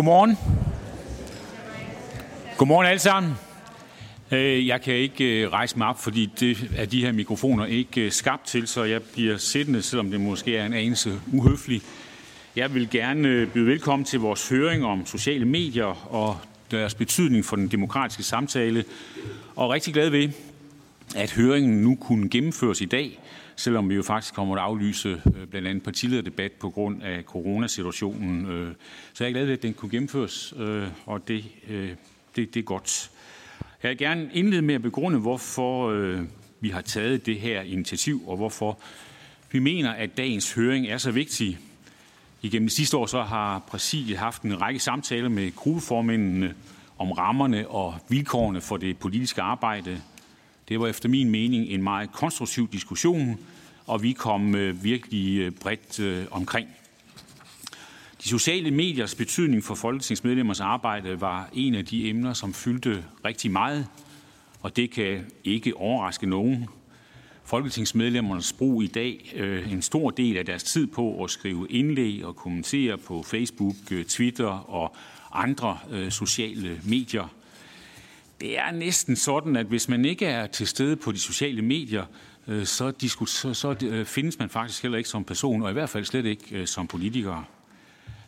Godmorgen. Godmorgen alle sammen. Øh, jeg kan ikke øh, rejse mig op, fordi det er de her mikrofoner ikke øh, skabt til, så jeg bliver siddende, selvom det måske er en anelse uhøfligt. Jeg vil gerne byde velkommen til vores høring om sociale medier og deres betydning for den demokratiske samtale, og rigtig glad ved, at høringen nu kunne gennemføres i dag, selvom vi jo faktisk kommer at aflyse øh, blandt andet partilederdebat på grund af coronasituationen. Øh, så jeg er glad ved, at den kunne gennemføres, øh, og det, det, det er godt. Jeg vil gerne indlede med at begrunde, hvorfor vi har taget det her initiativ, og hvorfor vi mener, at dagens høring er så vigtig. Igennem de sidste år så har præsidiet haft en række samtaler med gruppeformændene om rammerne og vilkårene for det politiske arbejde. Det var efter min mening en meget konstruktiv diskussion, og vi kom øh, virkelig øh, bredt øh, omkring. De sociale mediers betydning for folketingsmedlemmers arbejde var en af de emner, som fyldte rigtig meget, og det kan ikke overraske nogen. Folketingsmedlemmernes brug i dag en stor del af deres tid på at skrive indlæg og kommentere på Facebook, Twitter og andre sociale medier. Det er næsten sådan, at hvis man ikke er til stede på de sociale medier, øh, så, så, så findes man faktisk heller ikke som person, og i hvert fald slet ikke øh, som politiker.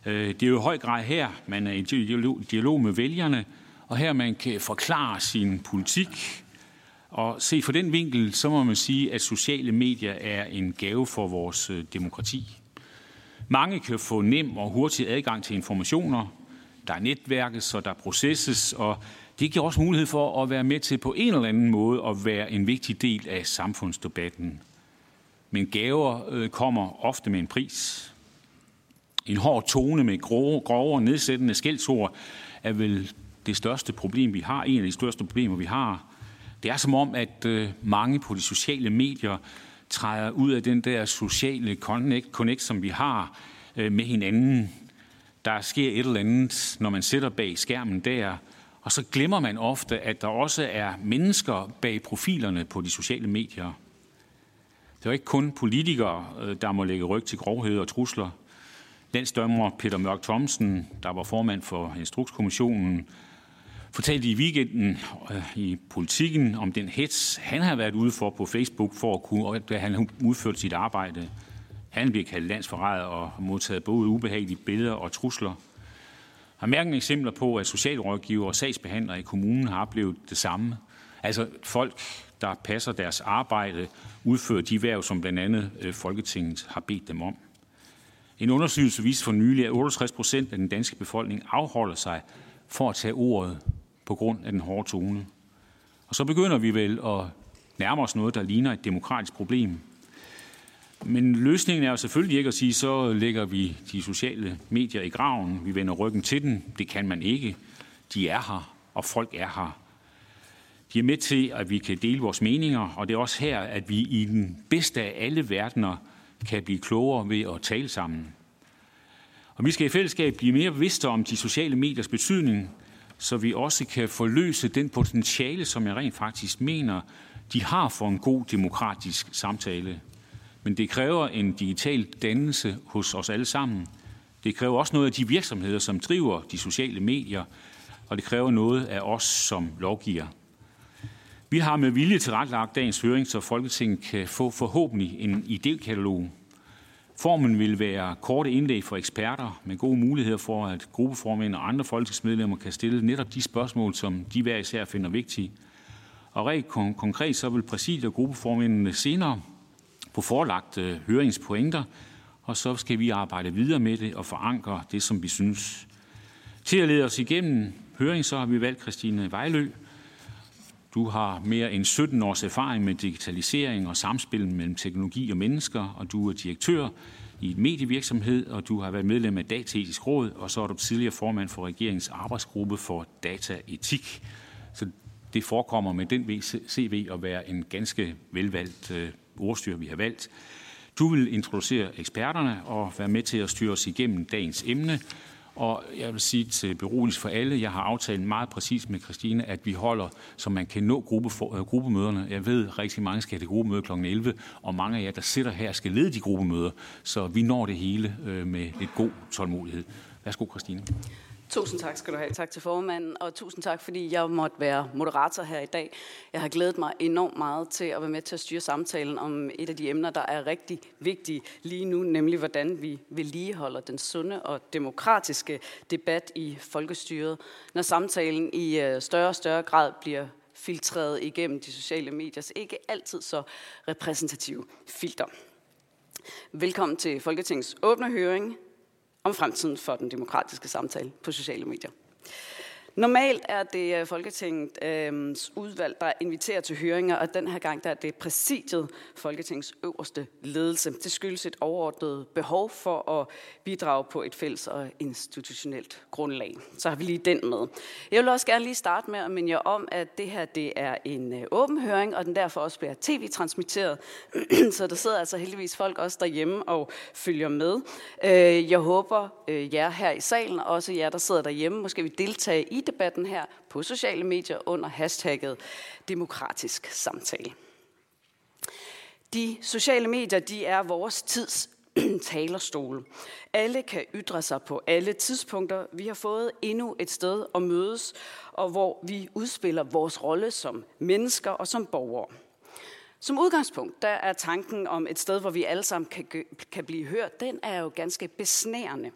Det er jo i høj grad her, man er i dialog med vælgerne, og her man kan forklare sin politik. Og se fra den vinkel, så må man sige, at sociale medier er en gave for vores demokrati. Mange kan få nem og hurtig adgang til informationer. Der er netværket, så der processes, og det giver også mulighed for at være med til på en eller anden måde at være en vigtig del af samfundsdebatten. Men gaver øh, kommer ofte med en pris. En hård tone med grove, grove og nedsættende skældsord er vel det største problem, vi har. En af de største problemer, vi har. Det er som om, at øh, mange på de sociale medier træder ud af den der sociale connect, connect som vi har øh, med hinanden. Der sker et eller andet, når man sætter bag skærmen der, og så glemmer man ofte, at der også er mennesker bag profilerne på de sociale medier. Det er ikke kun politikere, øh, der må lægge ryg til grovhed og trusler. Landsdømmer Peter Mørk Thomsen, der var formand for Instrukskommissionen, fortalte i weekenden øh, i politikken om den hets, han har været ude for på Facebook, for at kunne, da han udførte sit arbejde. Han bliver kaldt landsforræder og modtaget både ubehagelige billeder og trusler – har mærken eksempler på, at socialrådgiver og sagsbehandlere i kommunen har oplevet det samme. Altså folk, der passer deres arbejde, udfører de værv, som blandt andet øh, Folketinget har bedt dem om. En undersøgelse viste for nylig, at 68 procent af den danske befolkning afholder sig for at tage ordet på grund af den hårde tone. Og så begynder vi vel at nærme os noget, der ligner et demokratisk problem. Men løsningen er jo selvfølgelig ikke at sige, så lægger vi de sociale medier i graven, vi vender ryggen til den. Det kan man ikke. De er her, og folk er her. De er med til, at vi kan dele vores meninger, og det er også her, at vi i den bedste af alle verdener kan blive klogere ved at tale sammen. Og vi skal i fællesskab blive mere bevidste om de sociale mediers betydning, så vi også kan forløse den potentiale, som jeg rent faktisk mener, de har for en god demokratisk samtale. Men det kræver en digital dannelse hos os alle sammen. Det kræver også noget af de virksomheder, som driver de sociale medier, og det kræver noget af os som lovgiver. Vi har med vilje tilrettelagt dagens høring, så Folketinget kan få forhåbentlig en idékatalog. Formen vil være korte indlæg for eksperter med gode muligheder for, at gruppeformænd og andre folketingsmedlemmer kan stille netop de spørgsmål, som de hver især finder vigtige. Og rent konkret så vil præsidiet og gruppeformændene senere på forelagt øh, høringspointer, og så skal vi arbejde videre med det og forankre det, som vi synes. Til at lede os igennem høring, så har vi valgt Christine Vejlø. Du har mere end 17 års erfaring med digitalisering og samspil mellem teknologi og mennesker, og du er direktør i en medievirksomhed, og du har været medlem af Dataetisk Råd, og så er du tidligere formand for regeringens arbejdsgruppe for dataetik. Så Det forekommer med den CV at være en ganske velvalgt øh, ordstyr, vi har valgt. Du vil introducere eksperterne og være med til at styre os igennem dagens emne. Og jeg vil sige til beroligelse for alle, jeg har aftalt meget præcis med Christine, at vi holder, så man kan nå gruppe for, uh, gruppemøderne. Jeg ved, at rigtig mange skal have det gruppemøde kl. 11, og mange af jer, der sidder her, skal lede de gruppemøder, så vi når det hele uh, med lidt god tålmodighed. Værsgo, Christine. Tusind tak skal du have. Tak til formanden, og tusind tak, fordi jeg måtte være moderator her i dag. Jeg har glædet mig enormt meget til at være med til at styre samtalen om et af de emner, der er rigtig vigtige lige nu, nemlig hvordan vi vedligeholder den sunde og demokratiske debat i folkestyret, når samtalen i øh, større og større grad bliver filtreret igennem de sociale mediers ikke altid så repræsentative filter. Velkommen til Folketingets åbne høring om fremtiden for den demokratiske samtale på sociale medier. Normalt er det øh, Folketingets øh, udvalg, der inviterer til høringer, og den her gang der er det præsidiet Folketingets øverste ledelse. Det skyldes et overordnet behov for at bidrage på et fælles og institutionelt grundlag. Så har vi lige den med. Jeg vil også gerne lige starte med at minde jer om, at det her det er en øh, åben høring, og den derfor også bliver tv-transmitteret. Så der sidder altså heldigvis folk også derhjemme og følger med. Øh, jeg håber jer her i salen, og også jer, der sidder derhjemme, måske vil deltage i debatten her på sociale medier under hashtagget demokratisk samtale. De sociale medier de er vores tids talerstol. Alle kan ytre sig på alle tidspunkter. Vi har fået endnu et sted at mødes, og hvor vi udspiller vores rolle som mennesker og som borgere. Som udgangspunkt, der er tanken om et sted, hvor vi alle sammen kan, kan blive hørt, den er jo ganske besnærende.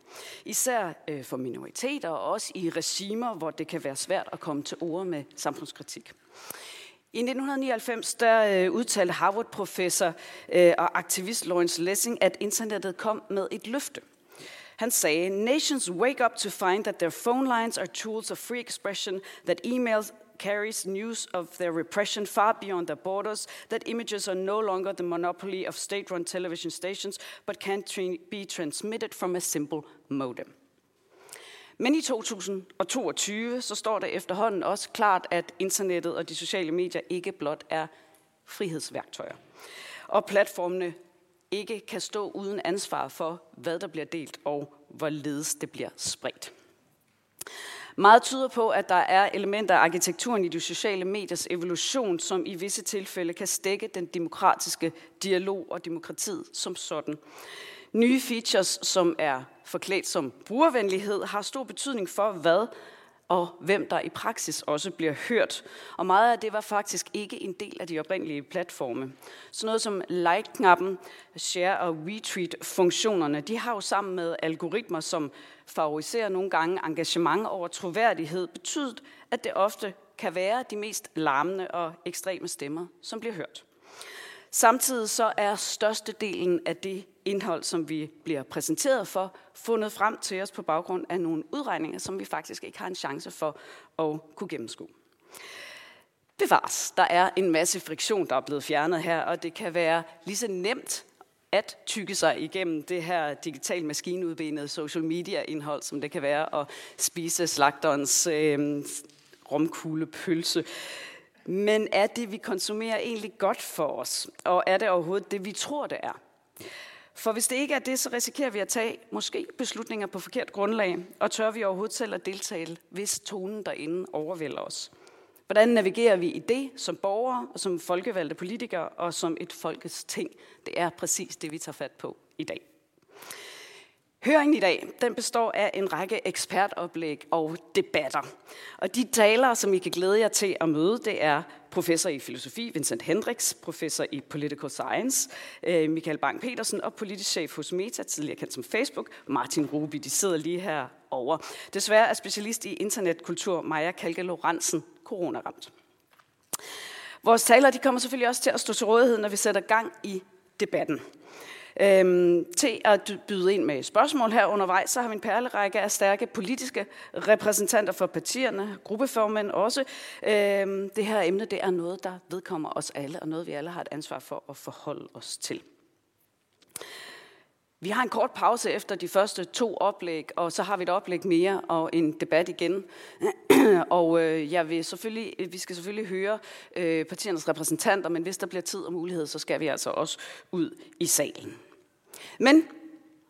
Især øh, for minoriteter og også i regimer, hvor det kan være svært at komme til ord med samfundskritik. I 1999 der øh, udtalte Harvard-professor øh, og aktivist Lawrence Lessing, at internettet kom med et løfte. Han sagde, Nations wake up to find that their phone lines are tools of free expression, that emails carries news of their repression far beyond their borders, that images are no longer the monopoly of state run television stations, but can tra- be transmitted from a simple modem. Men i 2022 så står det efterhånden også klart, at internettet og de sociale medier ikke blot er frihedsværktøjer. Og platformene ikke kan stå uden ansvar for, hvad der bliver delt og hvorledes det bliver spredt. Meget tyder på, at der er elementer af arkitekturen i de sociale mediers evolution, som i visse tilfælde kan stikke den demokratiske dialog og demokratiet som sådan. Nye features, som er forklædt som brugervenlighed, har stor betydning for, hvad og hvem der i praksis også bliver hørt. Og meget af det var faktisk ikke en del af de oprindelige platforme. Så noget som like-knappen, share og retweet-funktionerne, de har jo sammen med algoritmer, som favoriserer nogle gange engagement over troværdighed, betydet, at det ofte kan være de mest larmende og ekstreme stemmer, som bliver hørt. Samtidig så er størstedelen af det indhold, som vi bliver præsenteret for, fundet frem til os på baggrund af nogle udregninger, som vi faktisk ikke har en chance for at kunne gennemskue. Bevares, der er en masse friktion, der er blevet fjernet her, og det kan være lige så nemt at tykke sig igennem det her digitalt maskinudbenede social media indhold, som det kan være at spise slagterens øh, romkuglepølse. Men er det, vi konsumerer, egentlig godt for os? Og er det overhovedet det, vi tror, det er? For hvis det ikke er det, så risikerer vi at tage måske beslutninger på forkert grundlag, og tør vi overhovedet selv at deltage, hvis tonen derinde overvælder os. Hvordan navigerer vi i det som borgere, og som folkevalgte politikere og som et folkets ting? Det er præcis det, vi tager fat på i dag. Høringen i dag den består af en række ekspertoplæg og debatter. Og de talere, som I kan glæde jer til at møde, det er professor i filosofi Vincent Hendricks, professor i political science øh, Michael Bang-Petersen og politisk chef hos Meta, tidligere kendt som Facebook, Martin Ruby. De sidder lige her over. Desværre er specialist i internetkultur Maja Kalke Lorentzen coronaramt. Vores talere de kommer selvfølgelig også til at stå til rådighed, når vi sætter gang i debatten. Øhm, til at byde ind med spørgsmål her undervejs, så har vi en perlerække af stærke politiske repræsentanter for partierne, gruppeformænd også. Øhm, det her emne det er noget, der vedkommer os alle, og noget vi alle har et ansvar for at forholde os til. Vi har en kort pause efter de første to oplæg, og så har vi et oplæg mere og en debat igen. og øh, jeg vil selvfølgelig, vi skal selvfølgelig høre øh, partiernes repræsentanter, men hvis der bliver tid og mulighed, så skal vi altså også ud i salen. Men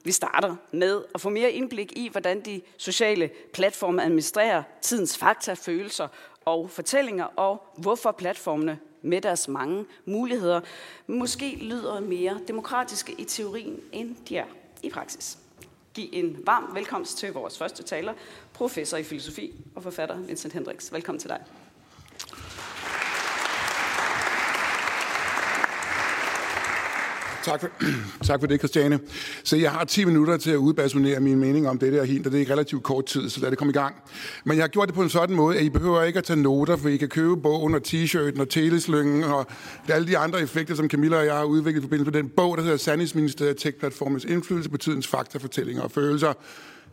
vi starter med at få mere indblik i, hvordan de sociale platforme administrerer tidens fakta, følelser og fortællinger, og hvorfor platformene med deres mange muligheder måske lyder mere demokratiske i teorien, end de er i praksis. Giv en varm velkomst til vores første taler, professor i filosofi og forfatter Vincent Hendricks. Velkommen til dig. Tak for, tak for det, Christiane. Så jeg har 10 minutter til at udbasonere min mening om det der hint, og det er relativt kort tid, så lad det komme i gang. Men jeg har gjort det på en sådan måde, at I behøver ikke at tage noter, for I kan købe bogen og t-shirten og teleslyngen og alle de andre effekter, som Camilla og jeg har udviklet i forbindelse med den bog, der hedder Sandhedsministeriet Tech-platformens indflydelse på tidens faktafortællinger og følelser.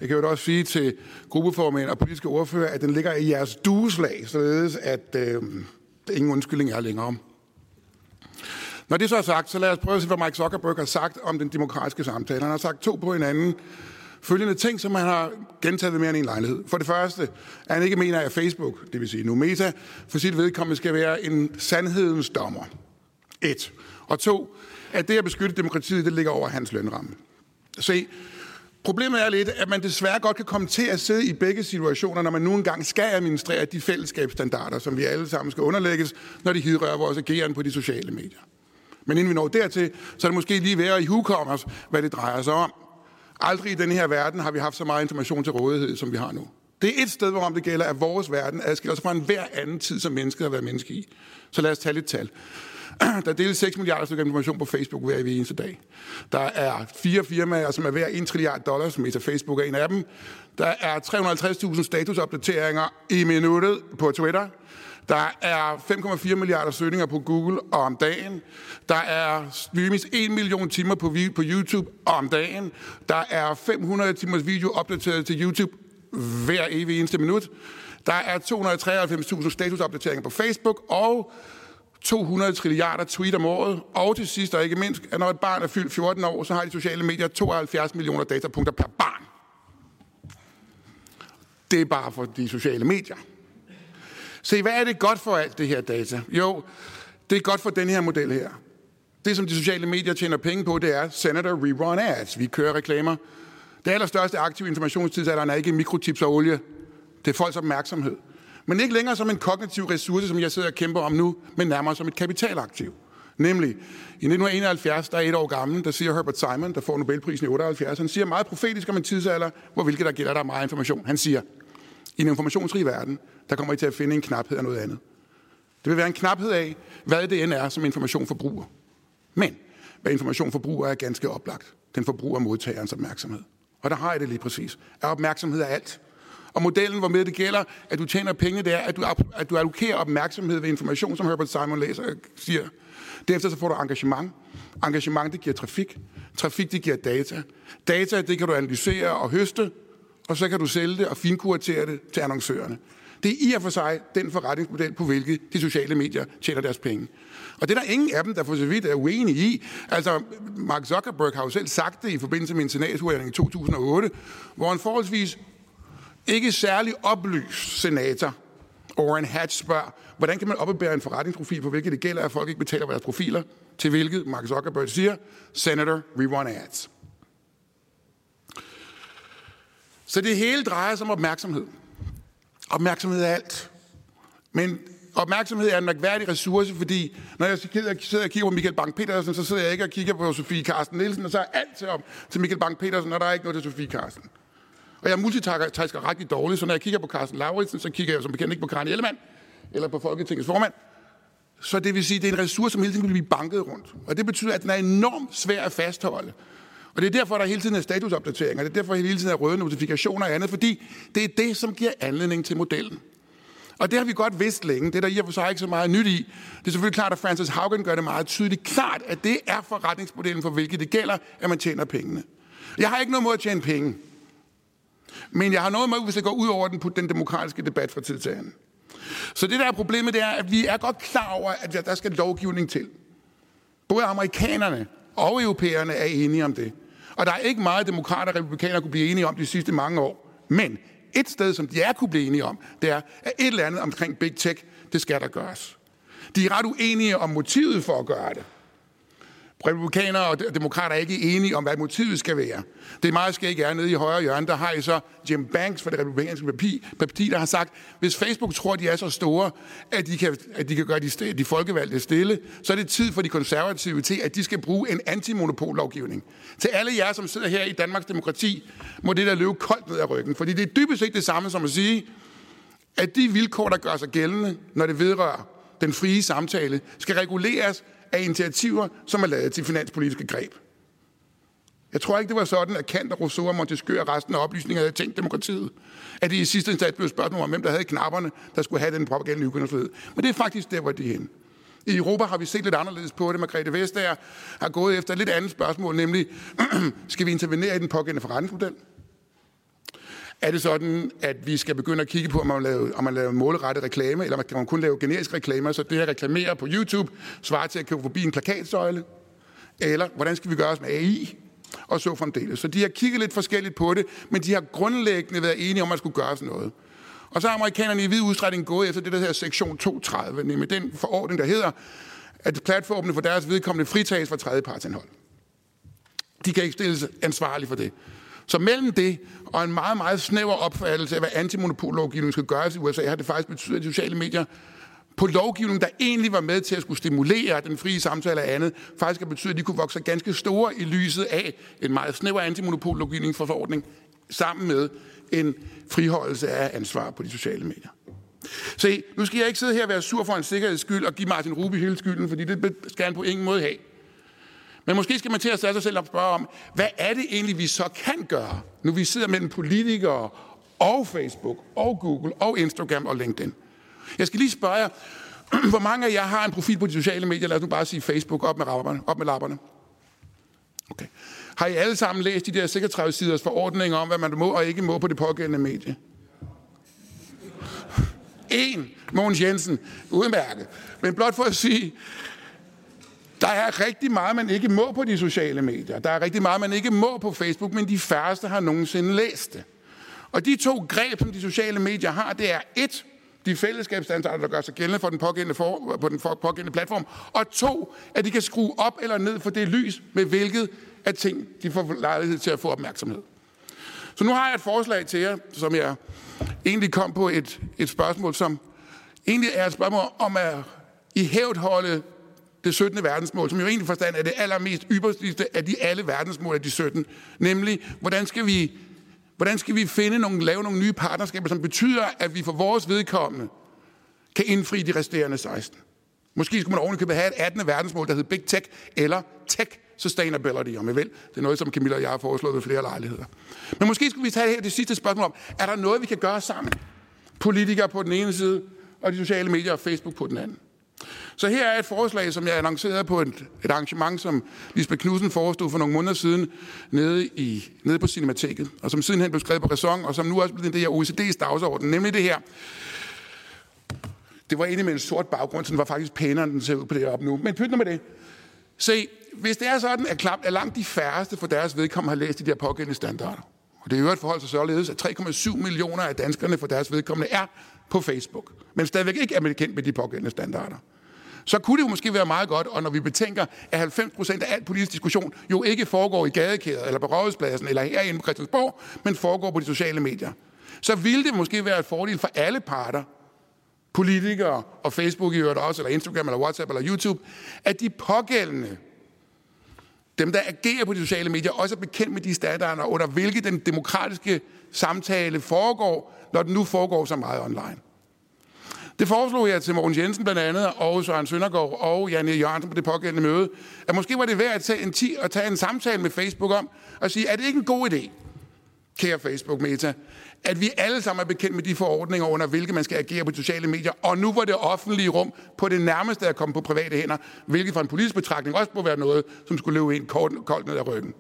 Jeg kan jo også sige til gruppeformænd og politiske ordfører, at den ligger i jeres dueslag, således at øh, ingen undskyldning er længere. Når det så er sagt, så lad os prøve at se, hvad Mike Zuckerberg har sagt om den demokratiske samtale. Han har sagt to på hinanden følgende ting, som han har gentaget ved mere end en lejlighed. For det første, at han ikke mener, at Facebook, det vil sige nu Meta, for sit vedkommende skal være en sandhedens dommer. Et. Og to, at det at beskytte demokratiet, det ligger over hans lønramme. Se, Problemet er lidt, at man desværre godt kan komme til at sidde i begge situationer, når man nu engang skal administrere de fællesskabsstandarder, som vi alle sammen skal underlægges, når de hidrører vores agerende på de sociale medier. Men inden vi når dertil, så er det måske lige værd at hukomme os, hvad det drejer sig om. Aldrig i denne her verden har vi haft så meget information til rådighed, som vi har nu. Det er et sted, hvorom det gælder, at vores verden adskiller sig fra enhver anden tid, som mennesket har været menneske i. Så lad os tage lidt tal. Der deles 6 milliarder stykker information på Facebook hver eneste dag. Der er fire firmaer, som er hver 1 trilliard dollars, som Facebook er en af dem. Der er 350.000 statusopdateringer i minuttet på Twitter. Der er 5,4 milliarder søgninger på Google om dagen. Der er streamis 1 million timer på, på YouTube om dagen. Der er 500 timers video opdateret til YouTube hver evig eneste minut. Der er 293.000 statusopdateringer på Facebook, og 200 trilliarder tweet om året. Og til sidst og ikke mindst, at når et barn er fyldt 14 år, så har de sociale medier 72 millioner datapunkter per barn. Det er bare for de sociale medier. Se, hvad er det godt for alt det her data? Jo, det er godt for den her model her. Det, som de sociale medier tjener penge på, det er Senator Rerun Ads. Vi kører reklamer. Det allerstørste aktive informationstidsalderen er ikke mikrotips og olie. Det er folks opmærksomhed. Men ikke længere som en kognitiv ressource, som jeg sidder og kæmper om nu, men nærmere som et kapitalaktiv. Nemlig, i 1971, der er et år gammel, der siger Herbert Simon, der får Nobelprisen i 78, han siger meget profetisk om en tidsalder, hvor hvilket der gælder der meget information. Han siger, i en informationsrig verden, der kommer I til at finde en knaphed af noget andet. Det vil være en knaphed af, hvad det end er, som information forbruger. Men hvad information forbruger er ganske oplagt. Den forbruger modtagerens opmærksomhed. Og der har jeg det lige præcis. Er opmærksomhed er alt. Og modellen, hvor med det gælder, at du tjener penge, det er, at du, at du allokerer opmærksomhed ved information, som Herbert Simon læser, siger. Derefter så får du engagement. Engagement, det giver trafik. Trafik, det giver data. Data, det kan du analysere og høste, og så kan du sælge det og finkuratere det til annoncørerne. Det er i og for sig den forretningsmodel, på hvilket de sociale medier tjener deres penge. Og det er der ingen af dem, der for så vidt er uenige i. Altså, Mark Zuckerberg har jo selv sagt det i forbindelse med en senatshøring i 2008, hvor en forholdsvis ikke særlig oplyst senator, Orrin Hatch spørger, hvordan kan man opbevare en forretningsprofil, på hvilket det gælder, at folk ikke betaler deres profiler, til hvilket Mark Zuckerberg siger, Senator, we want ads. Så det hele drejer sig om opmærksomhed. Opmærksomhed er alt. Men opmærksomhed er en mærkværdig ressource, fordi når jeg sidder og kigger på Michael Bang-Petersen, så sidder jeg ikke og kigger på Sofie Carsten Nielsen, og så er alt til, om, til Michael Bang-Petersen, og der er ikke noget til Sofie Carsten. Og jeg multitasker rigtig dårligt, så når jeg kigger på Carsten Lauritsen, så kigger jeg som bekendt ikke på Karen Ellemann, eller på Folketingets formand. Så det vil sige, at det er en ressource, som hele tiden vil blive banket rundt. Og det betyder, at den er enormt svær at fastholde. Og det er derfor, der hele tiden er statusopdateringer. Det er derfor, der hele tiden er røde notifikationer og andet, fordi det er det, som giver anledning til modellen. Og det har vi godt vidst længe. Det er der i og for sig ikke så meget nyt i. Det er selvfølgelig klart, at Francis Haugen gør det meget tydeligt klart, at det er forretningsmodellen, for hvilket det gælder, at man tjener pengene. Jeg har ikke noget mod at tjene penge. Men jeg har noget med, hvis det går ud over den, den demokratiske debat fra tid til anden. Så det der er problemet, det er, at vi er godt klar over, at der skal lovgivning til. Både amerikanerne og europæerne er enige om det. Og der er ikke meget, demokrater og republikanere kunne blive enige om de sidste mange år. Men et sted, som de er kunne blive enige om, det er, at et eller andet omkring Big Tech, det skal der gøres. De er ret uenige om motivet for at gøre det. Republikanere og demokrater er ikke enige om, hvad motivet skal være. Det er meget skægt er nede i højre hjørne, der har I så Jim Banks fra det republikanske parti, parti, der har sagt, hvis Facebook tror, de er så store, at de kan, at de kan gøre de, de folkevalgte stille, så er det tid for de konservative til, at de skal bruge en antimonopollovgivning. Til alle jer, som sidder her i Danmarks Demokrati, må det der løbe koldt ned ad ryggen, fordi det er dybest set det samme som at sige, at de vilkår, der gør sig gældende, når det vedrører den frie samtale, skal reguleres af initiativer, som er lavet til finanspolitiske greb. Jeg tror ikke, det var sådan, at Kant og Rousseau og Montesquieu og resten af oplysninger havde tænkt demokratiet. At det i sidste instans blev spørgsmål om, hvem der havde knapperne, der skulle have den propaganda ytringsfrihed. Men det er faktisk der, hvor de er henne. I Europa har vi set lidt anderledes på det. Margrethe Vestager har gået efter et lidt andet spørgsmål, nemlig, skal vi intervenere i den pågældende forretningsmodel? Er det sådan, at vi skal begynde at kigge på, om man laver, om man laver målrettet reklame, eller kan man kun lave generisk reklamer, så det at reklamere på YouTube svarer til at købe forbi en plakatsøjle? Eller hvordan skal vi gøre os med AI? Og så fremdeles. Så de har kigget lidt forskelligt på det, men de har grundlæggende været enige om, at man skulle gøre sådan noget. Og så har amerikanerne i vid udstrækning gået efter det, der hedder sektion 230, nemlig den forordning, der hedder, at platformene for deres vedkommende fritages fra tredjepartsindhold. De kan ikke stilles ansvarlige for det. Så mellem det og en meget, meget snæver opfattelse af, hvad antimonopollovgivningen skal gøres i USA, har det faktisk betydet, at de sociale medier på lovgivning, der egentlig var med til at skulle stimulere den frie samtale og andet, faktisk har betydet, at de kunne vokse ganske store i lyset af en meget snæver antimonopollovgivning for forordning, sammen med en friholdelse af ansvar på de sociale medier. Se, nu skal jeg ikke sidde her og være sur for en sikkerheds skyld og give Martin Ruby hele skylden, fordi det skal han på ingen måde have. Men måske skal man til at sætte sig selv og spørge om, hvad er det egentlig, vi så kan gøre, nu vi sidder mellem politikere og Facebook og Google og Instagram og LinkedIn. Jeg skal lige spørge jer, hvor mange af jer har en profil på de sociale medier? Lad os nu bare sige Facebook op med, rapperne, op med lapperne. Okay. Har I alle sammen læst de der 36 siders forordninger om, hvad man må og ikke må på det pågældende medie? En, Mogens Jensen, udmærket. Men blot for at sige, der er rigtig meget, man ikke må på de sociale medier. Der er rigtig meget, man ikke må på Facebook, men de færreste har nogensinde læst det. Og de to greb, som de sociale medier har, det er et, de fællesskabsstandarder, der gør sig gældende for den pågældende for, på den pågældende platform, og to, at de kan skrue op eller ned for det lys, med hvilket af ting, de får lejlighed til at få opmærksomhed. Så nu har jeg et forslag til jer, som jeg egentlig kom på et, et spørgsmål, som egentlig er et spørgsmål om at i hævd holde det 17. verdensmål, som jo egentlig forstand er det allermest ypperste af de alle verdensmål af de 17. Nemlig, hvordan skal vi, hvordan skal vi finde nogle, lave nogle nye partnerskaber, som betyder, at vi for vores vedkommende kan indfri de resterende 16. Måske skulle man ovenikøbet have et 18. verdensmål, der hedder Big Tech, eller Tech Sustainability, om jeg vil. Det er noget, som Camilla og jeg har foreslået ved flere lejligheder. Men måske skulle vi tage her det sidste spørgsmål om, er der noget, vi kan gøre sammen? Politikere på den ene side, og de sociale medier og Facebook på den anden. Så her er et forslag, som jeg annoncerede på et, et arrangement, som Lisbeth Knudsen forestod for nogle måneder siden nede, i, nede på Cinemateket, og som sidenhen blev skrevet på Ræson, og som nu også blev det her OECD's dagsorden, nemlig det her. Det var egentlig med en sort baggrund, så den var faktisk pænere, end den ser ud på det her op nu. Men pyt med det. Se, hvis det er sådan, at, klap, at langt de færreste for deres vedkommende har læst de der pågældende standarder, og det er jo et forhold sig således, at 3,7 millioner af danskerne for deres vedkommende er på Facebook, men stadigvæk ikke er bekendt kendt med de pågældende standarder så kunne det jo måske være meget godt, og når vi betænker, at 90 procent af al politisk diskussion jo ikke foregår i gadekæder eller på rådhuspladsen eller herinde på Christiansborg, men foregår på de sociale medier, så ville det måske være et fordel for alle parter, politikere og Facebook i øvrigt også, eller Instagram, eller WhatsApp, eller YouTube, at de pågældende, dem der agerer på de sociale medier, også er bekendt med de standarder, under hvilke den demokratiske samtale foregår, når den nu foregår så meget online. Det foreslog jeg til Mogens Jensen blandt andet, og Søren Søndergaard og Janne Jørgensen på det pågældende møde, at måske var det værd at tage en, ti, at tage en samtale med Facebook om, og sige, er det ikke en god idé, kære Facebook-meta, at vi alle sammen er bekendt med de forordninger, under hvilke man skal agere på sociale medier, og nu var det offentlige rum på det nærmeste at komme på private hænder, hvilket fra en politisk betragtning også må være noget, som skulle løbe ind koldt, koldt ned ad ryggen.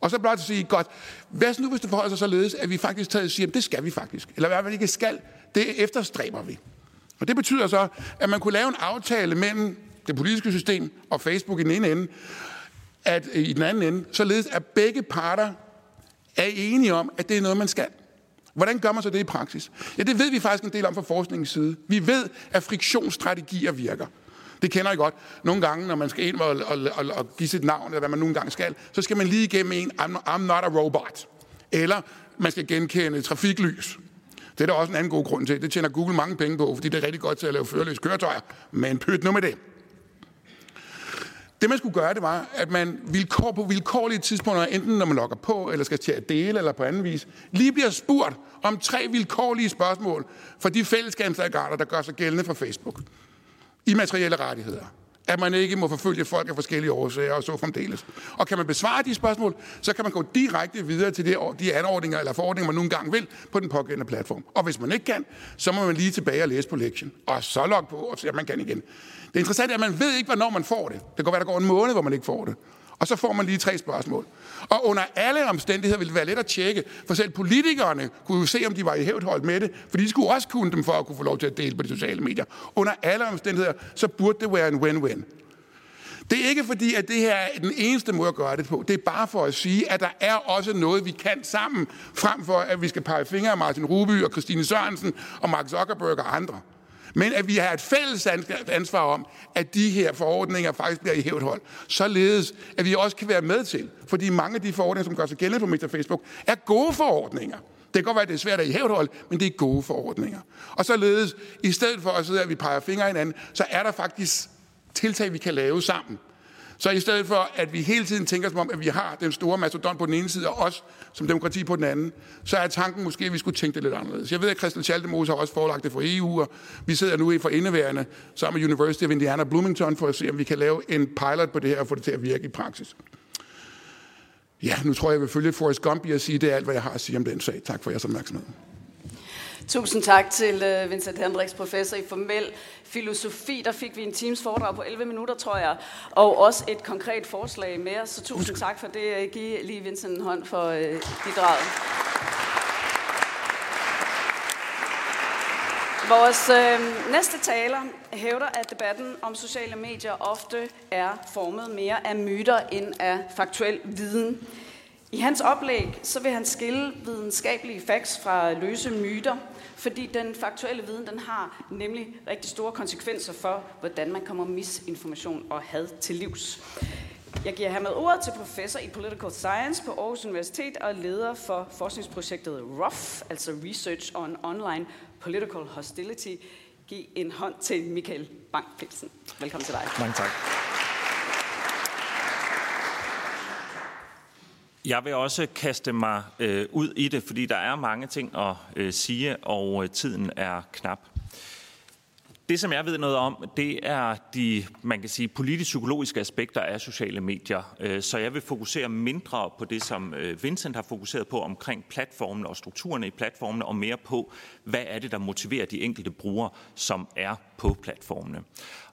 Og så blot at sige, godt, hvad nu, hvis det forholder sig således, at vi faktisk tager og siger, at det skal vi faktisk. Eller hvad vi ikke skal, det efterstræber vi. Og det betyder så, at man kunne lave en aftale mellem det politiske system og Facebook i den ene ende, at øh, i den anden ende, således at begge parter er enige om, at det er noget, man skal. Hvordan gør man så det i praksis? Ja, det ved vi faktisk en del om fra forskningens side. Vi ved, at friktionsstrategier virker. Det kender I godt. Nogle gange, når man skal ind og, og, og, og give sit navn, eller hvad man nogle gange skal, så skal man lige igennem en, I'm, I'm not a robot. Eller man skal genkende trafiklys. Det er der også en anden god grund til. Det tjener Google mange penge på, fordi det er rigtig godt til at lave førerløse køretøjer. Men pyt nu med det. Det man skulle gøre, det var, at man vilkår på vilkårlige tidspunkter, enten når man logger på, eller skal til at dele, eller på anden vis, lige bliver spurgt om tre vilkårlige spørgsmål for de fællesskabslegater, der gør sig gældende for Facebook. Immaterielle rettigheder at man ikke må forfølge folk af forskellige årsager og så fremdeles. Og kan man besvare de spørgsmål, så kan man gå direkte videre til de anordninger eller forordninger, man nogle gange vil på den pågældende platform. Og hvis man ikke kan, så må man lige tilbage og læse på lektion. Og så log på, og se, at man kan igen. Det interessante er, at man ved ikke, hvornår man får det. Det kan være, der går en måned, hvor man ikke får det. Og så får man lige tre spørgsmål. Og under alle omstændigheder ville det være let at tjekke, for selv politikerne kunne jo se, om de var i hævdhold med det, for de skulle også kunne dem for at kunne få lov til at dele på de sociale medier. Under alle omstændigheder, så burde det være en win-win. Det er ikke fordi, at det her er den eneste måde at gøre det på. Det er bare for at sige, at der er også noget, vi kan sammen, frem for at vi skal pege fingre af Martin Ruby og Christine Sørensen og Mark Zuckerberg og andre. Men at vi har et fælles ansvar om, at de her forordninger faktisk bliver i hævdhold. Således, at vi også kan være med til, fordi mange af de forordninger, som gør sig gældende på Mr. Facebook, er gode forordninger. Det kan godt være, at det er svært at i hævdhold, men det er gode forordninger. Og således, i stedet for at sidde, at vi peger fingre hinanden, så er der faktisk tiltag, vi kan lave sammen. Så i stedet for, at vi hele tiden tænker som om, at vi har den store mastodon på den ene side, og os som demokrati på den anden, så er tanken måske, at vi skulle tænke det lidt anderledes. Jeg ved, at Christel Schaldemose har også forelagt det for EU, og vi sidder nu i for indeværende sammen med University of Indiana Bloomington for at se, om vi kan lave en pilot på det her og få det til at virke i praksis. Ja, nu tror jeg, jeg vil følge Forrest Gump i at sige, det er alt, hvad jeg har at sige om den sag. Tak for jeres opmærksomhed. Tusind tak til øh, Vincent Hendricks, professor i formel filosofi. Der fik vi en times foredrag på 11 minutter, tror jeg, og også et konkret forslag med os. Så tusind tak for det. Giv lige Vincent en hånd for øh, bidraget. Vores øh, næste taler hævder, at debatten om sociale medier ofte er formet mere af myter end af faktuel viden. I hans oplæg så vil han skille videnskabelige facts fra løse myter, fordi den faktuelle viden den har nemlig rigtig store konsekvenser for, hvordan man kommer misinformation og had til livs. Jeg giver hermed ordet til professor i Political Science på Aarhus Universitet og leder for forskningsprojektet ROF, altså Research on Online Political Hostility. Giv en hånd til Michael bang -Pilsen. Velkommen til dig. Mange tak. Jeg vil også kaste mig øh, ud i det, fordi der er mange ting at øh, sige, og øh, tiden er knap. Det, som jeg ved noget om, det er de, man kan sige, politisk-psykologiske aspekter af sociale medier. Øh, så jeg vil fokusere mindre på det, som øh, Vincent har fokuseret på omkring platformene og strukturerne i platformene, og mere på, hvad er det, der motiverer de enkelte brugere, som er på platformene.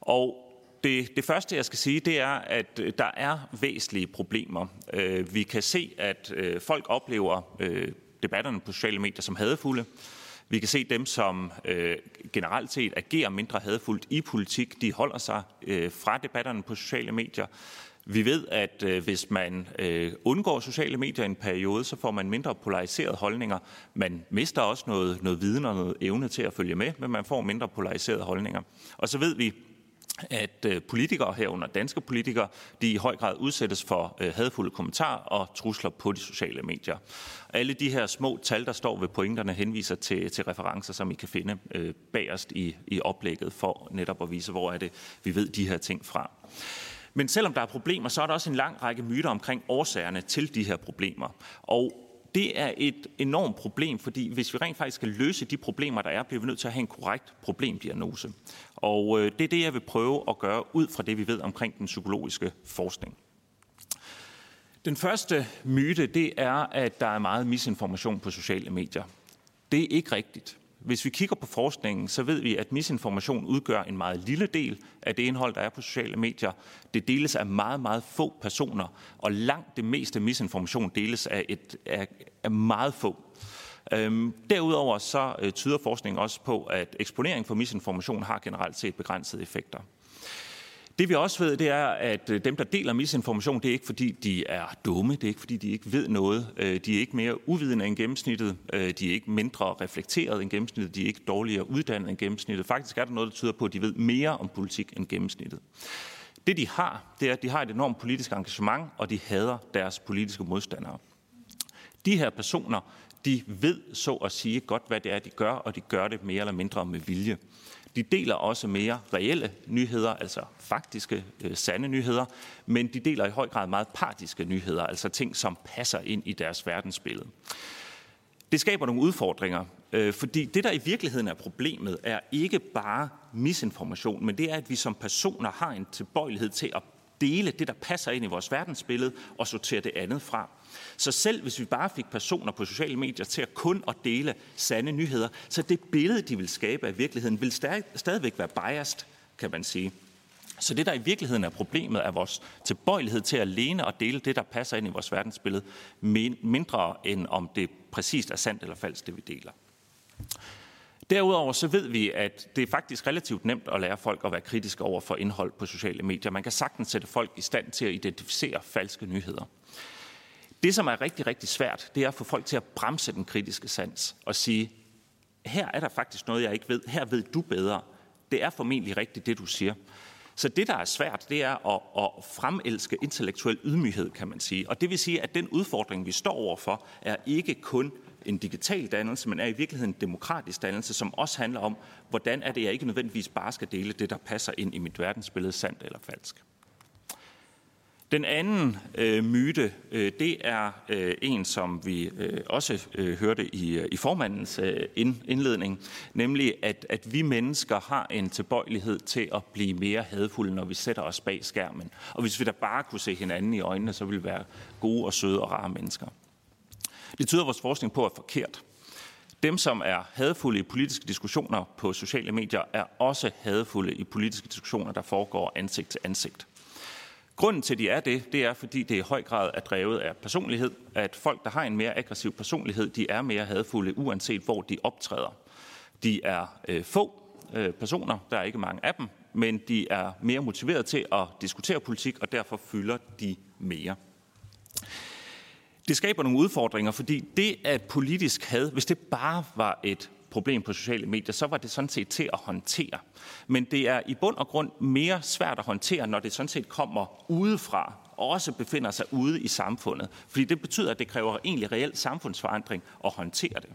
Og det, det første, jeg skal sige, det er, at øh, der er væsentlige problemer. Øh, vi kan se, at øh, folk oplever debatterne på sociale medier som hadefulde. Vi kan se dem, som generelt set agerer mindre hadefuldt i politik, de holder sig fra debatterne på sociale medier. Vi ved, at hvis man undgår sociale medier i en periode, så får man mindre polariserede holdninger. Man mister også noget, noget viden og noget evne til at følge med, men man får mindre polariserede holdninger. Og så ved vi, at øh, politikere herunder danske politikere, de i høj grad udsættes for øh, hadfulde kommentarer og trusler på de sociale medier. Alle de her små tal, der står ved pointerne, henviser til, til referencer, som I kan finde øh, bagerst i, i oplægget for netop at vise, hvor er det, vi ved de her ting fra. Men selvom der er problemer, så er der også en lang række myter omkring årsagerne til de her problemer. Og det er et enormt problem, fordi hvis vi rent faktisk skal løse de problemer, der er, bliver vi nødt til at have en korrekt problemdiagnose. Og øh, det er det, jeg vil prøve at gøre ud fra det, vi ved omkring den psykologiske forskning. Den første myte, det er, at der er meget misinformation på sociale medier. Det er ikke rigtigt. Hvis vi kigger på forskningen, så ved vi, at misinformation udgør en meget lille del af det indhold, der er på sociale medier. Det deles af meget, meget få personer, og langt det meste misinformation deles af, et, af, af meget få. Øhm, derudover så øh, tyder forskningen også på, at eksponering for misinformation har generelt set begrænsede effekter. Det vi også ved, det er, at øh, dem, der deler misinformation, det er ikke fordi, de er dumme, det er ikke fordi, de ikke ved noget. Øh, de er ikke mere uvidende end gennemsnittet, øh, de er ikke mindre reflekteret end gennemsnittet, de er ikke dårligere uddannet end gennemsnittet. Faktisk er der noget, der tyder på, at de ved mere om politik end gennemsnittet. Det de har, det er, at de har et enormt politisk engagement, og de hader deres politiske modstandere. De her personer, de ved så at sige godt, hvad det er, de gør, og de gør det mere eller mindre med vilje. De deler også mere reelle nyheder, altså faktiske, øh, sande nyheder, men de deler i høj grad meget partiske nyheder, altså ting, som passer ind i deres verdensbillede. Det skaber nogle udfordringer, øh, fordi det, der i virkeligheden er problemet, er ikke bare misinformation, men det er, at vi som personer har en tilbøjelighed til at dele det, der passer ind i vores verdensbillede, og sortere det andet fra. Så selv hvis vi bare fik personer på sociale medier til at kun at dele sande nyheder, så det billede, de vil skabe af virkeligheden, vil stadigvæk være biased, kan man sige. Så det, der i virkeligheden er problemet, er vores tilbøjelighed til at læne og dele det, der passer ind i vores verdensbillede, mindre end om det præcist er sandt eller falsk, det vi deler. Derudover så ved vi, at det er faktisk relativt nemt at lære folk at være kritiske over for indhold på sociale medier. Man kan sagtens sætte folk i stand til at identificere falske nyheder. Det, som er rigtig, rigtig svært, det er at få folk til at bremse den kritiske sans og sige, her er der faktisk noget, jeg ikke ved. Her ved du bedre. Det er formentlig rigtigt, det du siger. Så det, der er svært, det er at, at fremelske intellektuel ydmyghed, kan man sige. Og det vil sige, at den udfordring, vi står overfor, er ikke kun en digital dannelse, men er i virkeligheden en demokratisk dannelse, som også handler om, hvordan er det, jeg ikke nødvendigvis bare skal dele det, der passer ind i mit verdensbillede, sandt eller falsk. Den anden øh, myte, øh, det er øh, en, som vi øh, også øh, hørte i, øh, i formandens øh, indledning, nemlig at, at vi mennesker har en tilbøjelighed til at blive mere hadfulde, når vi sætter os bag skærmen. Og hvis vi da bare kunne se hinanden i øjnene, så ville vi være gode og søde og rare mennesker. Det tyder vores forskning på er forkert. Dem, som er hadfulde i politiske diskussioner på sociale medier, er også hadfulde i politiske diskussioner, der foregår ansigt til ansigt. Grunden til, at de er det, det er, fordi det i høj grad er drevet af personlighed. At folk, der har en mere aggressiv personlighed, de er mere hadfulde, uanset hvor de optræder. De er øh, få øh, personer, der er ikke mange af dem, men de er mere motiveret til at diskutere politik, og derfor fylder de mere. Det skaber nogle udfordringer, fordi det at politisk had, hvis det bare var et problem på sociale medier, så var det sådan set til at håndtere. Men det er i bund og grund mere svært at håndtere, når det sådan set kommer udefra, og også befinder sig ude i samfundet. Fordi det betyder, at det kræver egentlig reel samfundsforandring at håndtere det.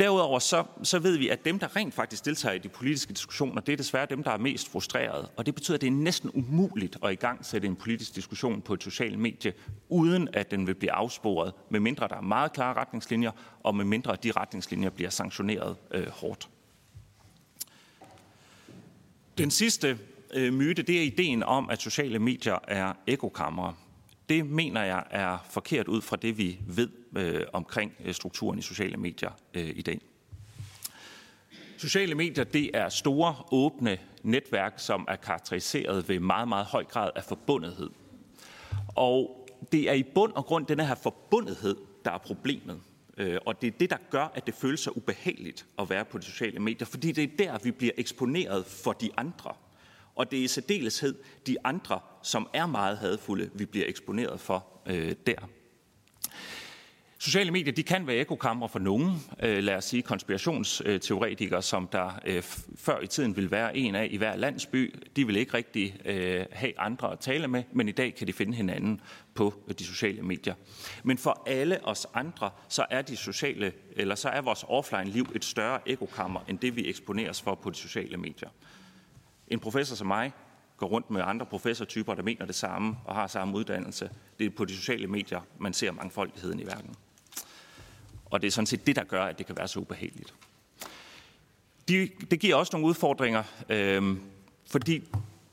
Derudover så, så ved vi, at dem, der rent faktisk deltager i de politiske diskussioner, det er desværre dem, der er mest frustrerede. Og det betyder, at det er næsten umuligt at i gang sætte en politisk diskussion på et socialt medie, uden at den vil blive afsporet, medmindre der er meget klare retningslinjer, og medmindre de retningslinjer bliver sanktioneret øh, hårdt. Den sidste øh, myte, det er ideen om, at sociale medier er ekokammer. Det mener jeg er forkert ud fra det, vi ved øh, omkring øh, strukturen i sociale medier øh, i dag. Sociale medier det er store, åbne netværk, som er karakteriseret ved meget, meget høj grad af forbundethed. Og det er i bund og grund den her forbundethed, der er problemet. Øh, og det er det, der gør, at det føles så ubehageligt at være på de sociale medier, fordi det er der, vi bliver eksponeret for de andre. Og det er i særdeleshed de andre, som er meget hadfulde, vi bliver eksponeret for øh, der. Sociale medier de kan være ekokammer for nogen, øh, lad os sige konspirationsteoretikere, som der øh, før i tiden ville være en af i hver landsby. De vil ikke rigtig øh, have andre at tale med, men i dag kan de finde hinanden på øh, de sociale medier. Men for alle os andre, så er de sociale, eller så er vores offline-liv et større ekokammer, end det vi eksponeres for på de sociale medier. En professor som mig går rundt med andre professortyper, der mener det samme og har samme uddannelse. Det er på de sociale medier, man ser mangfoldigheden i verden. Og det er sådan set det, der gør, at det kan være så ubehageligt. De, det giver også nogle udfordringer, øh, fordi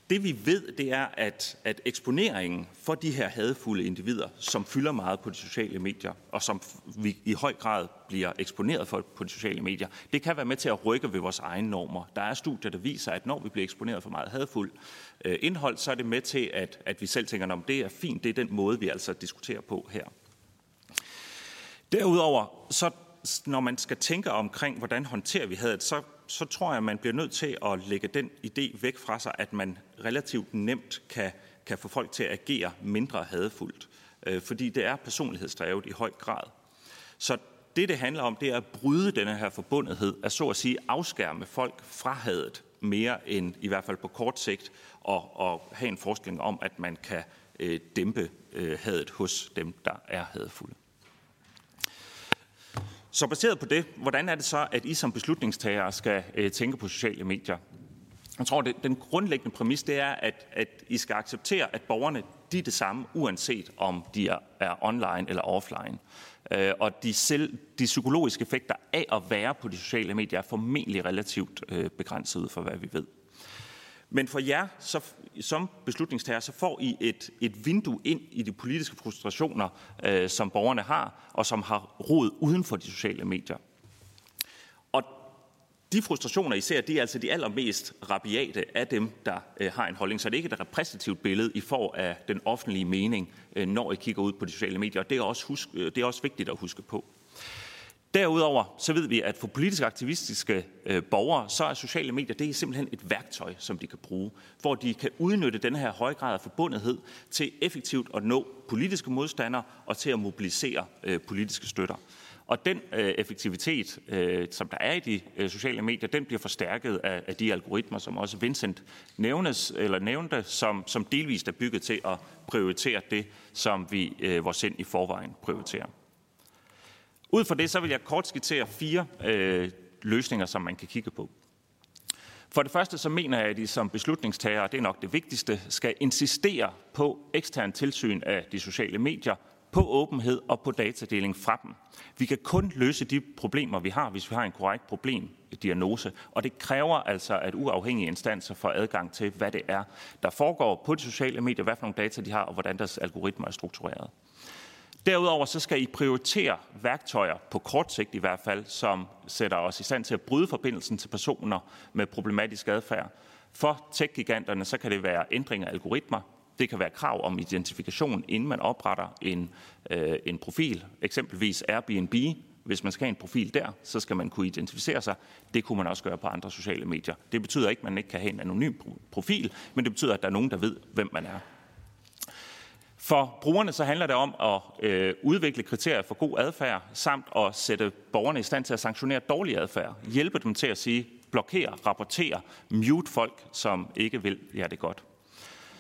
det vi ved, det er, at, at eksponeringen for de her hadfulde individer, som fylder meget på de sociale medier, og som vi i høj grad bliver eksponeret for på de sociale medier, det kan være med til at rykke ved vores egne normer. Der er studier, der viser, at når vi bliver eksponeret for meget hadfuld øh, indhold, så er det med til, at, at vi selv tænker, om det er fint, det er den måde, vi altså diskuterer på her. Derudover, så når man skal tænke omkring, hvordan håndterer vi hadet, så så tror jeg, at man bliver nødt til at lægge den idé væk fra sig, at man relativt nemt kan, kan få folk til at agere mindre hadfuldt. Øh, fordi det er personlighedsdrevet i høj grad. Så det, det handler om, det er at bryde denne her forbundethed, at så at sige afskærme folk fra hadet mere end i hvert fald på kort sigt, og, og have en forskning om, at man kan øh, dæmpe øh, hadet hos dem, der er hadfulde. Så baseret på det, hvordan er det så, at I som beslutningstagere skal øh, tænke på sociale medier? Jeg tror, at den grundlæggende præmis, det er, at, at I skal acceptere, at borgerne de er det samme, uanset om de er, er online eller offline. Øh, og de, selv, de psykologiske effekter af at være på de sociale medier er formentlig relativt øh, begrænset ud for, hvad vi ved. Men for jer så, som beslutningstager, så får I et, et vindue ind i de politiske frustrationer, øh, som borgerne har, og som har rod uden for de sociale medier. Og de frustrationer, I ser, det er altså de allermest rabiate af dem, der øh, har en holdning. Så det er ikke et repræsentativt billede, I får af den offentlige mening, øh, når I kigger ud på de sociale medier. Og det er også, husk, øh, det er også vigtigt at huske på. Derudover så ved vi, at for politisk aktivistiske øh, borgere, så er sociale medier det er simpelthen et værktøj, som de kan bruge, hvor de kan udnytte den her høje grad af forbundethed til effektivt at nå politiske modstandere og til at mobilisere øh, politiske støtter. Og den øh, effektivitet, øh, som der er i de øh, sociale medier, den bliver forstærket af, af de algoritmer, som også Vincent nævnes, eller nævnte, som, som delvist er bygget til at prioritere det, som vi øh, vores sind i forvejen prioriterer. Ud fra det, så vil jeg kort skitsere fire øh, løsninger, som man kan kigge på. For det første så mener jeg, at de som beslutningstagere, og det er nok det vigtigste, skal insistere på ekstern tilsyn af de sociale medier, på åbenhed og på datadeling fra dem. Vi kan kun løse de problemer, vi har, hvis vi har en korrekt problemdiagnose, og det kræver altså, at uafhængige instanser får adgang til, hvad det er, der foregår på de sociale medier, hvad for nogle data de har, og hvordan deres algoritmer er struktureret. Derudover så skal I prioritere værktøjer, på kort sigt i hvert fald, som sætter os i stand til at bryde forbindelsen til personer med problematisk adfærd. For tech-giganterne så kan det være ændring af algoritmer, det kan være krav om identifikation, inden man opretter en, øh, en profil, eksempelvis Airbnb. Hvis man skal have en profil der, så skal man kunne identificere sig. Det kunne man også gøre på andre sociale medier. Det betyder ikke, at man ikke kan have en anonym profil, men det betyder, at der er nogen, der ved, hvem man er. For brugerne så handler det om at øh, udvikle kriterier for god adfærd, samt at sætte borgerne i stand til at sanktionere dårlig adfærd. Hjælpe dem til at sige, blokere, rapportere, mute folk, som ikke vil ja, det godt.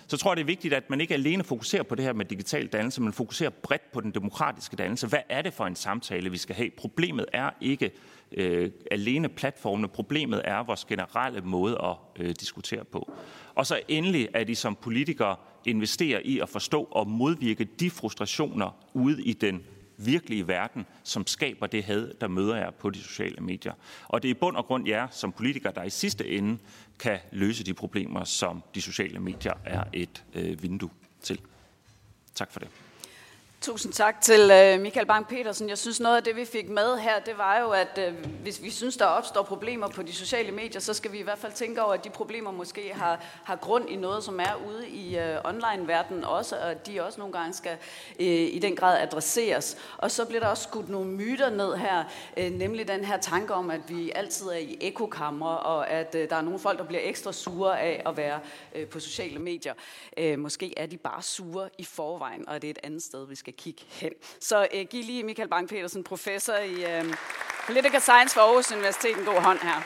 Så tror jeg, det er vigtigt, at man ikke alene fokuserer på det her med digital dannelse, men fokuserer bredt på den demokratiske dannelse. Hvad er det for en samtale, vi skal have? Problemet er ikke øh, alene platformene. Problemet er vores generelle måde at øh, diskutere på. Og så endelig, at I som politikere investerer i at forstå og modvirke de frustrationer ude i den virkelige verden, som skaber det had, der møder jer på de sociale medier. Og det er i bund og grund jer som politikere, der i sidste ende kan løse de problemer, som de sociale medier er et øh, vindue til. Tak for det. Tusind tak til øh, Michael Bang-Petersen. Jeg synes, noget af det, vi fik med her, det var jo, at øh, hvis vi synes, der opstår problemer på de sociale medier, så skal vi i hvert fald tænke over, at de problemer måske har, har grund i noget, som er ude i øh, online-verdenen også, og de også nogle gange skal øh, i den grad adresseres. Og så bliver der også skudt nogle myter ned her, nemlig den her tanke om, at vi altid er i ekokamre, og at der er nogle folk, der bliver ekstra sure af at være på sociale medier. Måske er de bare sure i forvejen, og det er et andet sted, vi skal kigge hen. Så øh, giv lige Michael Bang-Petersen, professor i øh, Political Science for Aarhus Universitet, en god hånd her.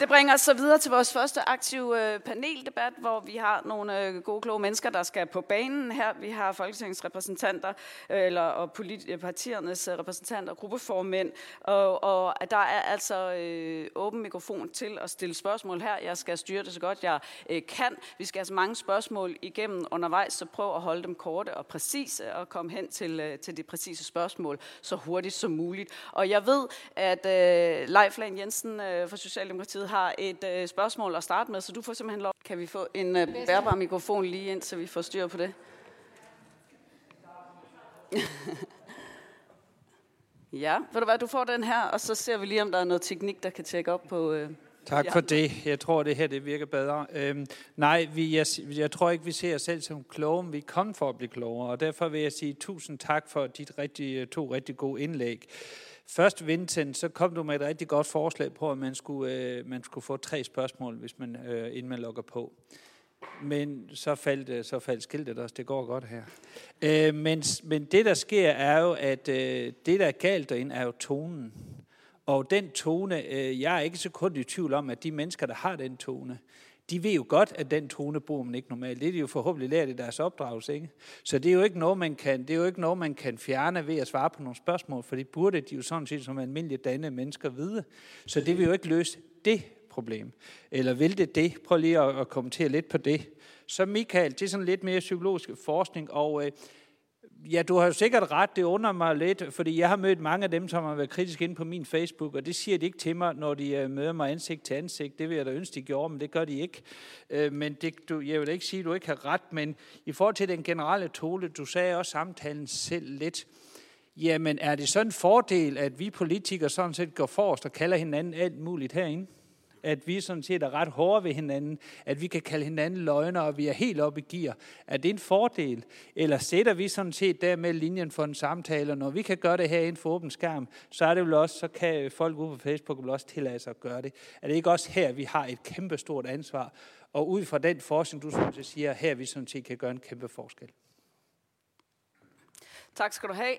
Det bringer os så videre til vores første aktive øh, paneldebat, hvor vi har nogle øh, gode, kloge mennesker, der skal på banen her. Vi har folketingsrepræsentanter øh, eller, og politi- partiernes repræsentanter, gruppeformænd, og, og der er altså øh, åben mikrofon til at stille spørgsmål her. Jeg skal styre det så godt jeg øh, kan. Vi skal have så mange spørgsmål igennem undervejs, så prøv at holde dem korte og præcise, og komme hen til, øh, til de præcise spørgsmål så hurtigt som muligt. Og jeg ved, at øh, Leif Lahn Jensen øh, fra Socialdemokratiet har et øh, spørgsmål at starte med, så du får simpelthen lov. Kan vi få en øh, bærbar mikrofon lige ind, så vi får styr på det? ja, ved du hvad, du får den her, og så ser vi lige, om der er noget teknik, der kan tjekke op på... Øh, Tak for det. Jeg tror, det her det virker bedre. Øhm, nej, vi, jeg, jeg tror ikke, vi ser os selv som kloge, men vi er kommet for at blive klogere. Og derfor vil jeg sige tusind tak for dit rigtig, to rigtig gode indlæg. Først, Vincent, så kom du med et rigtig godt forslag på, at man skulle, øh, man skulle få tre spørgsmål, hvis man, øh, inden man logger på. Men så faldt, øh, så faldt skiltet også. Det går godt her. Øh, men, men det, der sker, er jo, at øh, det, der er galt derinde, er jo tonen. Og den tone, øh, jeg er ikke så kun i tvivl om, at de mennesker, der har den tone, de ved jo godt, at den tone bruger man ikke normalt. Det er de jo forhåbentlig lært i deres opdragelse. Ikke? Så det er, jo ikke noget, man kan, det er jo ikke noget, man kan fjerne ved at svare på nogle spørgsmål, for det burde de jo sådan set som almindelige dannede mennesker vide. Så det vil jo ikke løse det problem. Eller vil det det? Prøv lige at, at kommentere lidt på det. Så Michael, det er sådan lidt mere psykologisk forskning, og øh, ja, du har jo sikkert ret, det undrer mig lidt, fordi jeg har mødt mange af dem, som har været kritiske inde på min Facebook, og det siger de ikke til mig, når de øh, møder mig ansigt til ansigt. Det vil jeg da ønske, de gjorde, men det gør de ikke. Øh, men det, du, jeg vil ikke sige, at du ikke har ret, men i forhold til den generelle tole, du sagde også samtalen selv lidt, jamen er det sådan en fordel, at vi politikere sådan set går forrest og kalder hinanden alt muligt herinde? At vi sådan set er ret hårde ved hinanden, at vi kan kalde hinanden løgner, og vi er helt oppe i gear. Er det en fordel? Eller sætter vi sådan set der med linjen for en samtale, og når vi kan gøre det her inden for åben skærm, så er det vel også, så kan folk ude på Facebook vel også tillade sig at gøre det. Er det ikke også her, vi har et kæmpe stort ansvar? Og ud fra den forskning, du sådan set siger, her vi sådan set kan gøre en kæmpe forskel. Tak skal du have.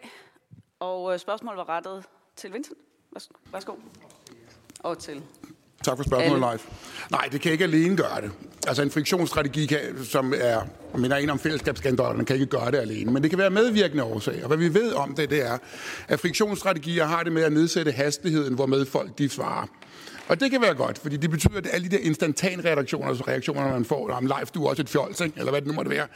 Og øh, spørgsmålet var rettet til Vincent. Værsgo. Og til Tak for spørgsmålet, Leif. Nej, det kan ikke alene gøre det. Altså en friktionsstrategi, kan, som er, minder en om fællesskabsskandalerne, kan ikke gøre det alene. Men det kan være medvirkende årsager. Hvad vi ved om det, det er, at friktionsstrategier har det med at nedsætte hastigheden, hvormed folk de svarer. Og det kan være godt, fordi det betyder, at alle de der instantan reaktioner, altså reaktioner, man får, om live, du er også et fjols, ikke? eller hvad det nu måtte være,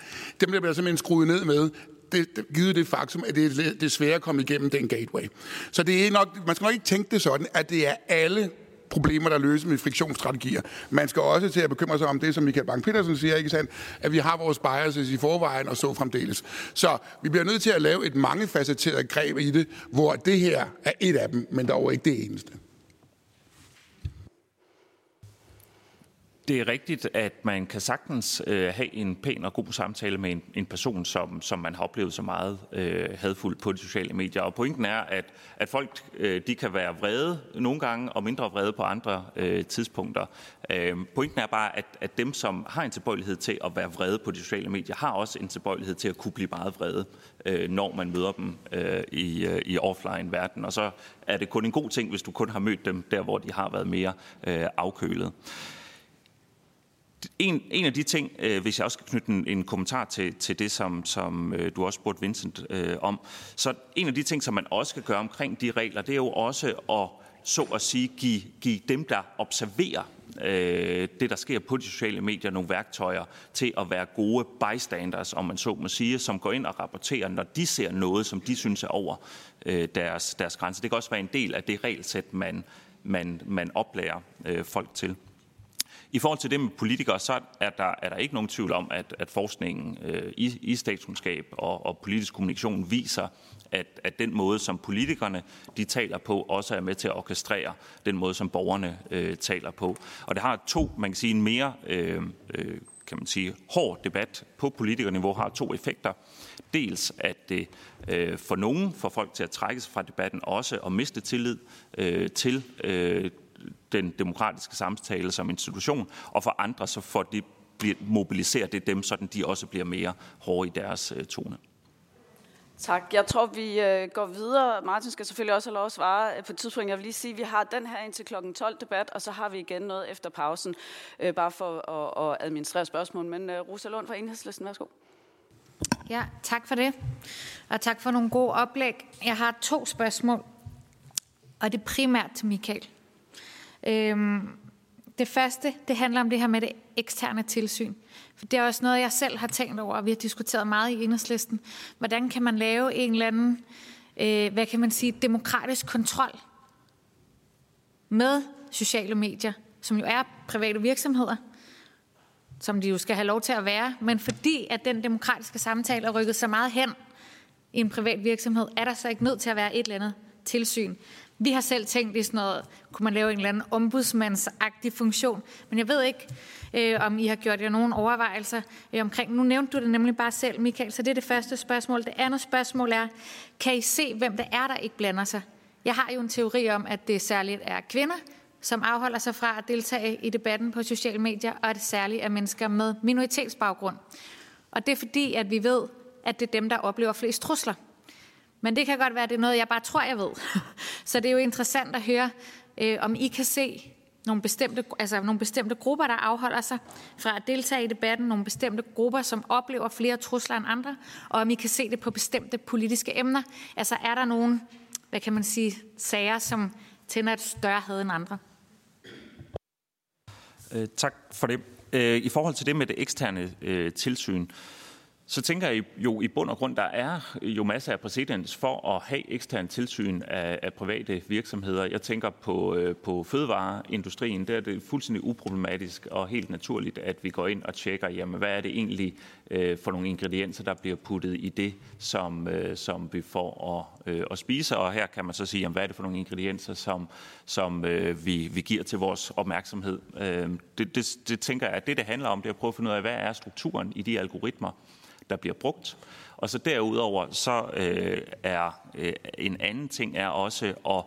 dem bliver simpelthen skruet ned med, det, det, givet det faktum, at det er, det er svært at komme igennem den gateway. Så det er nok, man skal nok ikke tænke det sådan, at det er alle problemer, der løses med friktionsstrategier. Man skal også til at bekymre sig om det, som Michael Bang-Petersen siger, ikke sandt? at vi har vores biases i forvejen og så fremdeles. Så vi bliver nødt til at lave et mangefacetteret greb i det, hvor det her er et af dem, men dog ikke det eneste. Det er rigtigt, at man kan sagtens øh, have en pæn og god samtale med en, en person, som, som man har oplevet så meget øh, hadfuld på de sociale medier. Og pointen er, at, at folk øh, de kan være vrede nogle gange og mindre vrede på andre øh, tidspunkter. Øh, pointen er bare, at, at dem, som har en tilbøjelighed til at være vrede på de sociale medier, har også en tilbøjelighed til at kunne blive meget vrede, øh, når man møder dem øh, i, øh, i offline-verden. Og så er det kun en god ting, hvis du kun har mødt dem der, hvor de har været mere øh, afkølet. En, en af de ting, øh, hvis jeg også skal knytte en, en kommentar til, til det, som, som øh, du også spurgte Vincent øh, om, så en af de ting, som man også skal gøre omkring de regler, det er jo også at så at sige give, give dem, der observerer øh, det, der sker på de sociale medier, nogle værktøjer til at være gode bystanders, om man så må sige, som går ind og rapporterer, når de ser noget, som de synes er over øh, deres, deres grænse. Det kan også være en del af det regelsæt, man, man, man oplærer øh, folk til. I forhold til det med politikere, så er der, er der ikke nogen tvivl om, at, at forskningen øh, i, i statskundskab og, og politisk kommunikation viser, at, at den måde, som politikerne de taler på, også er med til at orkestrere den måde, som borgerne øh, taler på. Og det har to, man kan sige, en mere øh, øh, kan man sige, hård debat på politikerniveau har to effekter. Dels at det øh, for nogen får folk til at trække sig fra debatten, også og miste tillid øh, til øh, den demokratiske samtale som institution, og for andre så får de mobiliseret det dem, så de også bliver mere hårde i deres øh, tone. Tak. Jeg tror, vi øh, går videre. Martin skal selvfølgelig også have lov at svare øh, på et tidspunkt. Jeg vil lige sige, at vi har den her indtil kl. 12 debat, og så har vi igen noget efter pausen, øh, bare for at, at administrere spørgsmål. Men øh, Rosa Lund fra Enhedslisten, værsgo. Ja, tak for det. Og tak for nogle gode oplæg. Jeg har to spørgsmål, og det er primært til Michael. Øhm, det første, det handler om det her med det eksterne tilsyn. For det er også noget, jeg selv har tænkt over, og vi har diskuteret meget i enhedslisten. Hvordan kan man lave en eller anden, øh, hvad kan man sige, demokratisk kontrol med sociale medier, som jo er private virksomheder, som de jo skal have lov til at være, men fordi at den demokratiske samtale er rykket så meget hen i en privat virksomhed, er der så ikke nødt til at være et eller andet tilsyn. Vi har selv tænkt i sådan noget, kunne man lave en eller anden ombudsmandsagtig funktion, men jeg ved ikke, øh, om I har gjort jer nogle overvejelser øh, omkring. Nu nævnte du det nemlig bare selv, Michael, så det er det første spørgsmål. Det andet spørgsmål er, kan I se, hvem det er, der ikke blander sig? Jeg har jo en teori om, at det særligt er kvinder, som afholder sig fra at deltage i debatten på sociale medier, og at det særligt er mennesker med minoritetsbaggrund. Og det er fordi, at vi ved, at det er dem, der oplever flest trusler. Men det kan godt være, at det er noget, jeg bare tror, jeg ved. Så det er jo interessant at høre, øh, om I kan se nogle bestemte, altså nogle bestemte grupper, der afholder sig fra at deltage i debatten, nogle bestemte grupper, som oplever flere trusler end andre, og om I kan se det på bestemte politiske emner. Altså er der nogle, hvad kan man sige, sager, som tænder et større had end andre? Øh, tak for det. Øh, I forhold til det med det eksterne øh, tilsyn, så tænker jeg jo i bund og grund, der er jo masser af præcedens for at have ekstern tilsyn af, af private virksomheder. Jeg tænker på, øh, på fødevareindustrien, der er det fuldstændig uproblematisk og helt naturligt, at vi går ind og tjekker, jamen, hvad er det egentlig øh, for nogle ingredienser, der bliver puttet i det, som, øh, som vi får at, øh, at spise. Og her kan man så sige, jamen, hvad er det for nogle ingredienser, som, som øh, vi, vi giver til vores opmærksomhed. Øh, det, det, det tænker jeg, at det, det handler om, det er at prøve at finde ud af, hvad er strukturen i de algoritmer, der bliver brugt. Og så derudover så øh, er øh, en anden ting er også at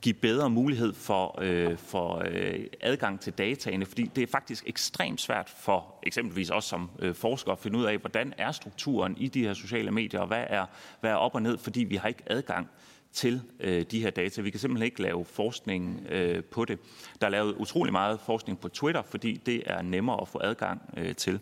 give bedre mulighed for, øh, for øh, adgang til dataene, fordi det er faktisk ekstremt svært for eksempelvis os som øh, forskere at finde ud af, hvordan er strukturen i de her sociale medier, og hvad er, hvad er op og ned, fordi vi har ikke adgang til øh, de her data. Vi kan simpelthen ikke lave forskning øh, på det. Der er lavet utrolig meget forskning på Twitter, fordi det er nemmere at få adgang øh, til.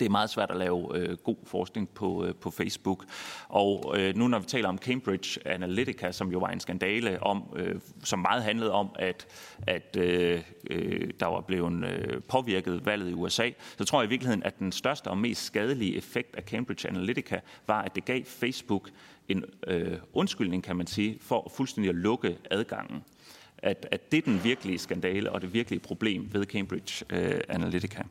Det er meget svært at lave øh, god forskning på, øh, på Facebook. Og øh, nu når vi taler om Cambridge Analytica, som jo var en skandale, om, øh, som meget handlede om, at, at øh, øh, der var blevet øh, påvirket valget i USA, så tror jeg i virkeligheden, at den største og mest skadelige effekt af Cambridge Analytica var, at det gav Facebook en øh, undskyldning, kan man sige, for fuldstændig at lukke adgangen at, at det er den virkelige skandale og det virkelige problem ved Cambridge øh, Analytica.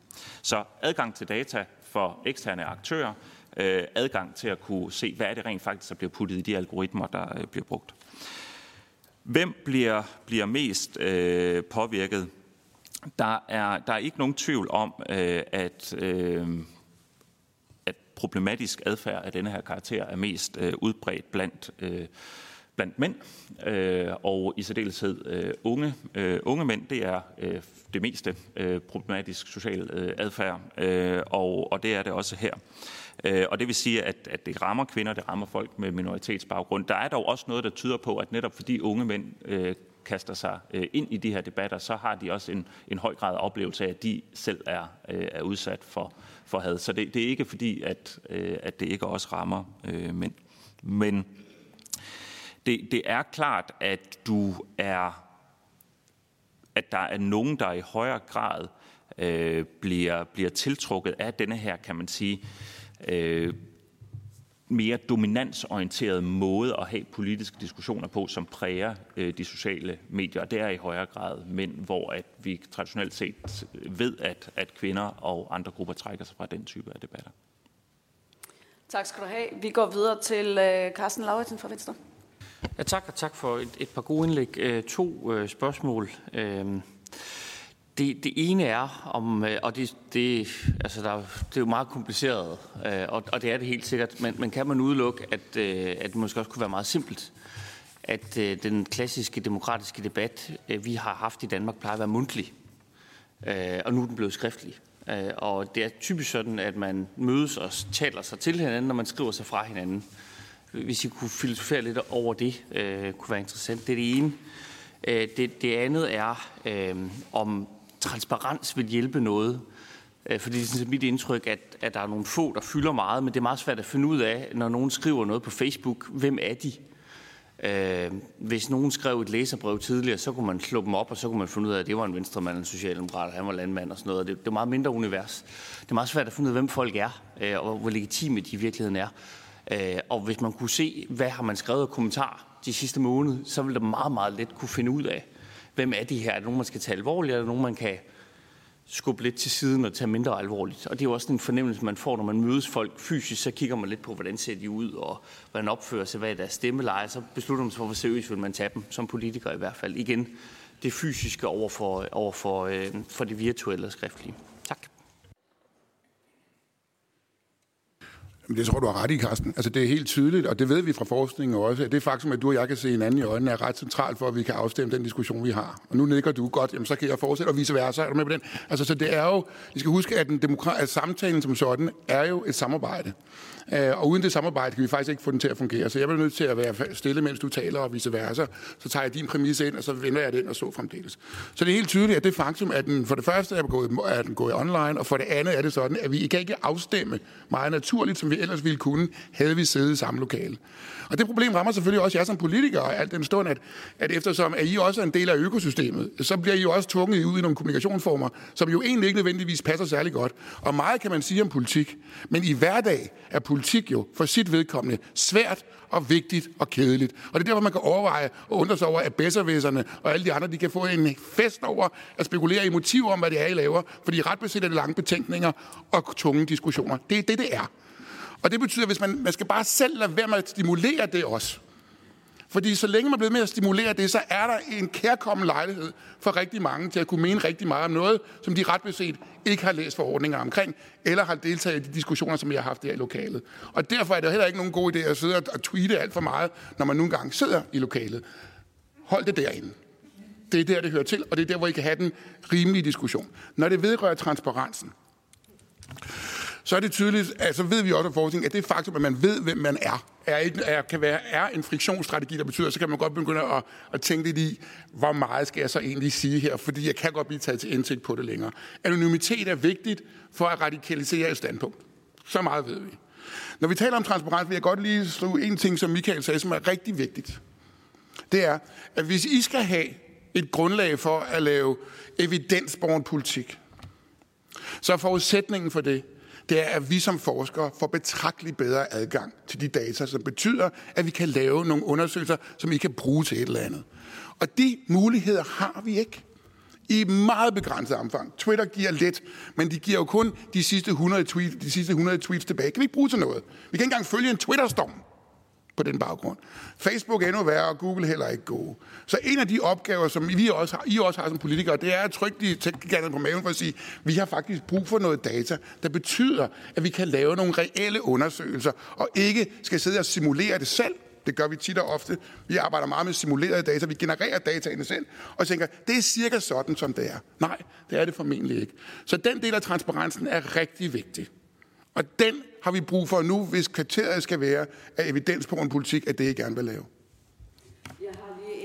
Så adgang til data for eksterne aktører, øh, adgang til at kunne se, hvad er det rent faktisk, der bliver puttet i de algoritmer, der øh, bliver brugt. Hvem bliver, bliver mest øh, påvirket? Der er, der er ikke nogen tvivl om, øh, at, øh, at problematisk adfærd af denne her karakter er mest øh, udbredt blandt øh, blandt mænd, øh, og i særdeleshed øh, unge, øh, unge mænd, det er øh, det meste øh, problematisk social øh, adfærd, øh, og, og det er det også her. Øh, og det vil sige, at, at det rammer kvinder, det rammer folk med minoritetsbaggrund. Der er dog også noget, der tyder på, at netop fordi unge mænd øh, kaster sig øh, ind i de her debatter, så har de også en, en høj grad af oplevelse af, at de selv er, øh, er udsat for, for had. Så det, det er ikke fordi, at, øh, at det ikke også rammer øh, mænd. Men det, det er klart, at du er, at der er nogen, der i højere grad øh, bliver, bliver tiltrukket af denne her, kan man sige, øh, mere dominansorienteret måde at have politiske diskussioner på, som præger øh, de sociale medier. Og det er i højere grad mænd, hvor at vi traditionelt set øh, ved, at, at kvinder og andre grupper trækker sig fra den type af debatter. Tak skal du have. Vi går videre til øh, Carsten Lauritsen fra Venstre. Ja, tak, og tak for et, et par gode indlæg. Øh, to øh, spørgsmål. Øh, det, det ene er, om, øh, og det, det, altså der, det er jo meget kompliceret, øh, og, og det er det helt sikkert, men, men kan man udelukke, at, øh, at det måske også kunne være meget simpelt, at øh, den klassiske demokratiske debat, øh, vi har haft i Danmark, plejer at være mundtlig, øh, og nu er den blevet skriftlig. Øh, og det er typisk sådan, at man mødes og taler sig til hinanden, når man skriver sig fra hinanden hvis I kunne filosofere lidt over det, øh, kunne være interessant. Det er det ene. Øh, det, det andet er, øh, om transparens vil hjælpe noget. Øh, fordi det er sådan mit indtryk, at, at der er nogle få, der fylder meget, men det er meget svært at finde ud af, når nogen skriver noget på Facebook, hvem er de? Øh, hvis nogen skrev et læserbrev tidligere, så kunne man slå dem op, og så kunne man finde ud af, at det var en venstremand, en socialdemokrat, han var landmand og sådan noget. Det, det er meget mindre univers. Det er meget svært at finde ud af, hvem folk er, øh, og hvor legitime de i virkeligheden er. Øh, og hvis man kunne se, hvad har man skrevet af kommentar de sidste måned, så ville det meget, meget let kunne finde ud af, hvem er de her? Er det nogen, man skal tage alvorligt? Er det nogen, man kan skubbe lidt til siden og tage mindre alvorligt? Og det er jo også en fornemmelse, man får, når man mødes folk fysisk, så kigger man lidt på, hvordan ser de ud, og hvordan opfører sig, hvad er deres stemmeleje, så beslutter man sig for, hvor seriøst vil man tage dem, som politiker i hvert fald. Igen, det fysiske over for, over for, øh, for det virtuelle og skriftlige. Jamen, det tror du har ret i, Carsten. Altså, det er helt tydeligt, og det ved vi fra forskningen også, at det faktum, at du og jeg kan se hinanden i øjnene, er ret centralt for, at vi kan afstemme den diskussion, vi har. Og nu nikker du godt, jamen så kan jeg fortsætte, og vice versa. Er du med på den? Altså, så det er jo, vi skal huske, at, den demokra- at samtalen som sådan er jo et samarbejde. Øh, og uden det samarbejde kan vi faktisk ikke få den til at fungere. Så jeg bliver nødt til at være stille, mens du taler, og vice versa. Så tager jeg din præmis ind, og så vender jeg den, og så fremdeles. Så det er helt tydeligt, at det faktum, at den for det første er, gået, er den gået online, og for det andet er det sådan, at vi kan ikke afstemme meget naturligt, som vi ellers ville kunne, havde vi siddet i samme lokale. Og det problem rammer selvfølgelig også jer som politikere, alt den stund, at, at eftersom at I også er en del af økosystemet, så bliver I jo også tvunget ud i nogle kommunikationsformer, som jo egentlig ikke nødvendigvis passer særlig godt. Og meget kan man sige om politik, men i hverdag er politik jo for sit vedkommende svært og vigtigt og kedeligt. Og det er derfor, man kan overveje og undre sig over, at bedservæserne og alle de andre, de kan få en fest over at spekulere i motiver om, hvad det er, I laver, fordi ret beset er det lange betænkninger og tunge diskussioner. Det er det, det er. Og det betyder, at hvis man, man skal bare selv lade være med at stimulere det også. Fordi så længe man bliver med at stimulere det, så er der en kærkommen lejlighed for rigtig mange til at kunne mene rigtig meget om noget, som de ret beset ikke har læst forordninger omkring, eller har deltaget i de diskussioner, som jeg har haft her i lokalet. Og derfor er det heller ikke nogen god idé at sidde og tweete alt for meget, når man nogle gange sidder i lokalet. Hold det derinde. Det er der, det hører til, og det er der, hvor I kan have den rimelige diskussion. Når det vedrører transparensen, så er det tydeligt, altså ved vi også af forskning, at det faktum, at man ved, hvem man er, er, et, er, kan være, er en friktionsstrategi, der betyder, så kan man godt begynde at, at tænke lidt i, hvor meget skal jeg så egentlig sige her, fordi jeg kan godt blive taget til indsigt på det længere. Anonymitet er vigtigt for at radikalisere et standpunkt. Så meget ved vi. Når vi taler om transparens, vil jeg godt lige slå en ting, som Michael sagde, som er rigtig vigtigt. Det er, at hvis I skal have et grundlag for at lave evidensborgen politik, så er forudsætningen for det, det er, at vi som forskere får betragteligt bedre adgang til de data, som betyder, at vi kan lave nogle undersøgelser, som vi kan bruge til et eller andet. Og de muligheder har vi ikke i meget begrænset omfang. Twitter giver lidt, men de giver jo kun de sidste 100 tweets, de sidste 100 tweets tilbage. Kan vi ikke bruge til noget? Vi kan ikke engang følge en Twitter-storm på den baggrund. Facebook er endnu værre, og Google heller ikke gode. Så en af de opgaver, som vi også har, I også har som politikere, det er at trykke de teknikerne på maven for at sige, vi har faktisk brug for noget data, der betyder, at vi kan lave nogle reelle undersøgelser, og ikke skal sidde og simulere det selv. Det gør vi tit og ofte. Vi arbejder meget med simulerede data. Vi genererer dataene selv og tænker, det er cirka sådan, som det er. Nej, det er det formentlig ikke. Så den del af transparensen er rigtig vigtig. Og den har vi brug for nu, hvis kriteriet skal være af evidens på en politik, at det I gerne vil lave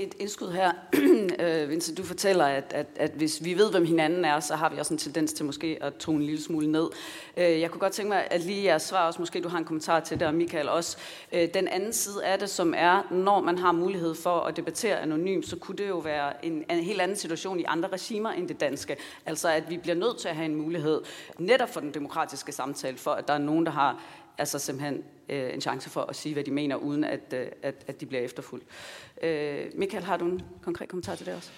et indskud her. Øh, Vincent, du fortæller, at, at, at hvis vi ved, hvem hinanden er, så har vi også en tendens til måske at tone en lille smule ned. Øh, jeg kunne godt tænke mig, at lige jeres svar også, måske du har en kommentar til det, og Michael også. Øh, den anden side af det, som er, når man har mulighed for at debattere anonymt, så kunne det jo være en, en helt anden situation i andre regimer end det danske. Altså at vi bliver nødt til at have en mulighed, netop for den demokratiske samtale, for at der er nogen, der har altså simpelthen øh, en chance for at sige, hvad de mener, uden at, øh, at, at de bliver efterfulgt. Øh, Michael, har du en konkret kommentar til det også?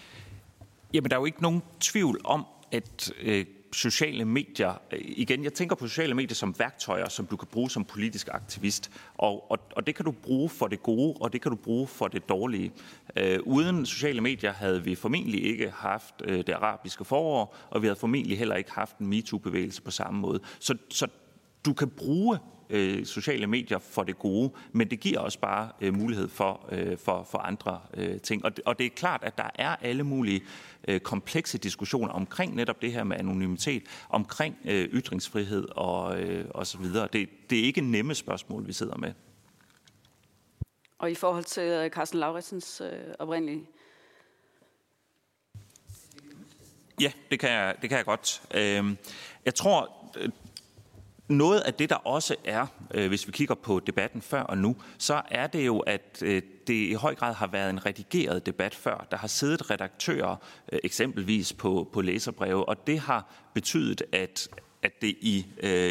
Jamen, der er jo ikke nogen tvivl om, at øh, sociale medier, øh, igen, jeg tænker på sociale medier som værktøjer, som du kan bruge som politisk aktivist, og, og, og det kan du bruge for det gode, og det kan du bruge for det dårlige. Øh, uden sociale medier havde vi formentlig ikke haft øh, det arabiske forår, og vi havde formentlig heller ikke haft en MeToo-bevægelse på samme måde. Så, så du kan bruge øh, sociale medier for det gode, men det giver også bare øh, mulighed for, øh, for, for andre øh, ting. Og det, og det er klart, at der er alle mulige øh, komplekse diskussioner omkring netop det her med anonymitet, omkring øh, ytringsfrihed og, øh, og så videre. Det, det er ikke nemme spørgsmål, vi sidder med. Og i forhold til øh, Carsten Lauritsens øh, oprindelige Ja, det kan jeg, det kan jeg godt. Øh, jeg tror, øh, noget af det, der også er, øh, hvis vi kigger på debatten før og nu, så er det jo, at øh, det i høj grad har været en redigeret debat før. Der har siddet redaktører øh, eksempelvis på, på læserbreve, og det har betydet, at, at det i,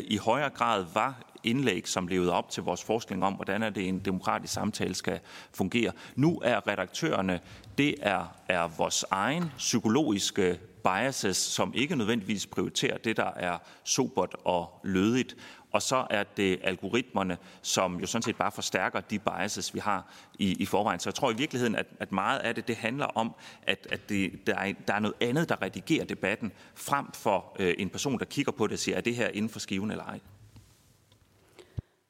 i højere grad var indlæg, som levede op til vores forskning om, hvordan er det en demokratisk samtale skal fungere. Nu er redaktørerne, det er, er vores egen psykologiske biases, som ikke nødvendigvis prioriterer det, der er sobert og lødigt. Og så er det algoritmerne, som jo sådan set bare forstærker de biases, vi har i, i forvejen. Så jeg tror i virkeligheden, at, at meget af det, det handler om, at, at det, der, er, der er noget andet, der redigerer debatten, frem for øh, en person, der kigger på det og siger, er det her inden for skiven eller ej?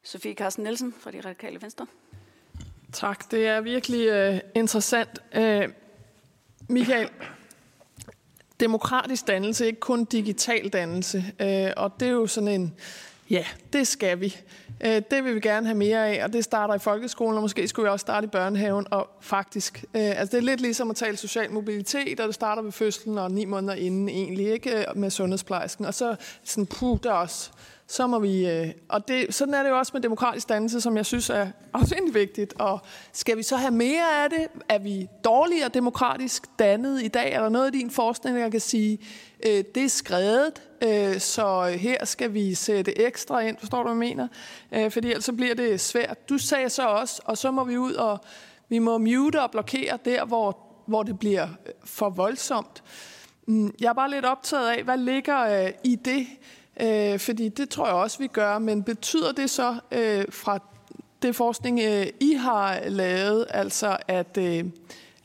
Sofie Carsten Nielsen fra De Radikale Venstre. Tak, det er virkelig uh, interessant. Uh, Michael, demokratisk dannelse, ikke kun digital dannelse, Øh, og det er jo sådan en, ja, det skal vi. Øh, det vil vi gerne have mere af, og det starter i folkeskolen, og måske skulle vi også starte i børnehaven, og faktisk, Øh, altså det er lidt ligesom at tale social mobilitet, og det starter ved fødslen og ni måneder inden egentlig, ikke øh, med sundhedsplejersken, og så sådan, puh, der er også så må vi... Øh, og det, sådan er det jo også med demokratisk dannelse, som jeg synes er afsindelig vigtigt. Og skal vi så have mere af det? Er vi dårligere demokratisk dannet i dag? Er der noget i din forskning, der kan sige, øh, det er skrevet, øh, så her skal vi sætte ekstra ind, forstår du, hvad jeg mener? Øh, fordi ellers så bliver det svært. Du sagde så også, og så må vi ud og vi må mute og blokere der, hvor, hvor det bliver øh, for voldsomt. Mm, jeg er bare lidt optaget af, hvad ligger øh, i det, Øh, fordi det tror jeg også, vi gør. Men betyder det så øh, fra det forskning, øh, I har lavet, altså at, øh,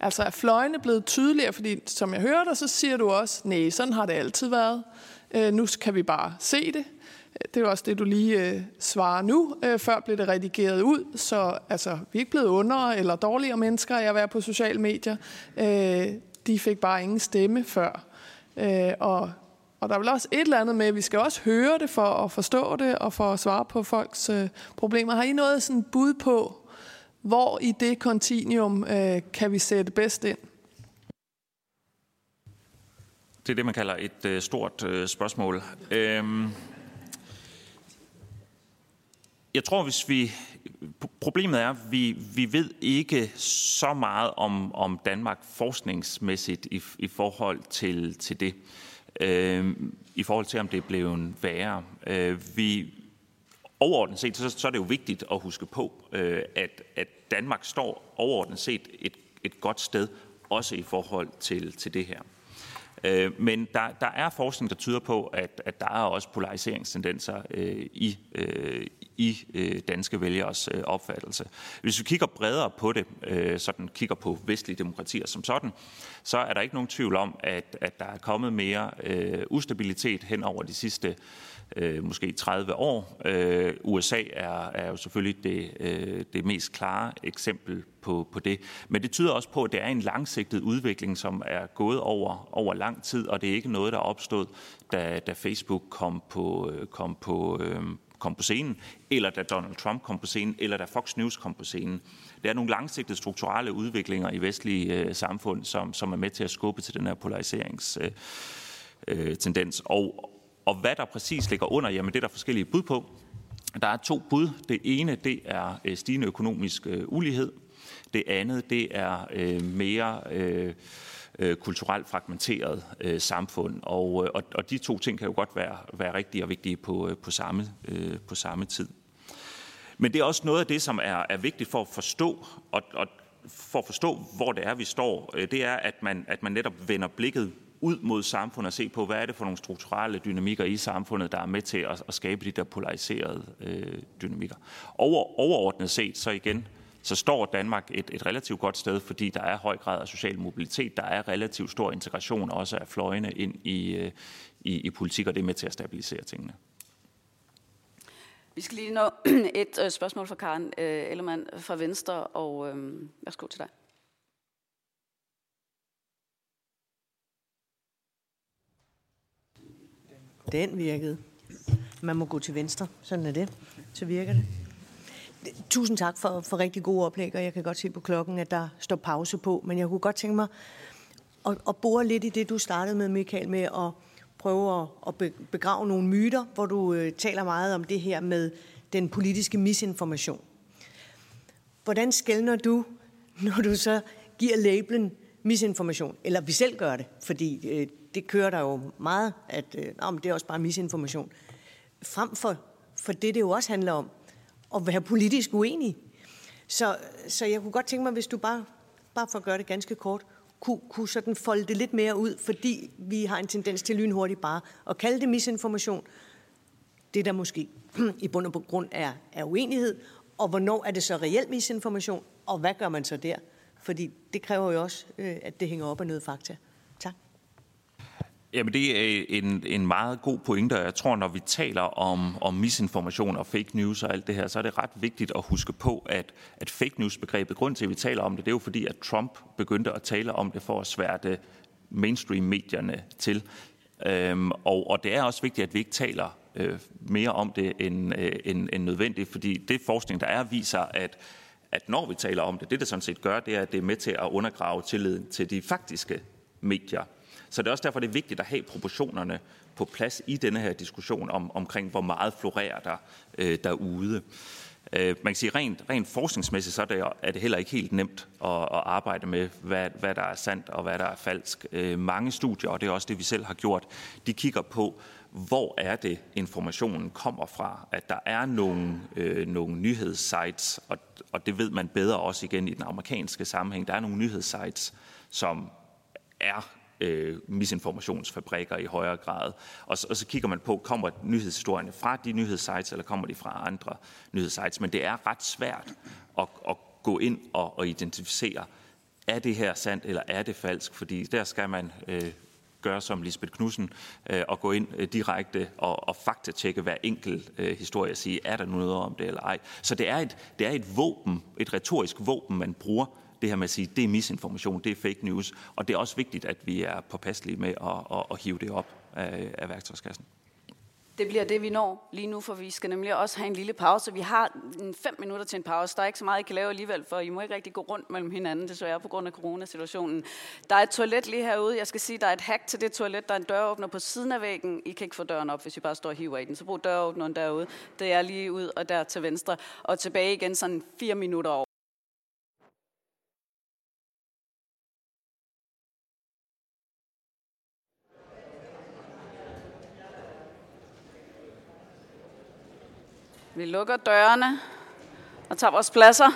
altså er fløjene blevet tydeligere? Fordi som jeg hører dig, så siger du også, nej, sådan har det altid været. Øh, nu kan vi bare se det. Øh, det er også det, du lige øh, svarer nu. Øh, før blev det redigeret ud, så altså, vi er ikke blevet undere eller dårligere mennesker af at være på sociale medier. Øh, de fik bare ingen stemme før. Øh, og og der er vel også et eller andet med, at vi skal også høre det for at forstå det og for at svare på folks øh, problemer. Har I noget sådan bud på, hvor i det kontinuum øh, kan vi sætte bedst ind? Det er det, man kalder et øh, stort øh, spørgsmål. Øhm, jeg tror, hvis vi... Problemet er, at vi, vi ved ikke så meget om, om Danmark forskningsmæssigt i, i forhold til, til det øh, øh, i forhold til, om det er blevet værre. Øh, vi, overordnet set, så, så er det jo vigtigt at huske på, øh, at, at Danmark står overordnet set et, et godt sted, også i forhold til, til det her. Øh, men der, der er forskning, der tyder på, at, at der er også polariseringstendenser øh, i, øh, i øh, danske vælgeres øh, opfattelse. Hvis vi kigger bredere på det, øh, sådan kigger på vestlige demokratier som sådan, så er der ikke nogen tvivl om, at, at der er kommet mere øh, ustabilitet hen over de sidste øh, måske 30 år. Øh, USA er, er jo selvfølgelig det, øh, det mest klare eksempel på, på det. Men det tyder også på, at det er en langsigtet udvikling, som er gået over, over lang tid, og det er ikke noget, der opstod, da, da Facebook kom på, øh, kom på, øh, kom på scenen, eller da Donald Trump kom på scenen, eller da Fox News kom på scenen. Der er nogle langsigtede strukturelle udviklinger i vestlige øh, samfund, som, som er med til at skubbe til den her polariseringstendens. Øh, øh, tendens. og, og hvad der præcis ligger under, jamen det er der forskellige bud på. Der er to bud. Det ene, det er øh, stigende økonomisk øh, ulighed. Det andet, det er øh, mere... Øh, øh, kulturelt fragmenteret øh, samfund. Og, øh, og, og de to ting kan jo godt være, være rigtige og vigtige på, øh, på, samme, øh, på samme tid. Men det er også noget af det, som er, er vigtigt for at forstå, og, og for at forstå, hvor det er, vi står, øh, det er, at man, at man netop vender blikket ud mod samfundet og se på, hvad er det for nogle strukturelle dynamikker i samfundet, der er med til at, at skabe de der polariserede øh, dynamikker. Over, overordnet set, så igen, så står Danmark et, et relativt godt sted, fordi der er høj grad af social mobilitet, der er relativt stor integration også af fløjene ind i, øh, i, i politik, og det er med til at stabilisere tingene. Vi skal lige nå et øh, spørgsmål fra Karen øh, Ellermann fra Venstre, og øh, værsgo til dig. Den virkede. Man må gå til venstre, sådan er det. Så virker det. Tusind tak for, for rigtig gode oplæg, og jeg kan godt se på klokken, at der står pause på. Men jeg kunne godt tænke mig at, at bore lidt i det, du startede med, Michael, med at prøve at, at begrave nogle myter, hvor du øh, taler meget om det her med den politiske misinformation. Hvordan skældner du, når du så giver labelen misinformation, eller vi selv gør det, fordi øh, det kører der jo meget, at øh, nå, men det er også bare misinformation, frem for, for det, det jo også handler om, at være politisk uenig. Så, så jeg kunne godt tænke mig, hvis du bare, bare for at gøre det ganske kort, kunne, kunne sådan folde det lidt mere ud, fordi vi har en tendens til lynhurtigt bare at kalde det misinformation. Det der måske i bund og grund er, er uenighed, og hvornår er det så reelt misinformation, og hvad gør man så der? Fordi det kræver jo også, øh, at det hænger op af noget fakta. Jamen, det er en, en meget god pointe, og jeg tror, når vi taler om, om misinformation og fake news og alt det her, så er det ret vigtigt at huske på, at, at fake news-begrebet, grund til, at vi taler om det, det er jo fordi, at Trump begyndte at tale om det for at sværte mainstream-medierne til. Øhm, og, og det er også vigtigt, at vi ikke taler øh, mere om det end, øh, end, end nødvendigt, fordi det forskning, der er, viser, at, at når vi taler om det, det det sådan set gør, det er, at det er med til at undergrave tilliden til de faktiske medier. Så det er også derfor, det er vigtigt at have proportionerne på plads i denne her diskussion om, omkring, hvor meget florerer der øh, derude. Øh, man kan sige, rent, rent forskningsmæssigt, så er det, er det heller ikke helt nemt at, at arbejde med, hvad, hvad der er sandt og hvad der er falsk. Øh, mange studier, og det er også det, vi selv har gjort, de kigger på, hvor er det, informationen kommer fra. At der er nogle, øh, nogle nyhedssites, og, og det ved man bedre også igen i den amerikanske sammenhæng. Der er nogle nyhedssites, som er øh, misinformationsfabrikker i højere grad. Og, og så kigger man på, kommer nyhedshistorierne fra de nyhedssites, eller kommer de fra andre nyhedssites. Men det er ret svært at, at gå ind og, og identificere, er det her sandt, eller er det falsk? Fordi der skal man øh, gøre som Lisbeth Knudsen øh, og gå ind øh, direkte og, og faktatjekke hver enkelt øh, historie og sige, er der noget om det eller ej. Så det er et, det er et våben, et retorisk våben, man bruger det her med at sige, det er misinformation, det er fake news, og det er også vigtigt, at vi er påpasselige med at, at, at hive det op af, af værktøjskassen. Det bliver det, vi når lige nu, for vi skal nemlig også have en lille pause. Vi har fem minutter til en pause. Der er ikke så meget, I kan lave alligevel, for I må ikke rigtig gå rundt mellem hinanden, desværre på grund af coronasituationen. Der er et toilet lige herude. Jeg skal sige, der er et hack til det toilet. Der er en døråbner på siden af væggen. I kan ikke få døren op, hvis I bare står og hiver i den. Så brug døråbneren derude. Det er lige ud og der til venstre. Og tilbage igen sådan fire minutter over. Vi lukker dørene og tager vores pladser,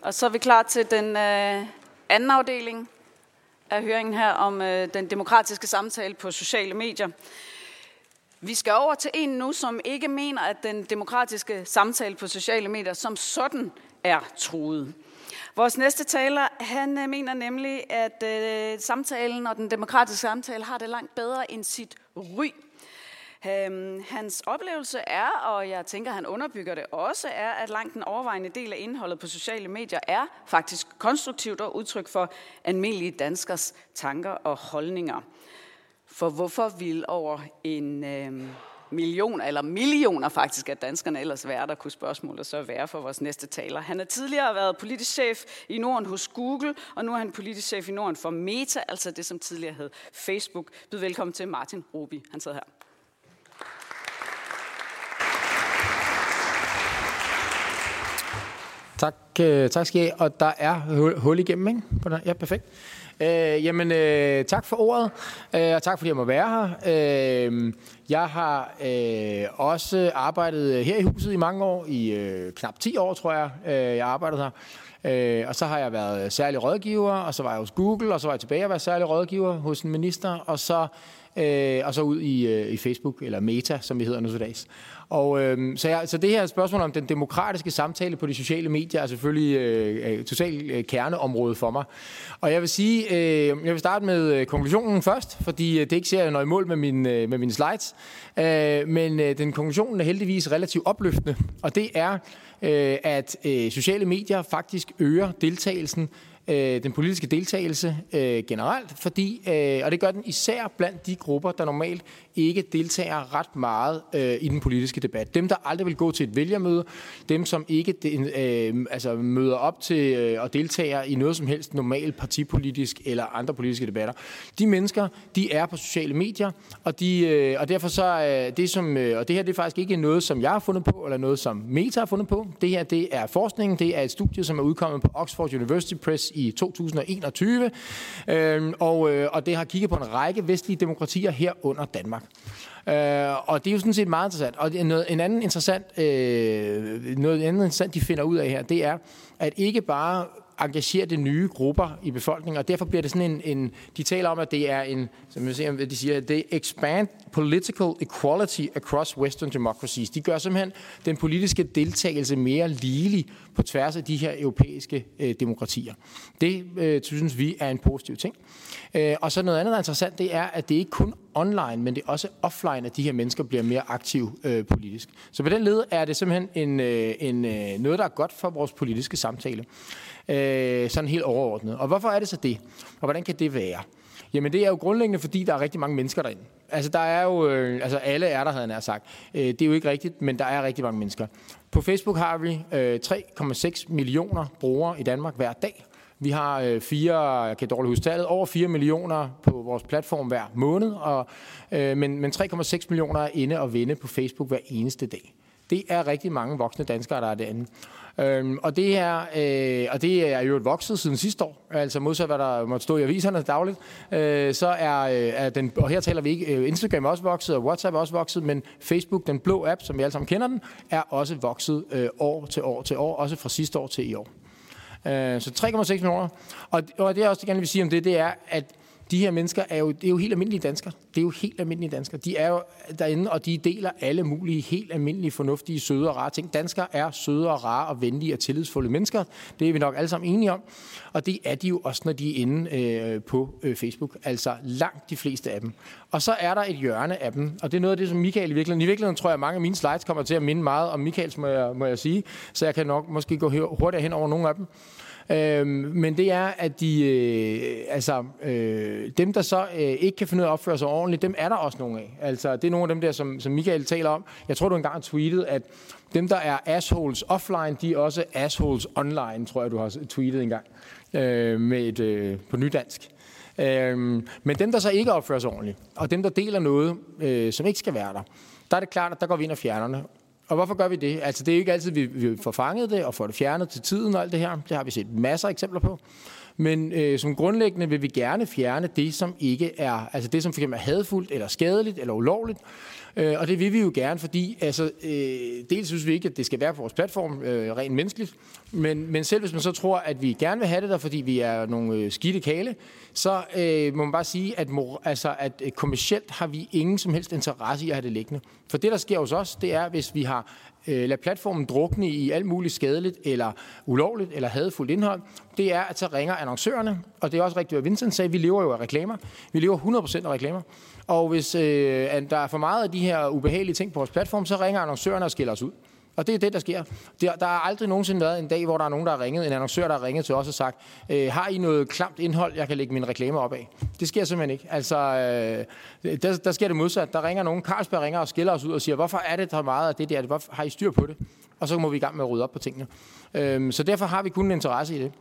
og så er vi klar til den øh, anden afdeling af høringen her om øh, den demokratiske samtale på sociale medier. Vi skal over til en nu, som ikke mener, at den demokratiske samtale på sociale medier som sådan er truet. Vores næste taler, han øh, mener nemlig, at øh, samtalen og den demokratiske samtale har det langt bedre end sit ry. Øhm, hans oplevelse er, og jeg tænker, han underbygger det også, er, at langt den overvejende del af indholdet på sociale medier er faktisk konstruktivt og udtryk for almindelige danskers tanker og holdninger. For hvorfor vil over en øh, million, eller millioner faktisk, af danskerne ellers være, der kunne spørgsmålet så være for vores næste taler. Han har tidligere været politisk chef i Norden hos Google, og nu er han politisk chef i Norden for Meta, altså det, som tidligere hed Facebook. Byd velkommen til Martin Ruby, Han sidder her. Tak, øh, tak skal I have. Og der er hul, hul igennem, ikke? Ja, perfekt. Øh, jamen, øh, tak for ordet, øh, og tak fordi jeg må være her. Øh, jeg har øh, også arbejdet her i huset i mange år, i øh, knap 10 år, tror jeg, øh, jeg arbejdede her. Øh, og så har jeg været særlig rådgiver, og så var jeg hos Google, og så var jeg tilbage og var særlig rådgiver hos en minister, og så, øh, og så ud i, øh, i Facebook, eller Meta, som vi hedder nu til dags. Og, øh, så, jeg, så det her spørgsmål om den demokratiske samtale på de sociale medier er selvfølgelig øh, øh totalt øh, kerneområde for mig. Og jeg vil sige, øh, jeg vil starte med øh, konklusionen først, fordi øh, det ikke ser jeg når i mål med, min, øh, med mine slides. Øh, men øh, den konklusionen er heldigvis relativt opløftende, og det er, øh, at øh, sociale medier faktisk øger deltagelsen øh, den politiske deltagelse øh, generelt, fordi, øh, og det gør den især blandt de grupper, der normalt ikke deltager ret meget øh, i den politiske debat. Dem, der aldrig vil gå til et vælgermøde, dem, som ikke øh, altså møder op til øh, og deltager i noget som helst normalt partipolitisk eller andre politiske debatter. De mennesker, de er på sociale medier, og, de, øh, og derfor så er det som, øh, og det her det er faktisk ikke noget, som jeg har fundet på, eller noget, som Meta har fundet på. Det her, det er forskningen, det er et studie, som er udkommet på Oxford University Press i 2021, øh, og, øh, og det har kigget på en række vestlige demokratier herunder Danmark. Øh, og det er jo sådan set meget interessant. Og noget, en anden interessant, øh, noget andet interessant, de finder ud af her, det er, at ikke bare engagere de nye grupper i befolkningen, og derfor bliver det sådan en, en de taler om, at det er en, som jeg ser, de siger, det expand political equality across western democracies. De gør simpelthen den politiske deltagelse mere ligelig på tværs af de her europæiske øh, demokratier. Det øh, synes vi er en positiv ting. Øh, og så noget andet, der er interessant, det er, at det ikke kun online, men det er også offline, at de her mennesker bliver mere aktive øh, politisk. Så på den led er det simpelthen en, øh, en, øh, noget, der er godt for vores politiske samtale. Øh, sådan helt overordnet. Og hvorfor er det så det? Og hvordan kan det være? Jamen det er jo grundlæggende, fordi der er rigtig mange mennesker derinde. Altså der er jo, øh, altså alle er der, havde jeg sagt. Øh, det er jo ikke rigtigt, men der er rigtig mange mennesker. På Facebook har vi øh, 3,6 millioner brugere i Danmark hver dag. Vi har øh, fire, jeg kan dårligt huske tallet, over 4 millioner på vores platform hver måned, og, øh, men, men 3,6 millioner er inde og vende på Facebook hver eneste dag. Det er rigtig mange voksne danskere, der er derinde. Øhm, og, det er, øh, og det er jo et vokset siden sidste år, altså modsat hvad der måtte stå i aviserne dagligt, øh, så er, øh, er den, og her taler vi ikke, øh, Instagram er også vokset, og WhatsApp er også vokset, men Facebook, den blå app, som vi alle sammen kender den, er også vokset øh, år til år til år, også fra sidste år til i år. Øh, så 3,6 millioner. Og, og det, jeg også gerne vil sige om det, det er, at de her mennesker er jo, det er jo helt almindelige danskere. Det er jo helt almindelige danskere. De er jo derinde, og de deler alle mulige helt almindelige, fornuftige, søde og rare ting. Danskere er søde og rare og venlige og tillidsfulde mennesker. Det er vi nok alle sammen enige om. Og det er de jo også, når de er inde øh, på øh, Facebook. Altså langt de fleste af dem. Og så er der et hjørne af dem, og det er noget af det, som Michael i virkeligheden... I virkeligheden tror jeg, at mange af mine slides kommer til at minde meget om Michaels, må jeg, må jeg sige. Så jeg kan nok måske gå hurtigere hen over nogle af dem. Øh, men det er, at de, øh, altså, øh, dem, der så øh, ikke kan finde ud af at opføre sig ordentligt, dem er der også nogle af. Altså, det er nogle af dem der, som, som Michael taler om. Jeg tror, du engang har tweetet, at dem, der er assholes offline, de er også assholes online, tror jeg, du har tweetet engang øh, med et, øh, på nydansk. Øhm, men dem, der så ikke opfører sig ordentligt, og dem, der deler noget, øh, som ikke skal være der, der er det klart, at der går vi ind og fjerner. Og hvorfor gør vi det? Altså, det er jo ikke altid, vi, vi får fanget det og får det fjernet til tiden og alt det her. Det har vi set masser af eksempler på. Men øh, som grundlæggende vil vi gerne fjerne det, som ikke er, altså det, som for eksempel er hadfuldt, eller skadeligt, eller ulovligt. Øh, og det vil vi jo gerne, fordi altså, øh, dels synes vi ikke, at det skal være på vores platform øh, rent menneskeligt, men, men selv hvis man så tror, at vi gerne vil have det der, fordi vi er nogle øh, skidte kale, så øh, må man bare sige, at, mor, altså, at øh, kommercielt har vi ingen som helst interesse i at have det liggende. For det, der sker hos os, det er, hvis vi har øh, lade platformen drukne i alt muligt skadeligt eller ulovligt eller hadfuldt indhold, det er, at så ringer annoncørerne, og det er også rigtigt, hvad Vincent sagde, vi lever jo af reklamer. Vi lever 100% af reklamer. Og hvis øh, der er for meget af de her ubehagelige ting på vores platform, så ringer annoncørerne og skiller os ud. Og det er det, der sker. Der, der har aldrig nogensinde været en dag, hvor der er nogen, der har ringet, en annoncør, der har ringet til os og sagt, øh, har I noget klamt indhold, jeg kan lægge min reklame op af? Det sker simpelthen ikke. Altså, øh, der, der sker det modsat. Der ringer nogen, Carlsberg ringer og skiller os ud og siger, hvorfor er det der meget af det der? Hvorfor har I styr på det? Og så må vi i gang med at rydde op på tingene. Øh, så derfor har vi kun en interesse i det.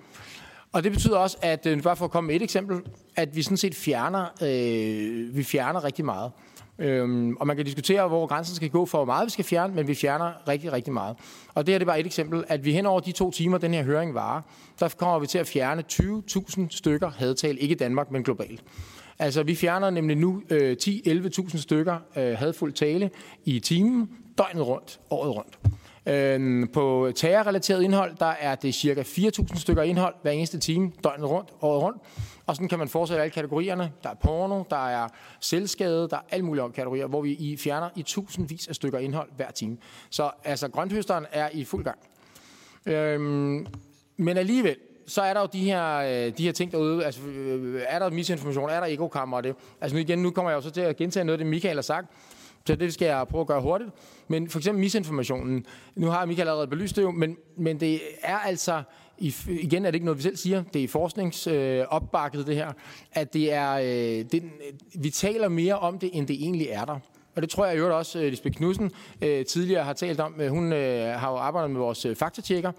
Og det betyder også, at, øh, bare for at komme med et eksempel, at vi sådan set fjerner, øh, vi fjerner rigtig meget. Øhm, og man kan diskutere, hvor grænsen skal gå for, hvor meget vi skal fjerne, men vi fjerner rigtig, rigtig meget. Og det her det er bare et eksempel, at vi hen over de to timer, den her høring varer, der kommer vi til at fjerne 20.000 stykker hadtal, ikke i Danmark, men globalt. Altså, vi fjerner nemlig nu øh, 10-11.000 stykker øh, hadfuld tale i timen, døgnet rundt, året rundt. Øh, på terrorrelateret indhold, der er det cirka 4.000 stykker indhold hver eneste time, døgnet rundt, året rundt. Og sådan kan man fortsætte alle kategorierne. Der er porno, der er selvskade, der er alle mulige kategorier, hvor vi i fjerner i tusindvis af stykker indhold hver time. Så altså, grønthøsteren er i fuld gang. Øhm, men alligevel, så er der jo de her, øh, de her ting derude. Altså, øh, er der misinformation? Er der ekokammer? Og det? Altså nu igen, nu kommer jeg jo så til at gentage noget af det, Michael har sagt. Så det skal jeg prøve at gøre hurtigt. Men for eksempel misinformationen. Nu har Michael allerede belyst det jo, men, men det er altså igen er det ikke noget, vi selv siger, det er forskningsopbakket øh, det her, at det er, øh, det, øh, vi taler mere om det, end det egentlig er der. Og det tror jeg jo også, øh, Lisbeth Knudsen øh, tidligere har talt om. Hun har jo arbejdet med vores faktatjekker,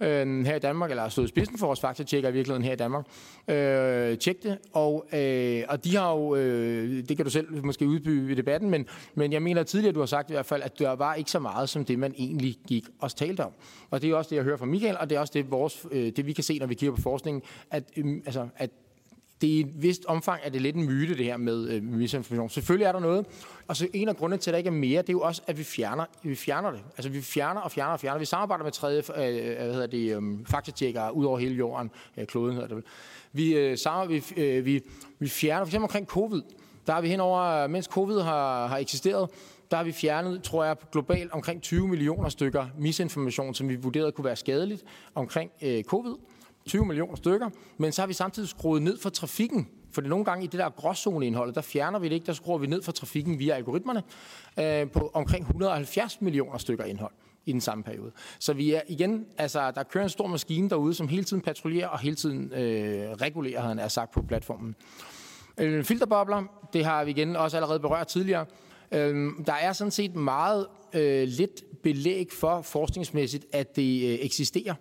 øh, her i Danmark, eller stået i spidsen for vores faktatjekker i virkeligheden her i Danmark. Øh, tjek det, og, øh, og de har jo, øh, det kan du selv måske udbygge i debatten, men, men jeg mener tidligere, du har sagt i hvert fald, at der var ikke så meget som det, man egentlig gik og talte om. Og det er også det, jeg hører fra Michael, og det er også det, vores, øh, det vi kan se, når vi kigger på forskningen, at, øh, altså, at det er i et vist omfang er det lidt en myte, det her med øh, misinformation. Selvfølgelig er der noget. Og så en af grundene til, at der ikke er mere, det er jo også, at vi fjerner, vi fjerner det. Altså vi fjerner og fjerner og fjerner. Vi samarbejder med tredje øh, øh hvad hedder det, øh, faktatjekkere ud over hele jorden. Øh, kloden hedder det vel. Vi, øh, samarbejder, vi, øh, vi, vi fjerner, for eksempel omkring covid. Der har vi henover, øh, mens covid har, har eksisteret, der har vi fjernet, tror jeg, globalt omkring 20 millioner stykker misinformation, som vi vurderede kunne være skadeligt omkring øh, covid. 20 millioner stykker, men så har vi samtidig skruet ned for trafikken For det nogle gange i det der gråzoneindhold, der fjerner vi det ikke, der skruer vi ned for trafikken via algoritmerne øh, på omkring 170 millioner stykker indhold i den samme periode. Så vi er igen, altså der kører en stor maskine derude, som hele tiden patruljerer og hele tiden øh, regulerer, havde han er sagt på platformen. Øh, filterbobler, det har vi igen også allerede berørt tidligere. Øh, der er sådan set meget øh, lidt belæg for forskningsmæssigt, at det øh, eksisterer.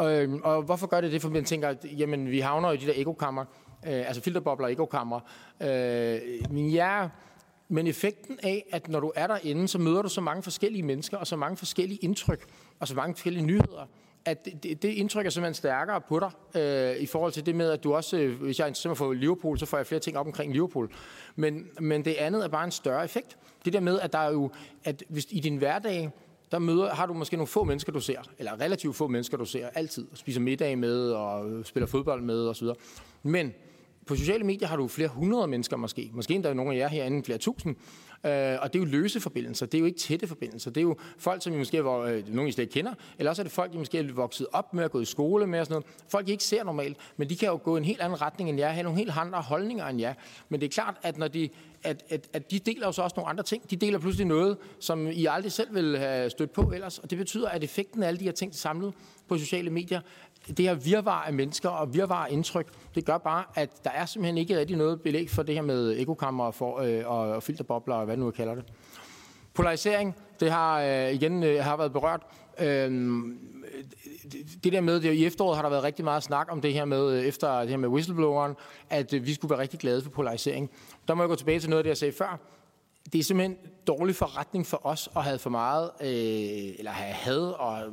Øh, og hvorfor gør det det? For man tænker, at jamen, vi havner i de der ekokammer, øh, altså filterbobler og ekokammer. Øh, men ja, men effekten af, at når du er derinde, så møder du så mange forskellige mennesker og så mange forskellige indtryk og så mange forskellige nyheder, at det, det, det indtryk er simpelthen stærkere på dig, øh, i forhold til det med, at du også, øh, hvis jeg er interesseret for Liverpool, så får jeg flere ting op omkring Liverpool. Men, men det andet er bare en større effekt. Det der med, at der er jo, at hvis i din hverdag, der møder, har du måske nogle få mennesker, du ser, eller relativt få mennesker, du ser altid, og spiser middag med, og øh, spiller fodbold med, osv. Men på sociale medier har du flere hundrede mennesker måske, måske endda nogle af jer herinde flere tusind, øh, og det er jo løse forbindelser, det er jo ikke tætte forbindelser, det er jo folk, som I måske hvor, øh, nogen I slet ikke kender, eller også er det folk, I måske er vokset op med at gå i skole med og sådan noget. Folk, I ikke ser normalt, men de kan jo gå i en helt anden retning end jer, have nogle helt andre holdninger end jer. Men det er klart, at når de at, at, at de deler jo så også nogle andre ting. De deler pludselig noget, som I aldrig selv ville have stødt på ellers. Og det betyder, at effekten af alle de her ting samlet på sociale medier det her virvar af mennesker og virvar af indtryk, det gør bare, at der er simpelthen ikke rigtig noget belæg for det her med ekokammer for, øh, og filterbobler og hvad nu jeg kalder det. Polarisering, det har øh, igen øh, har været berørt. Øhm, det der med, det, i efteråret har der været rigtig meget snak om det her med, øh, efter det her med whistlebloweren, at øh, vi skulle være rigtig glade for polarisering. Der må jeg gå tilbage til noget af det, jeg sagde før det er simpelthen dårlig forretning for os at have for meget, øh, eller have had og øh,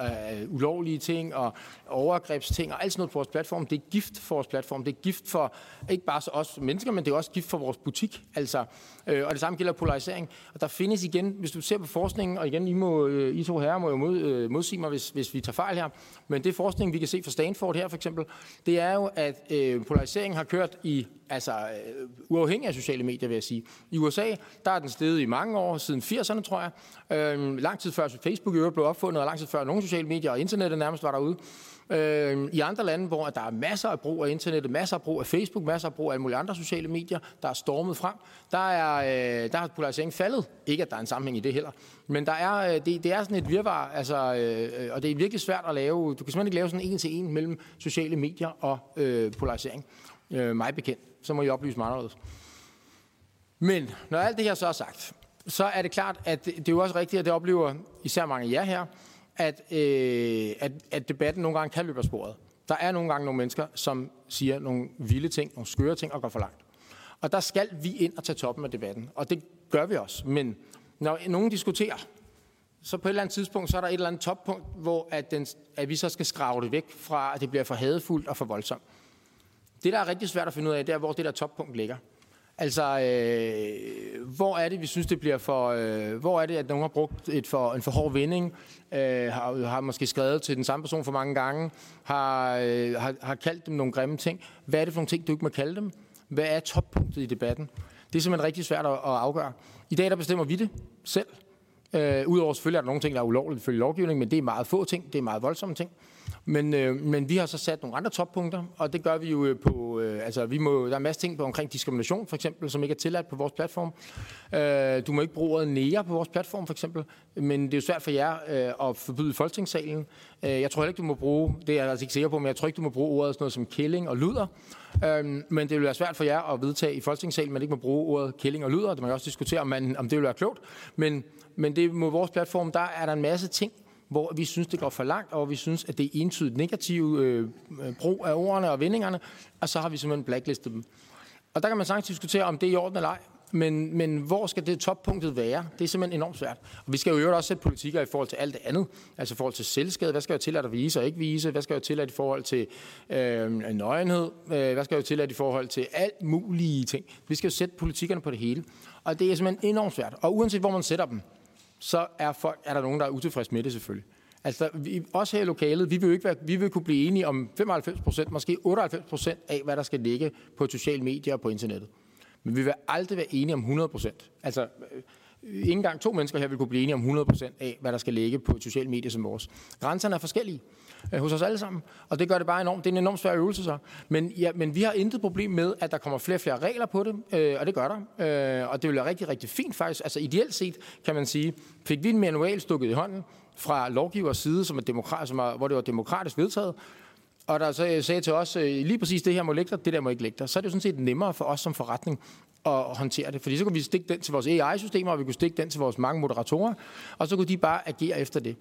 øh, øh, ulovlige ting og overgrebsting og alt sådan noget på vores platform. Det er gift for vores platform. Det er gift for ikke bare os mennesker, men det er også gift for vores butik. Altså, øh, og det samme gælder polarisering. Og der findes igen, hvis du ser på forskningen, og igen, I, må, øh, I to herrer må jo mod, øh, modsige mig, hvis, hvis vi tager fejl her, men det forskning, vi kan se fra Stanford her for eksempel, det er jo, at øh, polariseringen har kørt i altså øh, uafhængig af sociale medier, vil jeg sige. I USA, der er den steget i mange år, siden 80'erne, tror jeg. Øh, lang tid før Facebook i øvrigt blev opfundet, og lang tid før nogle sociale medier og internettet nærmest var derude. Øh, I andre lande, hvor der er masser af brug af internettet, masser af brug af Facebook, masser af brug af alle mulige andre sociale medier, der er stormet frem, der er, øh, der er polariseringen faldet. Ikke, at der er en sammenhæng i det heller. Men der er, øh, det, det er sådan et virvar, altså, øh, og det er virkelig svært at lave. Du kan simpelthen ikke lave sådan en en til en mellem sociale medier og øh, polarisering. Øh, mig bekendt. Så må I oplyse mig anderledes. Men når alt det her så er sagt, så er det klart, at det, det er jo også rigtigt, at det oplever især mange af jer her, at, øh, at, at debatten nogle gange kan løbe af sporet. Der er nogle gange nogle mennesker, som siger nogle vilde ting, nogle skøre ting og går for langt. Og der skal vi ind og tage toppen af debatten. Og det gør vi også. Men når nogen diskuterer, så på et eller andet tidspunkt, så er der et eller andet toppunkt, hvor at, den, at vi så skal skrave det væk fra, at det bliver for hadefuldt og for voldsomt. Det, der er rigtig svært at finde ud af, det er, hvor det der toppunkt ligger. Altså, øh, hvor er det, vi synes, det bliver for... Øh, hvor er det, at nogen har brugt et for, en for hård vending, øh, har, har måske skrevet til den samme person for mange gange, har, øh, har, har kaldt dem nogle grimme ting. Hvad er det for nogle ting, du ikke må kalde dem? Hvad er toppunktet i debatten? Det er simpelthen rigtig svært at, at afgøre. I dag der bestemmer vi det selv. Øh, Udover selvfølgelig er der nogle ting, der er ulovligt ifølge lovgivning, men det er meget få ting, det er meget voldsomme ting. Men, øh, men vi har så sat nogle andre toppunkter, og det gør vi jo øh, på, øh, altså vi må, der er en masse ting på omkring diskrimination for eksempel, som ikke er tilladt på vores platform. Øh, du må ikke bruge ordet nære på vores platform for eksempel, men det er jo svært for jer øh, at forbyde folketingssalen. Øh, jeg tror heller ikke, du må bruge, det er jeg altså ikke sikker på, men jeg tror ikke, du må bruge ordet sådan noget som killing og luder. Øh, men det vil være svært for jer at vedtage i folketingssalen, man ikke må bruge ordet killing og luder. Det man kan også diskutere, om, man, om det vil være klogt. Men, men det må vores platform, der er der en masse ting, hvor vi synes, det går for langt, og vi synes, at det er entydigt negativ øh, øh, brug af ordene og vendingerne, og så har vi simpelthen blacklistet dem. Og der kan man sagtens diskutere, om det er i orden eller ej, men, men hvor skal det toppunktet være? Det er simpelthen enormt svært. Og vi skal jo også sætte politikker i forhold til alt det andet. Altså i forhold til selvskade. Hvad skal jeg tillade at vise og ikke vise? Hvad skal jeg tillade i forhold til øh, nøgenhed? Øh, hvad skal jeg tillade i forhold til alt mulige ting? Vi skal jo sætte politikkerne på det hele. Og det er simpelthen enormt svært. Og uanset hvor man sætter dem, så er, folk, er der nogen, der er utilfredse med det selvfølgelig. Altså, vi, også her i lokalet, vi vil ikke være, vi vil kunne blive enige om 95 procent, måske 98 procent af, hvad der skal ligge på sociale medier og på internettet. Men vi vil aldrig være enige om 100 procent. Altså, ikke engang to mennesker her vil kunne blive enige om 100% af, hvad der skal ligge på et socialt medie som vores. Grænserne er forskellige øh, hos os alle sammen, og det gør det bare enormt. Det er en enormt svær øvelse så. Men, ja, men vi har intet problem med, at der kommer flere og flere regler på det, øh, og det gør der. Øh, og det vil være rigtig, rigtig fint faktisk. Altså ideelt set, kan man sige, fik vi en manual stukket i hånden fra lovgivers side, som er demokrat, som er, hvor det var demokratisk vedtaget, og der så sagde til os, øh, lige præcis det her må ligge der, det der må ikke ligge der, så er det jo sådan set nemmere for os som forretning at håndtere det. Fordi så kunne vi stikke den til vores AI-systemer, og vi kunne stikke den til vores mange moderatorer, og så kunne de bare agere efter det.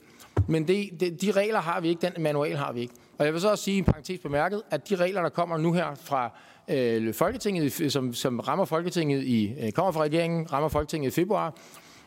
Men det, det, de regler har vi ikke, den manual har vi ikke. Og jeg vil så også sige, i parentes bemærket, at de regler, der kommer nu her fra øh, Folketinget, som, som rammer Folketinget i, øh, kommer fra regeringen, rammer Folketinget i februar,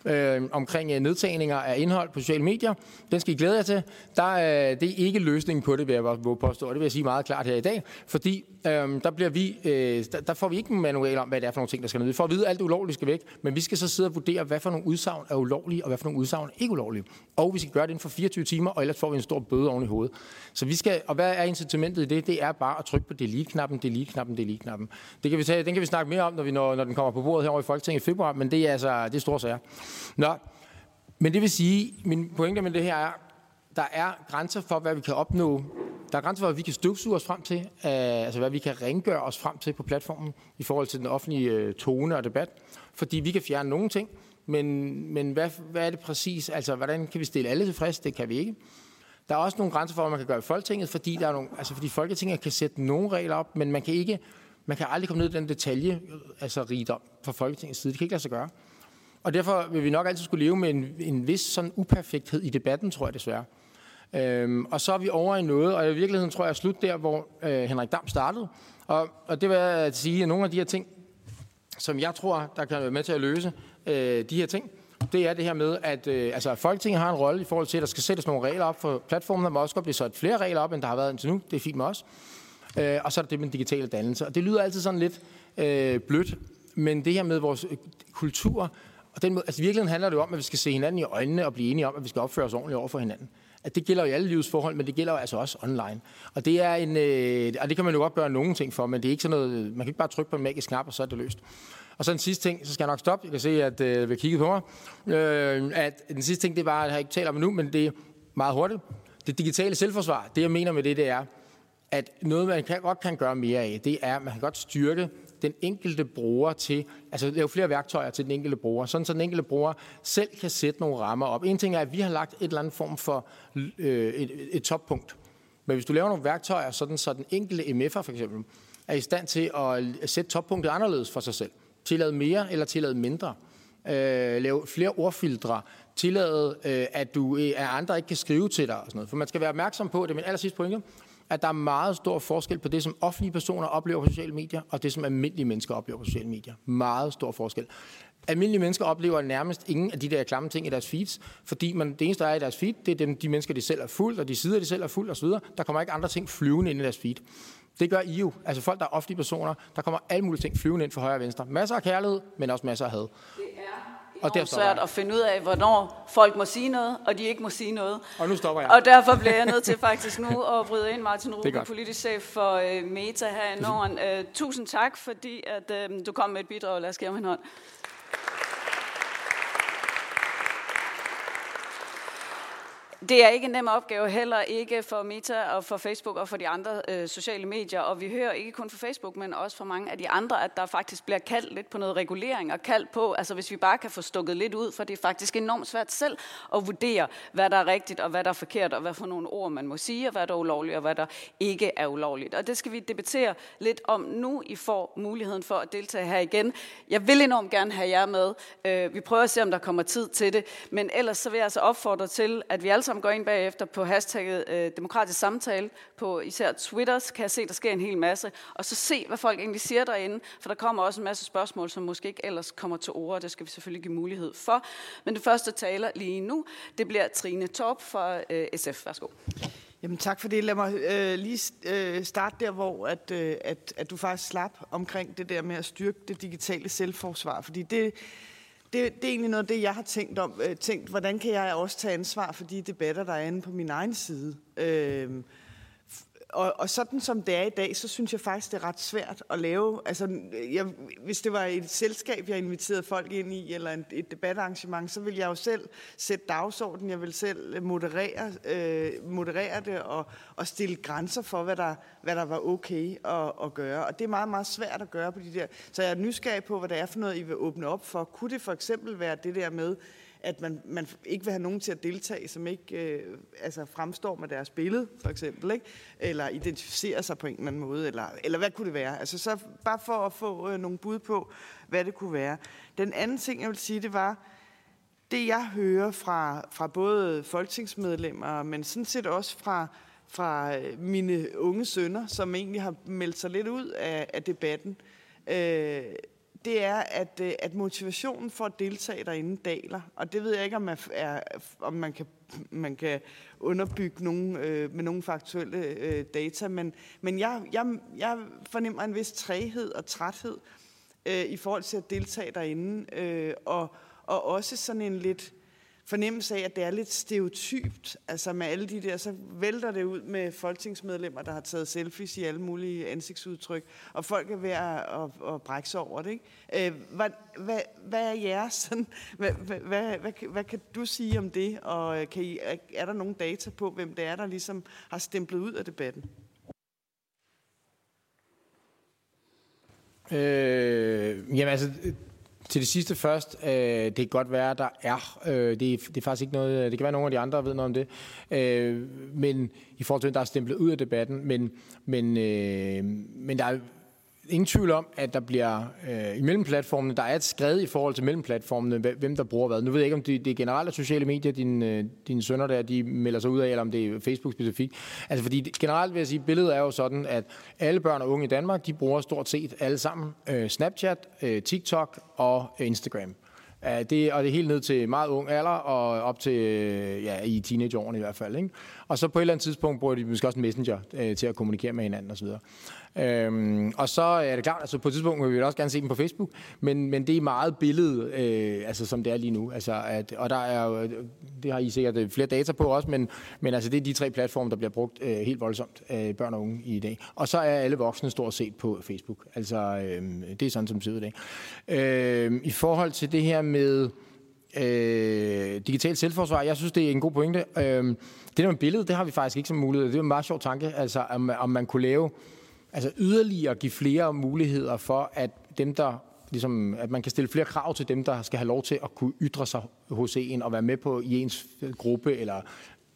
øh, omkring øh, nedtagninger af indhold på sociale medier. Den skal I glæde jer til. Der, øh, det er ikke løsningen på det, vil jeg våge påstå, og det vil jeg sige meget klart her i dag, fordi øh, der, bliver vi, øh, der, der får vi ikke en manual om, hvad det er for nogle ting, der skal ned. Vi får at vide, at alt det ulovlige skal væk, men vi skal så sidde og vurdere, hvad for nogle udsagn er ulovlige, og hvad for nogle udsagn er ikke ulovlige. Og vi skal gøre det inden for 24 timer, og ellers får vi en stor bøde oven i hovedet. Så vi skal, og hvad er incitamentet i det? Det er bare at trykke på delete-knappen, delete-knappen, delete-knappen. Det kan vi tage, den kan vi snakke mere om, når, vi, når, når den kommer på bordet herovre i Folketinget i februar, men det er altså det er store sager. Nå, men det vil sige, min pointe med det her er, der er grænser for, hvad vi kan opnå. Der er grænser for, hvad vi kan støvsuge os frem til, øh, altså hvad vi kan rengøre os frem til på platformen i forhold til den offentlige øh, tone og debat. Fordi vi kan fjerne nogle ting, men, men hvad, hvad er det præcis? Altså, hvordan kan vi stille alle tilfreds? Det kan vi ikke. Der er også nogle grænser for, hvad man kan gøre i Folketinget, fordi, der er nogle, altså fordi Folketinget kan sætte nogle regler op, men man kan ikke, man kan aldrig komme ned i den detalje, altså rigdom fra Folketingets side. Det kan ikke lade sig gøre. Og derfor vil vi nok altid skulle leve med en, en vis sådan uperfekthed i debatten, tror jeg desværre. Øhm, og så er vi over i noget, og i virkeligheden tror jeg er slut der, hvor øh, Henrik Dam startede. Og, og det vil jeg at sige, at nogle af de her ting, som jeg tror, der kan være med til at løse øh, de her ting, det er det her med, at øh, altså, Folketinget har en rolle i forhold til, at der skal sættes nogle regler op for platformen. Der må også godt blive sat flere regler op, end der har været indtil nu. Det er fint med os. Øh, og så er der det med den digitale dannelse. Og det lyder altid sådan lidt øh, blødt, men det her med vores kultur og den måde, altså virkeligheden handler det jo om, at vi skal se hinanden i øjnene og blive enige om, at vi skal opføre os ordentligt over for hinanden. At det gælder jo i alle livets forhold, men det gælder jo altså også online. Og det er en, øh, og det kan man jo godt gøre nogen ting for, men det er ikke sådan noget, man kan ikke bare trykke på en magisk knap, og så er det løst. Og så en sidste ting, så skal jeg nok stoppe. Jeg kan se, at øh, vi kigget på mig. Øh, at den sidste ting, det var, at jeg ikke taler om nu, men det er meget hurtigt. Det digitale selvforsvar, det jeg mener med det, det er, at noget, man kan, godt kan gøre mere af, det er, at man kan godt styrke den enkelte bruger til, altså lave flere værktøjer til den enkelte bruger, sådan så den enkelte bruger selv kan sætte nogle rammer op. En ting er, at vi har lagt et eller andet form for øh, et, et toppunkt. Men hvis du laver nogle værktøjer, sådan så den enkelte MF'er for eksempel, er i stand til at sætte toppunktet anderledes for sig selv, tillade mere eller tillade mindre, øh, lave flere ordfiltre, tillade, øh, at du øh, at andre ikke kan skrive til dig og sådan noget. For man skal være opmærksom på, det er min aller sidste pointe, at der er meget stor forskel på det, som offentlige personer oplever på sociale medier, og det, som almindelige mennesker oplever på sociale medier. Meget stor forskel. Almindelige mennesker oplever nærmest ingen af de der klamme ting i deres feeds, fordi man, det eneste, der er i deres feed, det er dem, de mennesker, de selv er fuldt, og de sider, de selv er fuldt osv. Der kommer ikke andre ting flyvende ind i deres feed. Det gør I jo. Altså folk, der er offentlige personer, der kommer alle mulige ting flyvende ind fra højre og venstre. Masser af kærlighed, men også masser af had. Det er og det er svært at finde ud af, hvornår folk må sige noget, og de ikke må sige noget. Og nu stopper jeg. Og derfor bliver jeg nødt til faktisk nu at bryde ind, Martin Ruben, politisk chef for uh, Meta her i Norden. Uh, tusind tak, fordi at, uh, du kom med et bidrag. Lad os give ham en hånd. Det er ikke en nem opgave, heller ikke for Meta og for Facebook og for de andre øh, sociale medier. Og vi hører ikke kun fra Facebook, men også fra mange af de andre, at der faktisk bliver kaldt lidt på noget regulering og kaldt på, altså hvis vi bare kan få stukket lidt ud, for det er faktisk enormt svært selv at vurdere, hvad der er rigtigt og hvad der er forkert, og hvad for nogle ord man må sige, og hvad der er ulovligt og hvad der ikke er ulovligt. Og det skal vi debattere lidt om nu. I får muligheden for at deltage her igen. Jeg vil enormt gerne have jer med. Øh, vi prøver at se, om der kommer tid til det. Men ellers så vil jeg altså opfordre til, at vi alle sammen går ind bagefter på hashtagget øh, demokratisk samtale på især Twitter, kan jeg se, at der sker en hel masse, og så se, hvad folk egentlig siger derinde, for der kommer også en masse spørgsmål, som måske ikke ellers kommer til ord, og det skal vi selvfølgelig give mulighed for. Men det første taler lige nu, det bliver Trine Torp fra øh, SF. Værsgo. Jamen tak for det. Lad mig øh, lige øh, starte der, hvor at, øh, at, at du faktisk slap omkring det der med at styrke det digitale selvforsvar. Fordi det, det, det er egentlig noget af det, jeg har tænkt om. Øh, tænkt, hvordan kan jeg også tage ansvar for de debatter, der er inde på min egen side? Øh, og, og sådan som det er i dag, så synes jeg faktisk, det er ret svært at lave. Altså, jeg, hvis det var et selskab, jeg inviterede folk ind i, eller en, et debatarrangement, så ville jeg jo selv sætte dagsordenen, jeg vil selv moderere, øh, moderere det og, og stille grænser for, hvad der, hvad der var okay at, at gøre. Og det er meget, meget svært at gøre på de der. Så jeg er nysgerrig på, hvad det er for noget, I vil åbne op for. Kunne det for eksempel være det der med, at man, man ikke vil have nogen til at deltage, som ikke øh, altså fremstår med deres billede, for eksempel, ikke? eller identificerer sig på en eller anden måde, eller, eller hvad kunne det være? Altså så bare for at få øh, nogle bud på, hvad det kunne være. Den anden ting, jeg vil sige, det var, det jeg hører fra, fra både folketingsmedlemmer, men sådan set også fra, fra øh, mine unge sønner, som egentlig har meldt sig lidt ud af, af debatten, øh, det er, at, øh, at motivationen for at deltage derinde daler. Og det ved jeg ikke, om man, er, om man, kan, man kan underbygge nogen, øh, med nogle faktuelle øh, data, men, men jeg, jeg, jeg fornemmer en vis træhed og træthed øh, i forhold til at deltage derinde, øh, og, og også sådan en lidt fornemmelse af, at det er lidt stereotypt. Altså med alle de der, så vælter det ud med folketingsmedlemmer, der har taget selfies i alle mulige ansigtsudtryk, og folk er ved at, at, at brække sig over det. Ikke? Øh, hvad, hvad, hvad er jeres sådan, hvad, hvad, hvad, hvad, hvad kan du sige om det, og øh, kan I, er der nogen data på, hvem det er, der ligesom har stemplet ud af debatten? Øh, jamen altså, til det sidste først, øh, det kan godt være, der er, øh, det, er, det er faktisk ikke noget, øh, det kan være nogle af de andre, der ved noget om det, øh, men i forhold til, der er stemplet ud af debatten, men, men, øh, men der er ingen tvivl om, at der bliver øh, i mellemplatformene, der er et skred i forhold til mellemplatformene, hvem der bruger hvad. Nu ved jeg ikke, om det, det er generelt sociale medier, dine, øh, dine sønner der, de melder sig ud af, eller om det er Facebook specifikt. Altså fordi generelt vil jeg sige, billedet er jo sådan, at alle børn og unge i Danmark, de bruger stort set alle sammen øh, Snapchat, øh, TikTok og øh, Instagram. Det, og det er helt ned til meget ung alder, og op til øh, ja, i teenageårene i hvert fald. Ikke? Og så på et eller andet tidspunkt bruger de måske også Messenger øh, til at kommunikere med hinanden osv. Øhm, og så er det klart, altså på et tidspunkt vil vi også gerne se dem på Facebook, men, men det er meget billede, øh, altså som det er lige nu. Altså at, og der er det har I sikkert øh, flere data på også, men, men altså det er de tre platforme, der bliver brugt øh, helt voldsomt af øh, børn og unge i dag. Og så er alle voksne stort set på Facebook. Altså øh, det er sådan, som det ser ud i dag. Øh, I forhold til det her med øh, digitalt selvforsvar, jeg synes, det er en god pointe. Øh, det der med billedet, det har vi faktisk ikke som mulighed. Det er en meget sjov tanke, altså om, om man kunne lave altså yderligere give flere muligheder for, at dem, der ligesom, at man kan stille flere krav til dem, der skal have lov til at kunne ytre sig hos en og være med på i ens gruppe eller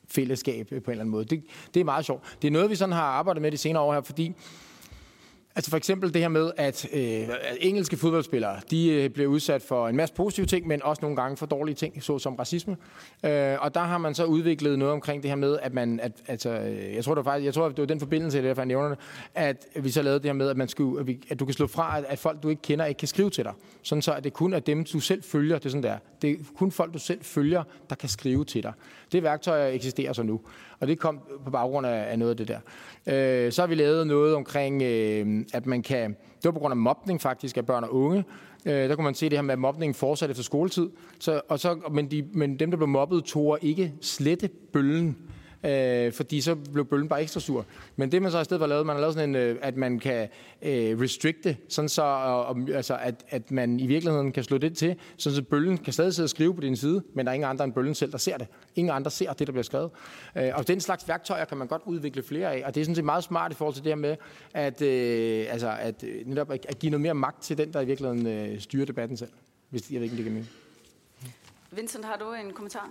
fællesskab på en eller anden måde. Det, det er meget sjovt. Det er noget, vi sådan har arbejdet med de senere år her, fordi Altså for eksempel det her med, at øh, engelske fodboldspillere, de øh, bliver udsat for en masse positive ting, men også nogle gange for dårlige ting, såsom racisme. Øh, og der har man så udviklet noget omkring det her med, at man, at, altså, øh, jeg tror det var faktisk, jeg tror det var den forbindelse, det derfor jeg nævner det, at vi så lavede det her med, at, man skulle, at, vi, at du kan slå fra, at, at folk du ikke kender ikke kan skrive til dig. Sådan så, at det kun er dem, du selv følger, det er sådan der. Det er kun folk, du selv følger, der kan skrive til dig. Det værktøj eksisterer så nu. Og det kom på baggrund af, af noget af det der. Øh, så har vi lavet noget omkring, øh, at man kan... Det var på grund af mobning faktisk af børn og unge. Øh, der kunne man se det her med, at mobningen fortsatte efter skoletid. Så, og så, men, de, men dem, der blev mobbet, tog ikke slette bøllen øh, fordi så blev bøllen bare ekstra sur. Men det man så i stedet for lavet, man har lavet sådan en, øh, at man kan øh, restrikte, sådan så, og, altså, at, at man i virkeligheden kan slå det til, sådan så bøllen kan stadig sidde og skrive på din side, men der er ingen andre end bøllen selv, der ser det. Ingen andre ser det, der bliver skrevet. Øh, og den slags værktøjer kan man godt udvikle flere af, og det er sådan set meget smart i forhold til det her med, at, øh, altså, at, øh, netop at, at give noget mere magt til den, der i virkeligheden øh, styrer debatten selv. Hvis jeg ved ikke, det kan mene. Vincent, har du en kommentar?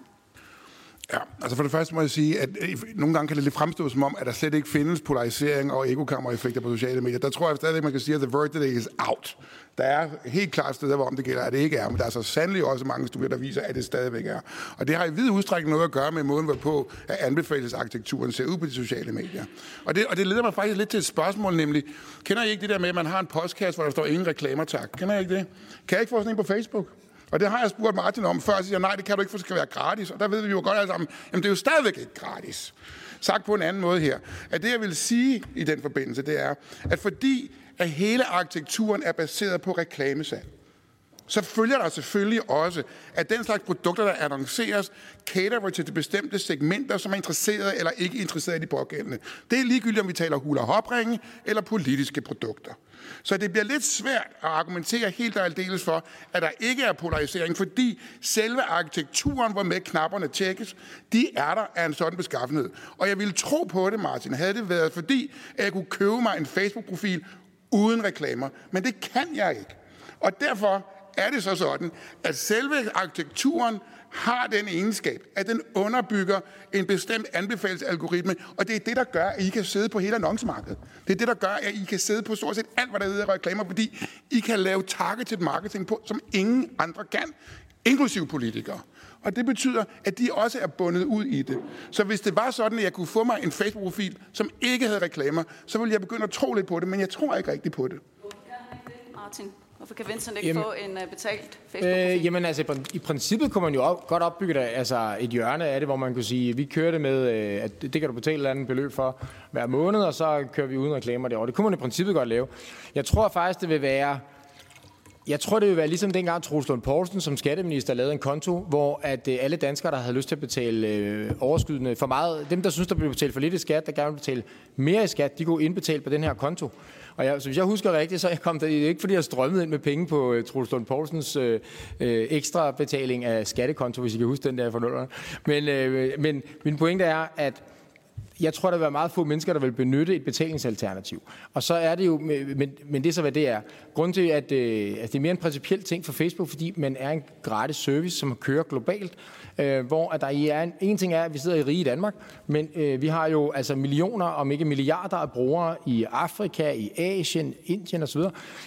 Ja, altså for det første må jeg sige, at øh, nogle gange kan det lidt fremstå som om, at der slet ikke findes polarisering og ekokammereffekter på sociale medier. Der tror jeg stadig, man kan sige, at the verdict is out. Der er helt klart steder, hvor det gælder, at det ikke er, men der er så sandelig også mange studier, der viser, at det stadigvæk er. Og det har i vid udstrækning noget at gøre med måden, hvorpå at anbefalesarkitekturen ser ud på de sociale medier. Og det, og det leder mig faktisk lidt til et spørgsmål, nemlig, kender I ikke det der med, at man har en postkasse, hvor der står ingen reklamer, tak? Kender I ikke det? Kan jeg ikke få sådan en på Facebook? Og det har jeg spurgt Martin om før, og siger, nej, det kan du ikke, for det skal være gratis. Og der ved vi jo godt alle sammen, jamen det er jo stadigvæk ikke gratis. Sagt på en anden måde her, at det jeg vil sige i den forbindelse, det er, at fordi at hele arkitekturen er baseret på reklamesalg, så følger der selvfølgelig også, at den slags produkter, der annonceres, caterer til de bestemte segmenter, som er interesserede eller ikke interesserede i de pågældende. Det er ligegyldigt, om vi taler hula hopringe eller politiske produkter. Så det bliver lidt svært at argumentere helt og aldeles for, at der ikke er polarisering, fordi selve arkitekturen, hvor med knapperne tjekkes, de er der af en sådan beskaffenhed. Og jeg ville tro på det, Martin, havde det været fordi, at jeg kunne købe mig en Facebook-profil uden reklamer. Men det kan jeg ikke. Og derfor er det så sådan, at selve arkitekturen har den egenskab, at den underbygger en bestemt anbefalesalgoritme, og det er det, der gør, at I kan sidde på hele annoncemarkedet. Det er det, der gør, at I kan sidde på stort set alt, hvad der hedder reklamer, fordi I kan lave targeted marketing på, som ingen andre kan, inklusive politikere. Og det betyder, at de også er bundet ud i det. Så hvis det var sådan, at jeg kunne få mig en Facebook-profil, som ikke havde reklamer, så ville jeg begynde at tro lidt på det, men jeg tror ikke rigtigt på det. Martin? Hvorfor kan Vincent ikke jamen, få en uh, betalt Facebook-profil? Øh, jamen altså, i princippet kunne man jo op, godt opbygge det, altså et hjørne af det, hvor man kunne sige, vi kører det med, øh, at det kan du betale et eller andet beløb for hver måned, og så kører vi uden reklamer derovre. Det kunne man i princippet godt lave. Jeg tror faktisk, det vil være jeg tror, det vil være ligesom dengang Troels Lund Poulsen som skatteminister lavede en konto, hvor at øh, alle danskere, der havde lyst til at betale øh, overskydende for meget, dem, der synes, der bliver betalt for lidt i skat, der gerne vil betale mere i skat, de kunne indbetale på den her konto. Og jeg, så hvis jeg husker rigtigt, så kom jeg det ikke fordi jeg strømmede ind med penge på uh, Troels Lund Poulsens uh, ekstra betaling af skattekonto, hvis I kan huske den der for nullerne. Men, uh, men min pointe er, at jeg tror, der vil være meget få mennesker, der vil benytte et betalingsalternativ. Og så er det jo, men, men det er så, hvad det er. Grunden til, at, at det er mere en principiel ting for Facebook, fordi man er en gratis service, som kører globalt, øh, hvor at der er en, en ting er, at vi sidder i rige Danmark, men øh, vi har jo altså millioner, om ikke milliarder af brugere i Afrika, i Asien, Indien osv.,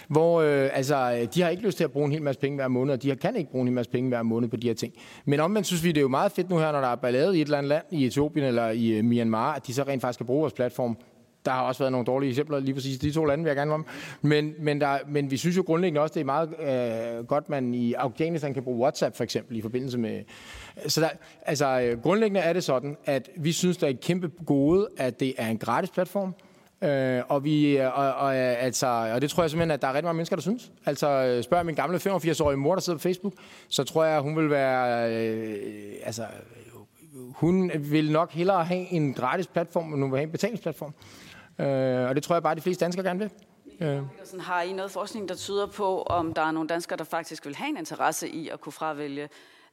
hvor øh, altså, de har ikke lyst til at bruge en hel masse penge hver måned, og de kan ikke bruge en hel masse penge hver måned på de her ting. Men omvendt synes vi, det er jo meget fedt nu her, når der er ballade i et eller andet land, i Etiopien eller i øh, Myanmar, at de så rent faktisk kan bruge vores platform der har også været nogle dårlige eksempler, lige præcis de to lande, vil jeg gerne om. Men, men, der, men vi synes jo grundlæggende også, det er meget øh, godt, man i Afghanistan kan bruge WhatsApp for eksempel i forbindelse med... Så der, altså, øh, grundlæggende er det sådan, at vi synes, der er et kæmpe gode, at det er en gratis platform. Øh, og, vi, og, og, altså, og det tror jeg simpelthen, at der er rigtig mange mennesker, der synes. Altså spørg min gamle 85-årige mor, der sidder på Facebook, så tror jeg, hun vil være... Øh, altså, hun vil nok hellere have en gratis platform, end hun vil have en betalingsplatform. Øh, og det tror jeg bare, de fleste danskere gerne vil. Øh. Har I noget forskning, der tyder på, om der er nogle danskere, der faktisk vil have en interesse i at kunne fravælge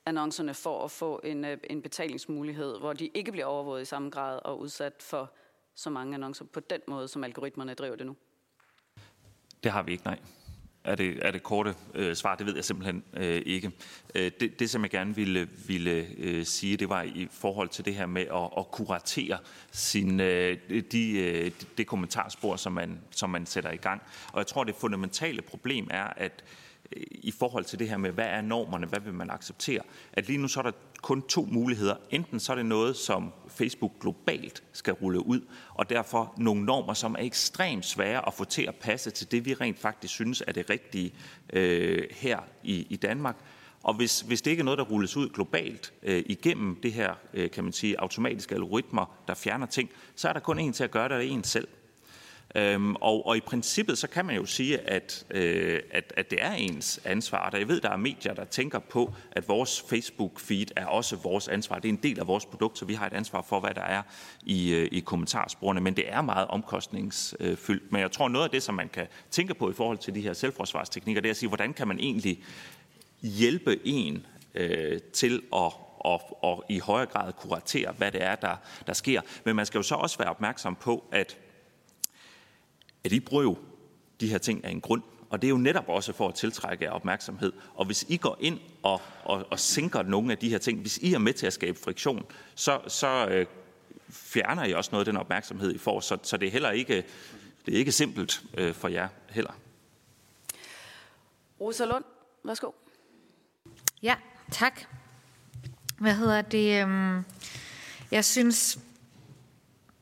annoncerne for at få en, øh, en betalingsmulighed, hvor de ikke bliver overvåget i samme grad og udsat for så mange annoncer på den måde, som algoritmerne driver det nu? Det har vi ikke, nej er det, er det korte øh, svar. Det ved jeg simpelthen øh, ikke. Øh, det, det, som jeg gerne ville, ville øh, sige, det var i forhold til det her med at, at kuratere sin, øh, de, øh, det kommentarspor, som man, som man sætter i gang. Og jeg tror, det fundamentale problem er, at øh, i forhold til det her med, hvad er normerne, hvad vil man acceptere, at lige nu så er der kun to muligheder. Enten så er det noget, som Facebook globalt skal rulle ud, og derfor nogle normer, som er ekstremt svære at få til at passe til det, vi rent faktisk synes er det rigtige øh, her i, i Danmark. Og hvis, hvis det ikke er noget, der rulles ud globalt øh, igennem det her, øh, kan man sige, automatiske algoritmer, der fjerner ting, så er der kun en til at gøre det, og det er en selv. Øhm, og, og i princippet så kan man jo sige, at, øh, at, at det er ens ansvar. Og jeg ved, der er medier, der tænker på, at vores Facebook-feed er også vores ansvar. Det er en del af vores produkt, så vi har et ansvar for, hvad der er i, øh, i kommentarsporene. Men det er meget omkostningsfyldt. Men jeg tror, noget af det, som man kan tænke på i forhold til de her selvforsvarsteknikker, det er at sige, hvordan kan man egentlig hjælpe en øh, til at og, og i højere grad kuratere, hvad det er, der, der sker. Men man skal jo så også være opmærksom på, at at I bruger jo de her ting af en grund. Og det er jo netop også for at tiltrække jer opmærksomhed. Og hvis I går ind og, og, og sænker nogle af de her ting, hvis I er med til at skabe friktion, så, så øh, fjerner I også noget af den opmærksomhed, I får. Så, så det er heller ikke, det er ikke simpelt øh, for jer heller. Rosa Lund, værsgo. Ja, tak. Hvad hedder det? Øhm, jeg synes,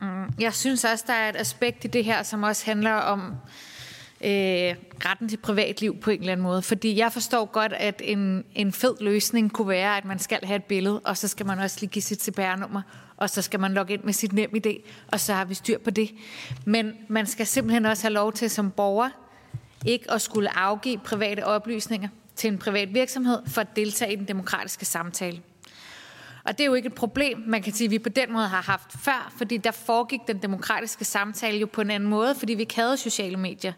Mm, jeg synes også, der er et aspekt i det her, som også handler om øh, retten til privatliv på en eller anden måde. Fordi jeg forstår godt, at en, en fed løsning kunne være, at man skal have et billede, og så skal man også lige give sit CPR-nummer, og så skal man logge ind med sit nem idé, og så har vi styr på det. Men man skal simpelthen også have lov til som borger ikke at skulle afgive private oplysninger til en privat virksomhed for at deltage i den demokratiske samtale. Og det er jo ikke et problem, man kan sige, vi på den måde har haft før, fordi der foregik den demokratiske samtale jo på en anden måde, fordi vi ikke havde sociale medier.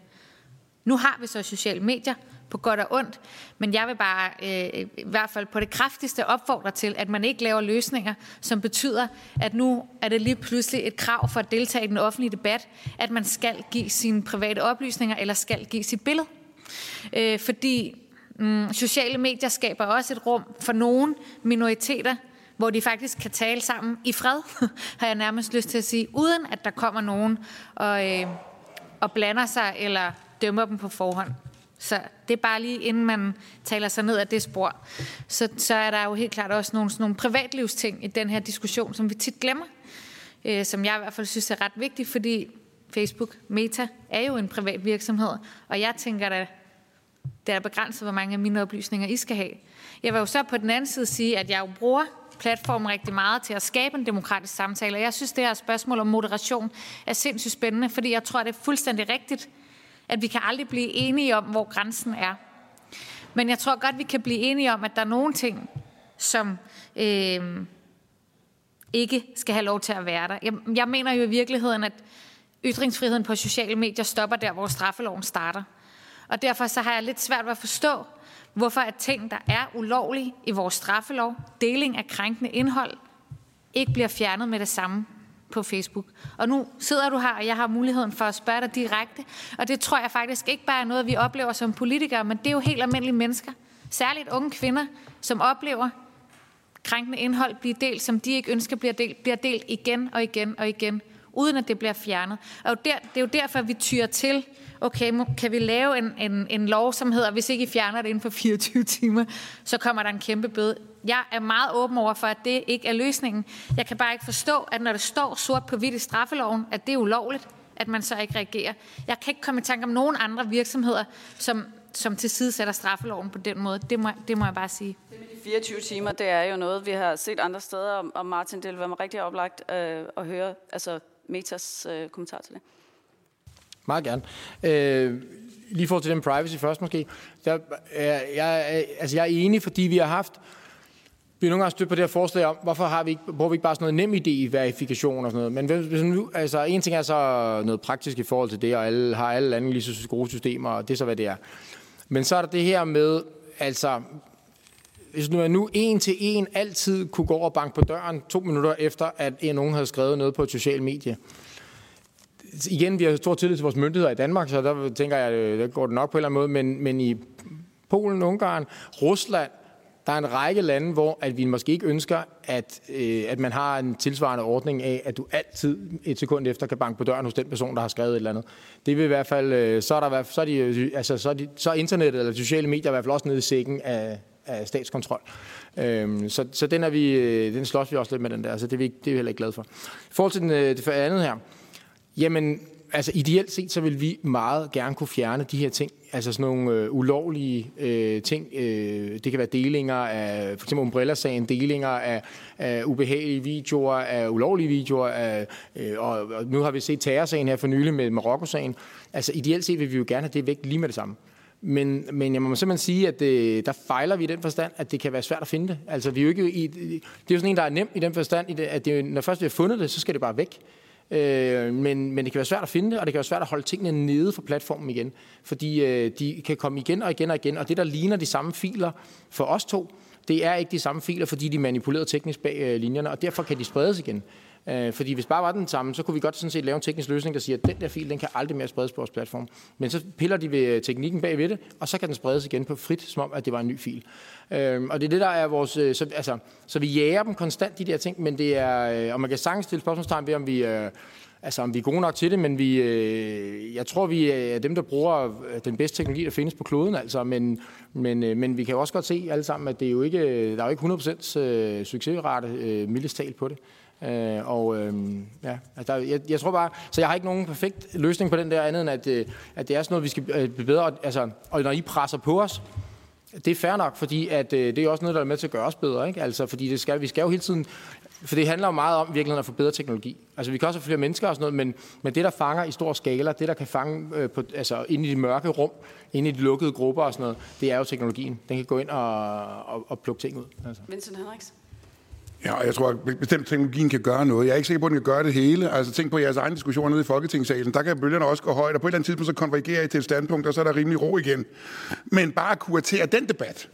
Nu har vi så sociale medier, på godt og ondt, men jeg vil bare øh, i hvert fald på det kraftigste opfordre til, at man ikke laver løsninger, som betyder, at nu er det lige pludselig et krav for at deltage i den offentlige debat, at man skal give sine private oplysninger eller skal give sit billede. Øh, fordi mm, sociale medier skaber også et rum for nogle minoriteter, hvor de faktisk kan tale sammen i fred, har jeg nærmest lyst til at sige, uden at der kommer nogen og, øh, og blander sig eller dømmer dem på forhånd. Så det er bare lige inden man taler sig ned af det spor. Så, så er der jo helt klart også nogle, sådan nogle privatlivsting i den her diskussion, som vi tit glemmer. Øh, som jeg i hvert fald synes er ret vigtigt, fordi Facebook, Meta, er jo en privat virksomhed. Og jeg tænker da, det er begrænset, hvor mange af mine oplysninger I skal have. Jeg vil jo så på den anden side sige, at jeg jo bruger platform rigtig meget til at skabe en demokratisk samtale. Og jeg synes, det her spørgsmål om moderation er sindssygt spændende, fordi jeg tror, det er fuldstændig rigtigt, at vi kan aldrig blive enige om, hvor grænsen er. Men jeg tror godt, vi kan blive enige om, at der er nogle ting, som øh, ikke skal have lov til at være der. Jeg, jeg mener jo i virkeligheden, at ytringsfriheden på sociale medier stopper der, hvor straffeloven starter. Og derfor så har jeg lidt svært ved at forstå, hvorfor at ting, der er ulovlige i vores straffelov, deling af krænkende indhold, ikke bliver fjernet med det samme på Facebook. Og nu sidder du her, og jeg har muligheden for at spørge dig direkte. Og det tror jeg faktisk ikke bare er noget, vi oplever som politikere, men det er jo helt almindelige mennesker. Særligt unge kvinder, som oplever krænkende indhold blive delt, som de ikke ønsker bliver delt, bliver delt igen og igen og igen, uden at det bliver fjernet. Og det er jo derfor, vi tyrer til okay, kan vi lave en, en, en lov, som hedder, hvis ikke I fjerner det inden for 24 timer, så kommer der en kæmpe bøde. Jeg er meget åben over for, at det ikke er løsningen. Jeg kan bare ikke forstå, at når det står sort på hvidt i straffeloven, at det er ulovligt, at man så ikke reagerer. Jeg kan ikke komme i tanke om nogen andre virksomheder, som, som til side sætter straffeloven på den måde. Det må, det må jeg bare sige. Det med de 24 timer, det er jo noget, vi har set andre steder, og Martin, det vil være rigtig oplagt øh, at høre altså Metas øh, kommentar til det. Meget gerne. Øh, lige for til den privacy først måske. Jeg, jeg, jeg, altså jeg er enig, fordi vi har haft vi har nogle gange stødt på det her forslag om, hvorfor har vi ikke, bruger vi ikke bare sådan noget nem idé verifikation og sådan noget. Men hvis nu, altså en ting er så noget praktisk i forhold til det, og alle har alle lande lige så gode systemer, og det er så, hvad det er. Men så er der det her med, altså, hvis nu jeg nu en til en altid kunne gå over og banke på døren to minutter efter, at en nogen havde skrevet noget på et socialt medie, igen, vi har stor tillid til vores myndigheder i Danmark, så der tænker jeg, øh, der går det nok på en eller anden måde, men, men i Polen, Ungarn, Rusland, der er en række lande, hvor at vi måske ikke ønsker, at, øh, at man har en tilsvarende ordning af, at du altid et sekund efter kan banke på døren hos den person, der har skrevet et eller andet. Det vil i hvert fald, øh, så er, der, så er, de, øh, altså, så er, de, så er internettet eller sociale medier i hvert fald også nede i sækken af, af statskontrol. Øhm, så, så den, er vi, øh, den slås vi også lidt med den der, så det er vi, det er vi heller ikke glade for. I forhold til den, øh, det andet her, Jamen, altså ideelt set, så vil vi meget gerne kunne fjerne de her ting. Altså sådan nogle øh, ulovlige øh, ting. Øh, det kan være delinger af, for eksempel Umbrella-sagen, delinger af, af ubehagelige videoer, af ulovlige videoer, af, øh, og, og nu har vi set terrorsagen her for nylig med Marokko-sagen. Altså ideelt set vil vi jo gerne have det væk lige med det samme. Men, men jeg må simpelthen sige, at det, der fejler vi i den forstand, at det kan være svært at finde det. Altså, vi er jo ikke i, det er jo sådan en, der er nem i den forstand, at det, når først vi har fundet det, så skal det bare væk. Øh, men, men det kan være svært at finde det, og det kan være svært at holde tingene nede for platformen igen. Fordi øh, de kan komme igen og igen og igen, og det, der ligner de samme filer for os to, det er ikke de samme filer, fordi de er manipuleret teknisk bag øh, linjerne, og derfor kan de spredes igen. Øh, fordi hvis bare var den samme, så kunne vi godt sådan set lave en teknisk løsning, der siger, at den der fil, den kan aldrig mere spredes på vores platform. Men så piller de ved øh, teknikken bagved det, og så kan den spredes igen på frit, som om, at det var en ny fil. Øh, og det er det, der er vores... Øh, så, altså, så vi jager dem konstant, de der ting, men det er... Øh, og man kan sagtens stille spørgsmålstegn ved, om vi... Øh, altså om vi er gode nok til det, men vi, øh, jeg tror, vi er dem, der bruger øh, den bedste teknologi, der findes på kloden. Altså, men, men, øh, men vi kan jo også godt se alle sammen, at det er jo ikke, øh, der er jo ikke 100% succesrate, øh, mildest talt på det. Øh, og øh, ja, altså, jeg, jeg tror bare, så jeg har ikke nogen perfekt løsning på den der andet, end at, øh, at det er sådan noget, vi skal øh, blive bedre. Altså, og når I presser på os, Det er fair nok, fordi at, øh, det er også noget, der er med til at gøre os bedre. Ikke? Altså, fordi det skal, vi skal jo hele tiden... For det handler jo meget om virkelig at få bedre teknologi. Altså, vi kan også have flere mennesker og sådan noget, men, men det, der fanger i stor skala, det, der kan fange øh, på, altså, inde i de mørke rum, inde i de lukkede grupper og sådan noget, det er jo teknologien. Den kan gå ind og, og, og plukke ting ud. Altså. Vincent Henriks? Ja, jeg tror, at bestemt teknologien kan gøre noget. Jeg er ikke sikker på, at den kan gøre det hele. Altså tænk på jeres egen diskussioner nede i Folketingssalen. Der kan bølgerne også gå højt, og på et eller andet tidspunkt så konvergerer I til et standpunkt, og så er der rimelig ro igen. Men bare at kuratere den debat,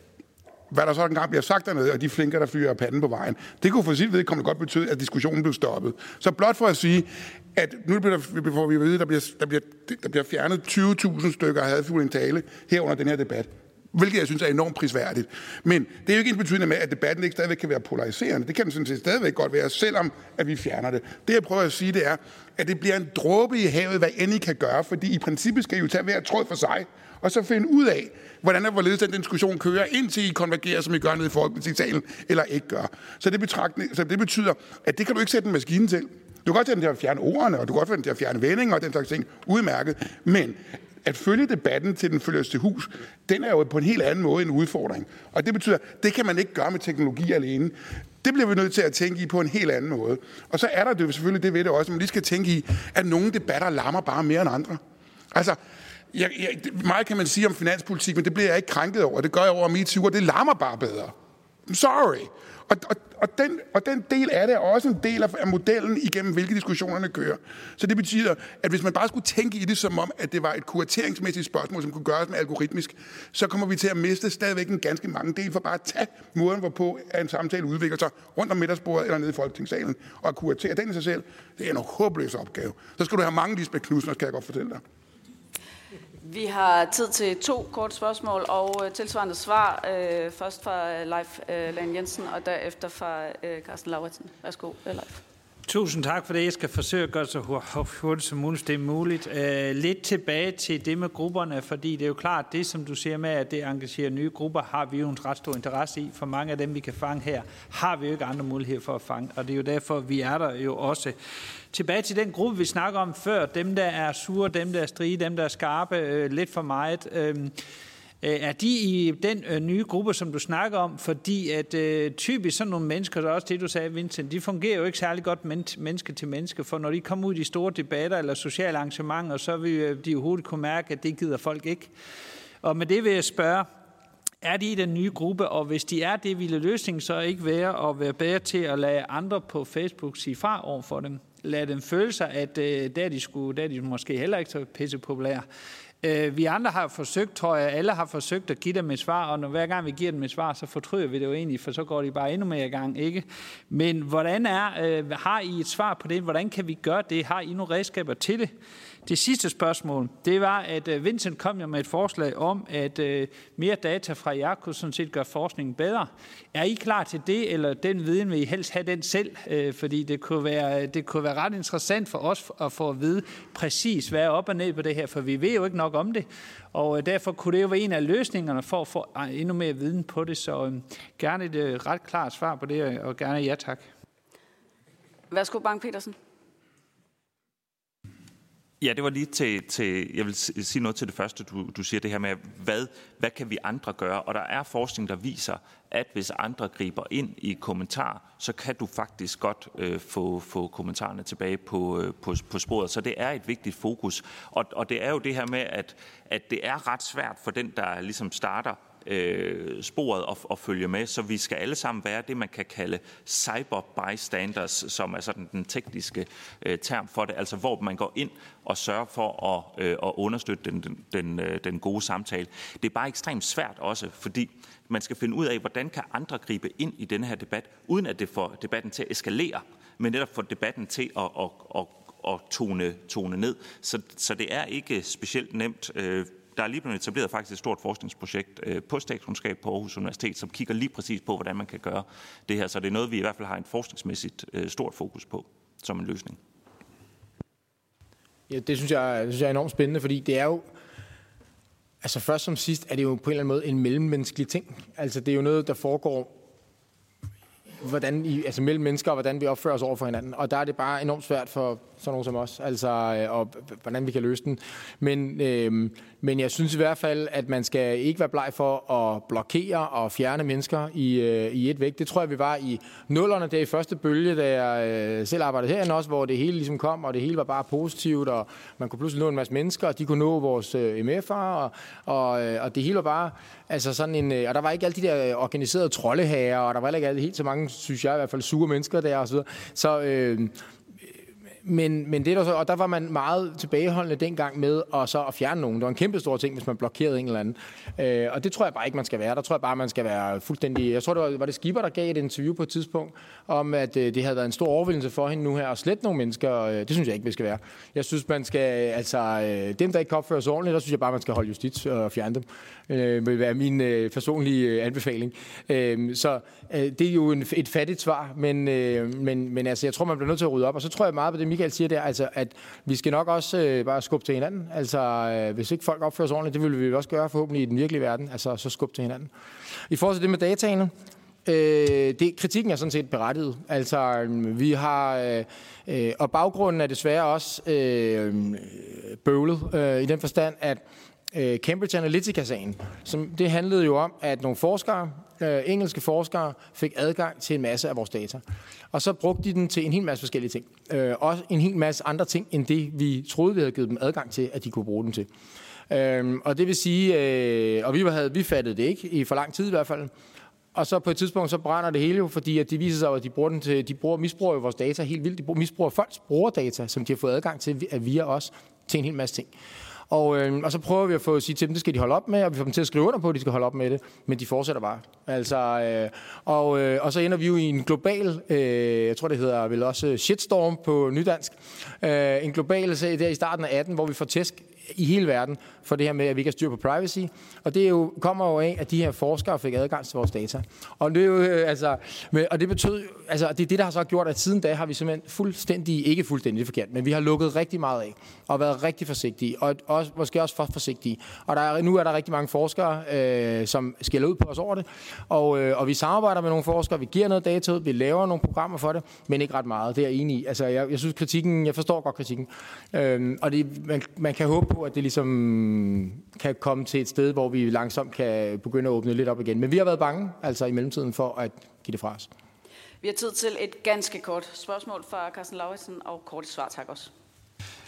hvad der så engang bliver sagt dernede, og de flinker, der flyver panden på vejen, det kunne for sit vedkommende godt betyde, at diskussionen blev stoppet. Så blot for at sige, at nu bliver der, får vi at vide, der bliver, der bliver, der bliver fjernet 20.000 stykker af en tale her under den her debat hvilket jeg synes er enormt prisværdigt. Men det er jo ikke en betydning med, at debatten ikke stadigvæk kan være polariserende. Det kan den sådan set stadigvæk godt være, selvom at vi fjerner det. Det jeg prøver at sige, det er, at det bliver en dråbe i havet, hvad end I kan gøre, fordi i princippet skal I jo tage hver tråd for sig, og så finde ud af, hvordan og hvorledes den diskussion kører, indtil I konvergerer, som I gør nede i Folketingssalen, eller ikke gør. Så det, så det betyder, at det kan du ikke sætte en maskine til. Du kan godt sætte den til at fjerne ordene, og du kan godt få den til at fjerne vendinger og den slags ting. Udmærket. Men at følge debatten til den følges til hus, den er jo på en helt anden måde en udfordring. Og det betyder, det kan man ikke gøre med teknologi alene. Det bliver vi nødt til at tænke i på en helt anden måde. Og så er der det selvfølgelig det ved det også, at man lige skal tænke i, at nogle debatter lammer bare mere end andre. Altså, jeg, jeg, meget kan man sige om finanspolitik, men det bliver jeg ikke krænket over. Det gør jeg over MeToo, og det lammer bare bedre. Sorry. Og, og, og, den, og den del af det er også en del af, af modellen igennem, hvilke diskussionerne kører. Så det betyder, at hvis man bare skulle tænke i det som om, at det var et kurateringsmæssigt spørgsmål, som kunne gøres med algoritmisk, så kommer vi til at miste stadigvæk en ganske mange del for bare at tage måden, hvorpå at en samtale udvikler sig rundt om middagsbordet eller nede i folketingssalen. Og at kuratere den i sig selv, det er en håbløs opgave. Så skal du have mange Lisbeth Knudsen, kan jeg godt fortælle dig. Vi har tid til to korte spørgsmål og øh, tilsvarende svar. Øh, først fra øh, Leif øh, Lane Jensen, og derefter fra øh, Carsten Lauritsen. Værsgo, øh, Leif. Tusind tak for det. Jeg skal forsøge at gøre så hurtigt som muligt, det er muligt. Øh, lidt tilbage til det med grupperne, fordi det er jo klart, det som du siger med, at det engagerer nye grupper, har vi jo en ret stor interesse i. For mange af dem, vi kan fange her, har vi jo ikke andre muligheder for at fange. Og det er jo derfor, vi er der jo også. Tilbage til den gruppe, vi snakker om før. Dem, der er sure, dem, der er strige, dem, der er skarpe, øh, lidt for meget. Øhm, Øh, er de i den øh, nye gruppe, som du snakker om? Fordi at øh, typisk sådan nogle mennesker, der også det, du sagde, Vincent, de fungerer jo ikke særlig godt men- menneske til menneske, for når de kommer ud i de store debatter eller sociale arrangementer, så vil øh, de jo hurtigt kunne mærke, at det gider folk ikke. Og med det vil jeg spørge, er de i den nye gruppe, og hvis de er det, ville løsningen så ikke være at være bedre til at lade andre på Facebook sige fra over for dem? Lad dem føle sig, at øh, der, de skulle, der de måske heller ikke så pisse populære. Øh, vi andre har forsøgt, tror jeg, alle har forsøgt at give dem et svar, og når hver gang vi giver dem et svar, så fortryder vi det jo egentlig, for så går de bare endnu mere i gang, ikke? Men hvordan er, øh, har I et svar på det? Hvordan kan vi gøre det? Har I nogle redskaber til det? Det sidste spørgsmål, det var, at øh, Vincent kom jo med et forslag om, at øh, mere data fra jer kunne sådan set gøre forskningen bedre. Er I klar til det, eller den viden vil I helst have den selv? Øh, fordi det kunne, være, det kunne være ret interessant for os at få at vide præcis, hvad er op og ned på det her, for vi ved jo ikke nok om det. Og derfor kunne det jo være en af løsningerne for at få endnu mere viden på det. Så gerne et ret klart svar på det, og gerne ja tak. Værsgo, Bang Petersen. Ja, det var lige til, til, jeg vil sige noget til det første, du, du siger det her med, hvad, hvad kan vi andre gøre? Og der er forskning, der viser, at hvis andre griber ind i kommentar, så kan du faktisk godt øh, få, få kommentarerne tilbage på, øh, på, på sporet. Så det er et vigtigt fokus. Og, og det er jo det her med, at, at det er ret svært for den, der ligesom starter øh, sporet og, og følge med. Så vi skal alle sammen være det, man kan kalde cyber bystanders, som er sådan den tekniske øh, term for det, altså hvor man går ind og sørger for at, øh, at understøtte den, den, den, øh, den gode samtale. Det er bare ekstremt svært også, fordi man skal finde ud af, hvordan kan andre gribe ind i denne her debat, uden at det får debatten til at eskalere, men netop få debatten til at, at, at, at tone, tone ned. Så, så det er ikke specielt nemt. Øh, der er lige blevet etableret faktisk et stort forskningsprojekt øh, på statskundskab på Aarhus Universitet, som kigger lige præcis på, hvordan man kan gøre det her. Så det er noget, vi i hvert fald har en forskningsmæssigt øh, stort fokus på som en løsning. Ja, det synes jeg, det synes jeg er enormt spændende, fordi det er jo, altså først som sidst er det jo på en eller anden måde en mellemmenneskelig ting. Altså det er jo noget, der foregår hvordan I, altså mellem mennesker, og hvordan vi opfører os over for hinanden. Og der er det bare enormt svært for sådan nogen som os, altså, øh, og hvordan vi kan løse den. Men, øh, men jeg synes i hvert fald, at man skal ikke være bleg for at blokere og fjerne mennesker i, øh, i et væk. Det tror jeg, vi var i nullerne, der i første bølge, da jeg øh, selv arbejdede herinde også, hvor det hele ligesom kom, og det hele var bare positivt, og man kunne pludselig nå en masse mennesker, og de kunne nå vores øh, MF'er, og, og, øh, og det hele var bare, altså sådan en, øh, og der var ikke alle de der øh, organiserede troldehager, og der var ikke helt så mange, synes jeg i hvert fald, sure mennesker der og så videre. Så øh, men, men det der så, og der var man meget tilbageholdende dengang med at, så at fjerne nogen. Det var en kæmpe stor ting, hvis man blokerede en eller anden. Øh, og det tror jeg bare ikke, man skal være. Der tror jeg bare, man skal være fuldstændig... Jeg tror, det var, var det Skipper, der gav et interview på et tidspunkt, om at øh, det havde været en stor overvindelse for hende nu her at slette nogle mennesker. Øh, det synes jeg ikke, vi skal være. Jeg synes, man skal... Altså, øh, dem, der ikke kan opføre sig ordentligt, der synes jeg bare, man skal holde justits og fjerne dem. Øh, vil være min øh, personlige øh, anbefaling. Øh, så Øh, det er jo en, et fattigt svar, men, øh, men, men altså, jeg tror, man bliver nødt til at rydde op. Og så tror jeg meget på det, Michael siger der, altså, at vi skal nok også øh, bare skubbe til hinanden. Altså, øh, hvis ikke folk opfører sig ordentligt, det vil vi også gøre forhåbentlig i den virkelige verden, altså så skubbe til hinanden. I forhold til det med dataene, Øh, det, kritikken er sådan set berettiget. Altså, øh, vi har, øh, øh, og baggrunden er desværre også øh, bøvlet øh, i den forstand, at øh, Cambridge Analytica-sagen, som det handlede jo om, at nogle forskere, øh, engelske forskere, fik adgang til en masse af vores data. Og så brugte de den til en hel masse forskellige ting. Øh, også en hel masse andre ting, end det vi troede, vi havde givet dem adgang til, at de kunne bruge den til. Øh, og det vil sige, øh, og vi, havde, vi fattede det ikke, i for lang tid i hvert fald, og så på et tidspunkt, så brænder det hele jo, fordi at det viser sig, at de, bruger den til, de bruger, misbruger jo vores data helt vildt. De bruger, misbruger folks brugerdata, som de har fået adgang til via os, til en hel masse ting. Og, øh, og så prøver vi at få at sige til dem, det skal de holde op med, og vi får dem til at skrive under på, at de skal holde op med det, men de fortsætter bare. Altså, øh, og, øh, og så ender vi jo i en global, øh, jeg tror det hedder vel også shitstorm på nydansk, øh, en global sag der i starten af 18, hvor vi får tæsk i hele verden for det her med, at vi ikke har styr på privacy. Og det er jo, kommer jo af, at de her forskere fik adgang til vores data. Og det, er jo, øh, altså, og det betød, altså, det er det, der har så gjort, at siden da har vi simpelthen fuldstændig, ikke fuldstændig forkert, men vi har lukket rigtig meget af, og været rigtig forsigtige, og også, måske også for forsigtige. Og der er, nu er der rigtig mange forskere, øh, som skælder ud på os over det, og, øh, og vi samarbejder med nogle forskere, vi giver noget data ud, vi laver nogle programmer for det, men ikke ret meget. Det er jeg enig i. Altså, jeg, jeg synes kritikken, jeg forstår godt kritikken. Øh, og det, man, man kan håbe på, at det ligesom kan komme til et sted, hvor vi langsomt kan begynde at åbne lidt op igen. Men vi har været bange, altså i mellemtiden, for at give det fra os. Vi har tid til et ganske kort spørgsmål fra Carsten Lauritsen, og kort svar, tak også.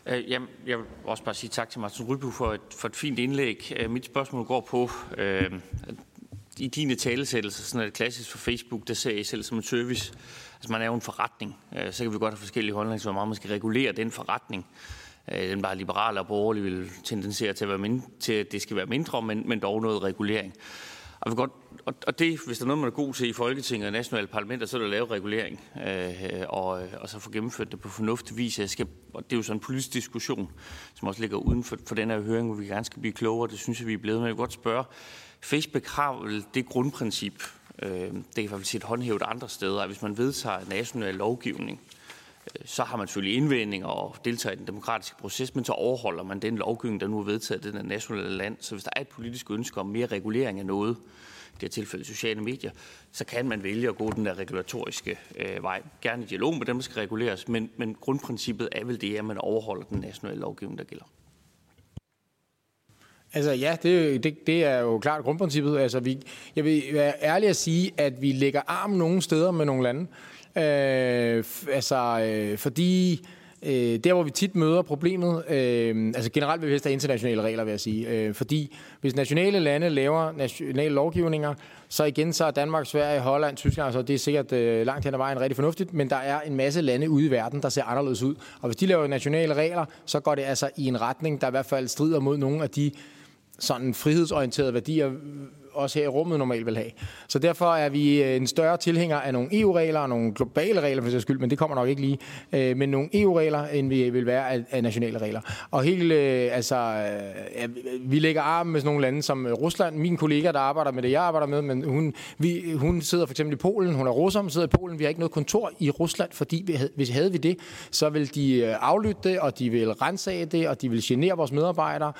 Øh, jamen, jeg vil også bare sige tak til Martin Ryby for et, for et fint indlæg. Øh, mit spørgsmål går på, øh, i dine talesættelser, sådan er det klassisk for Facebook, der ser I selv som en service. Altså man er jo en forretning, øh, så kan vi godt have forskellige holdninger, hvor meget man skal regulere den forretning. Øh, den bare liberale og borgerlige vil tendensere til at, være mindre, til, at det skal være mindre, men, men dog noget regulering. Og, godt, og, og det, hvis der er noget, man er god til i Folketinget og nationale parlamenter, så er det at lave regulering øh, og, og så få gennemført det på fornuftig vis. Jeg skal, og det er jo sådan en politisk diskussion, som også ligger uden for, for den her høring, hvor vi gerne skal blive klogere. Det synes jeg, vi er blevet. Men jeg vil godt spørge, Facebook har vel det grundprincip, øh, det kan i hvert fald set håndhævet andre steder, at hvis man vedtager national lovgivning, så har man selvfølgelig indvendinger og deltager i den demokratiske proces, men så overholder man den lovgivning, der nu er vedtaget i den nationale land. Så hvis der er et politisk ønske om mere regulering af noget, i det her tilfælde sociale medier, så kan man vælge at gå den der regulatoriske øh, vej. Gerne i dialog med dem, der skal reguleres, men, men grundprincippet er vel det, at man overholder den nationale lovgivning, der gælder. Altså ja, det, det, det er jo klart grundprincippet. Altså, vi, jeg vil være ærlig at sige, at vi lægger arm nogle steder med nogle lande. Øh, altså, øh, fordi øh, der, hvor vi tit møder problemet, øh, altså generelt vil vi helst have internationale regler, vil jeg sige. Øh, fordi hvis nationale lande laver nationale lovgivninger, så igen så er Danmark, Sverige, Holland, Tyskland, altså det er sikkert øh, langt hen ad vejen rigtig fornuftigt, men der er en masse lande ude i verden, der ser anderledes ud. Og hvis de laver nationale regler, så går det altså i en retning, der i hvert fald strider mod nogle af de sådan frihedsorienterede værdier, også her i rummet normalt vil have. Så derfor er vi øh, en større tilhænger af nogle EU-regler og nogle globale regler for sig skyld, men det kommer nok ikke lige. Øh, men nogle EU-regler, end vi vil være af, nationale regler. Og helt, øh, altså, øh, vi lægger arm med sådan nogle lande som Rusland. Min kollega, der arbejder med det, jeg arbejder med, men hun, vi, hun sidder for eksempel i Polen. Hun er russer, sidder i Polen. Vi har ikke noget kontor i Rusland, fordi vi havde, hvis havde vi det, så vil de øh, aflytte det, og de vil rensage det, og de vil genere vores medarbejdere.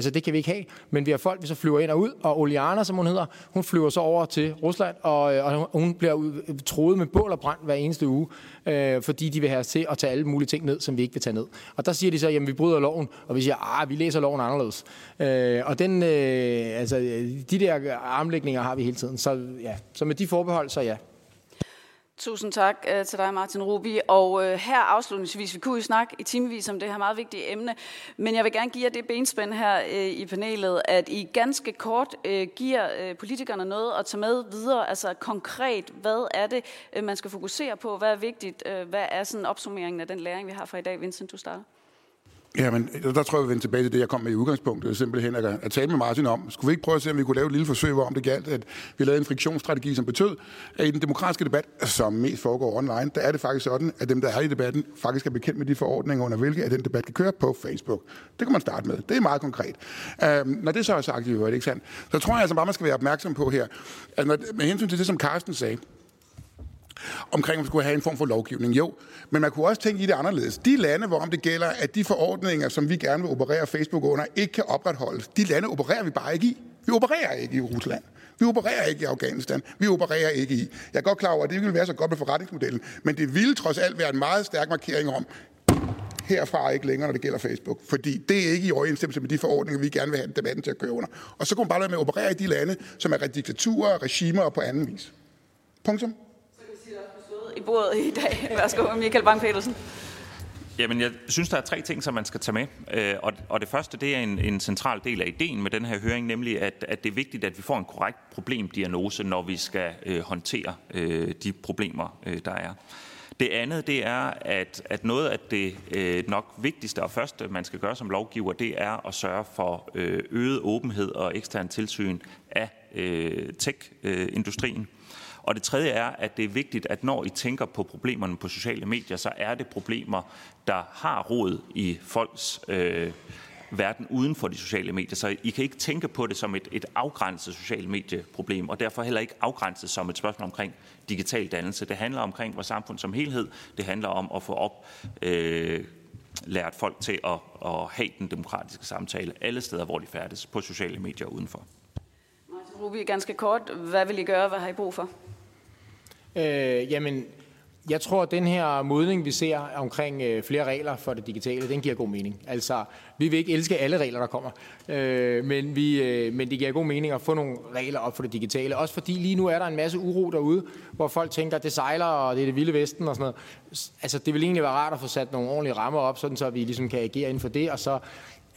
Så det kan vi ikke have. Men vi har folk, vi så flyver ind og ud, og Oliana, som som hun hedder, hun flyver så over til Rusland, og, øh, og hun bliver troet med bål og brand hver eneste uge, øh, fordi de vil have os til at tage alle mulige ting ned, som vi ikke vil tage ned. Og der siger de så, jamen vi bryder loven, og vi siger, ah, vi læser loven anderledes. Øh, og den, øh, altså, de der armlægninger har vi hele tiden. Så, ja. så med de forbehold, så ja. Tusind tak øh, til dig, Martin Rubi. Og øh, her afslutningsvis, vi kunne jo snakke i timevis om det her meget vigtige emne, men jeg vil gerne give jer det benspænd her øh, i panelet, at I ganske kort øh, giver øh, politikerne noget at tage med videre, altså konkret, hvad er det, øh, man skal fokusere på, hvad er vigtigt, øh, hvad er sådan opsummeringen af den læring, vi har fra i dag. Vincent, du starter. Ja, men øh, der tror jeg, vi vender tilbage til det, jeg kom med i udgangspunktet. Simpelthen at, at tale med Martin om. Skulle vi ikke prøve at se, om vi kunne lave et lille forsøg, hvor om det galt, at vi lavede en friktionsstrategi, som betød, at i den demokratiske debat, som mest foregår online, der er det faktisk sådan, at dem, der er i debatten, faktisk er bekendt med de forordninger, under hvilke at den debat kan køre på Facebook. Det kan man starte med. Det er meget konkret. Um, når det så er sagt, i øvrigt, ikke sandt? Så tror jeg altså bare, man skal være opmærksom på her, at når, med hensyn til det, som Carsten sagde, omkring, om vi skulle have en form for lovgivning. Jo, men man kunne også tænke i det anderledes. De lande, hvorom det gælder, at de forordninger, som vi gerne vil operere Facebook under, ikke kan opretholdes, de lande opererer vi bare ikke i. Vi opererer ikke i Rusland. Vi opererer ikke i Afghanistan. Vi opererer ikke i. Jeg er godt klar over, at det ville være så godt med forretningsmodellen, men det ville trods alt være en meget stærk markering om, herfra ikke længere, når det gælder Facebook. Fordi det er ikke i overensstemmelse med de forordninger, vi gerne vil have debatten til at køre under. Og så kunne man bare lade med at operere i de lande, som er diktaturer, regimer og på anden vis. Punktum i bordet i dag. Værsgo, Michael Bang-Petersen. Jamen, jeg synes, der er tre ting, som man skal tage med. Øh, og, og det første, det er en, en central del af ideen med den her høring, nemlig at, at det er vigtigt, at vi får en korrekt problemdiagnose, når vi skal øh, håndtere øh, de problemer, øh, der er. Det andet, det er, at, at noget af det øh, nok vigtigste og første, man skal gøre som lovgiver, det er at sørge for øh, øget åbenhed og ekstern tilsyn af øh, tech-industrien. Øh, og det tredje er, at det er vigtigt, at når I tænker på problemerne på sociale medier, så er det problemer, der har rod i folks øh, verden uden for de sociale medier. Så I kan ikke tænke på det som et, et afgrænset sociale medieproblem, og derfor heller ikke afgrænset som et spørgsmål omkring digital dannelse. Det handler omkring vores samfund som helhed. Det handler om at få op øh, lært folk til at, at have den demokratiske samtale alle steder, hvor de færdes, på sociale medier og udenfor. Martin Rubi, ganske kort. Hvad vil I gøre? Hvad har I brug for? Øh, jamen, jeg tror, at den her modning, vi ser omkring øh, flere regler for det digitale, den giver god mening. Altså, vi vil ikke elske alle regler, der kommer, øh, men, vi, øh, men det giver god mening at få nogle regler op for det digitale. Også fordi lige nu er der en masse uro derude, hvor folk tænker, at det sejler, og det er det vilde vesten og sådan noget. Altså, det vil egentlig være rart at få sat nogle ordentlige rammer op, sådan så vi ligesom kan agere inden for det, og så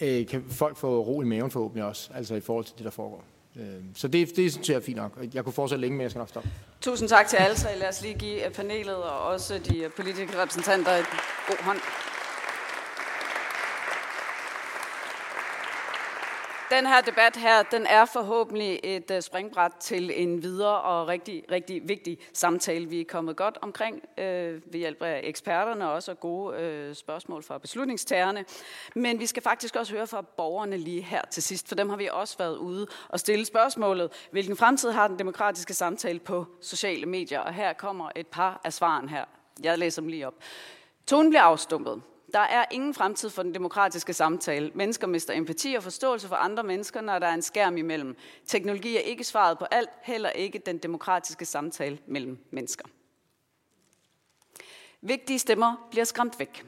øh, kan folk få ro i maven forhåbentlig også, altså i forhold til det, der foregår. Øhm, så det, det synes jeg er fint nok. Jeg kunne fortsætte længe, men jeg skal nok stoppe. Tusind tak til alle tre. Lad os lige give panelet og også de politiske repræsentanter et god hånd. Den her debat her, den er forhåbentlig et uh, springbræt til en videre og rigtig, rigtig vigtig samtale. Vi er kommet godt omkring øh, ved hjælp af eksperterne og også gode øh, spørgsmål fra beslutningstagerne. Men vi skal faktisk også høre fra borgerne lige her til sidst, for dem har vi også været ude og stille spørgsmålet, hvilken fremtid har den demokratiske samtale på sociale medier? Og her kommer et par af svaren her. Jeg læser dem lige op. Tonen bliver afstumpet. Der er ingen fremtid for den demokratiske samtale. Mennesker mister empati og forståelse for andre mennesker, når der er en skærm imellem. Teknologi er ikke svaret på alt, heller ikke den demokratiske samtale mellem mennesker. Vigtige stemmer bliver skræmt væk.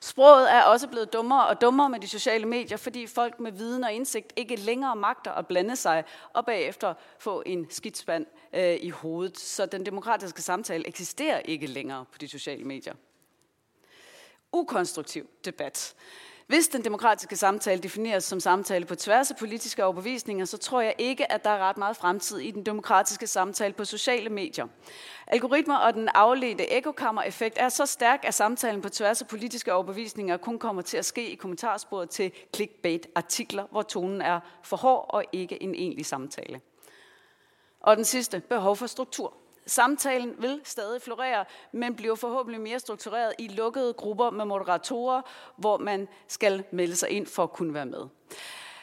Sproget er også blevet dummere og dummere med de sociale medier, fordi folk med viden og indsigt ikke længere magter at blande sig og bagefter få en skidspand øh, i hovedet. Så den demokratiske samtale eksisterer ikke længere på de sociale medier ukonstruktiv debat. Hvis den demokratiske samtale defineres som samtale på tværs af politiske overbevisninger, så tror jeg ikke, at der er ret meget fremtid i den demokratiske samtale på sociale medier. Algoritmer og den afledte ekokammer-effekt er så stærk, at samtalen på tværs af politiske overbevisninger kun kommer til at ske i kommentarsporet til clickbait-artikler, hvor tonen er for hård og ikke en egentlig samtale. Og den sidste, behov for struktur. Samtalen vil stadig florere, men bliver forhåbentlig mere struktureret i lukkede grupper med moderatorer, hvor man skal melde sig ind for at kunne være med.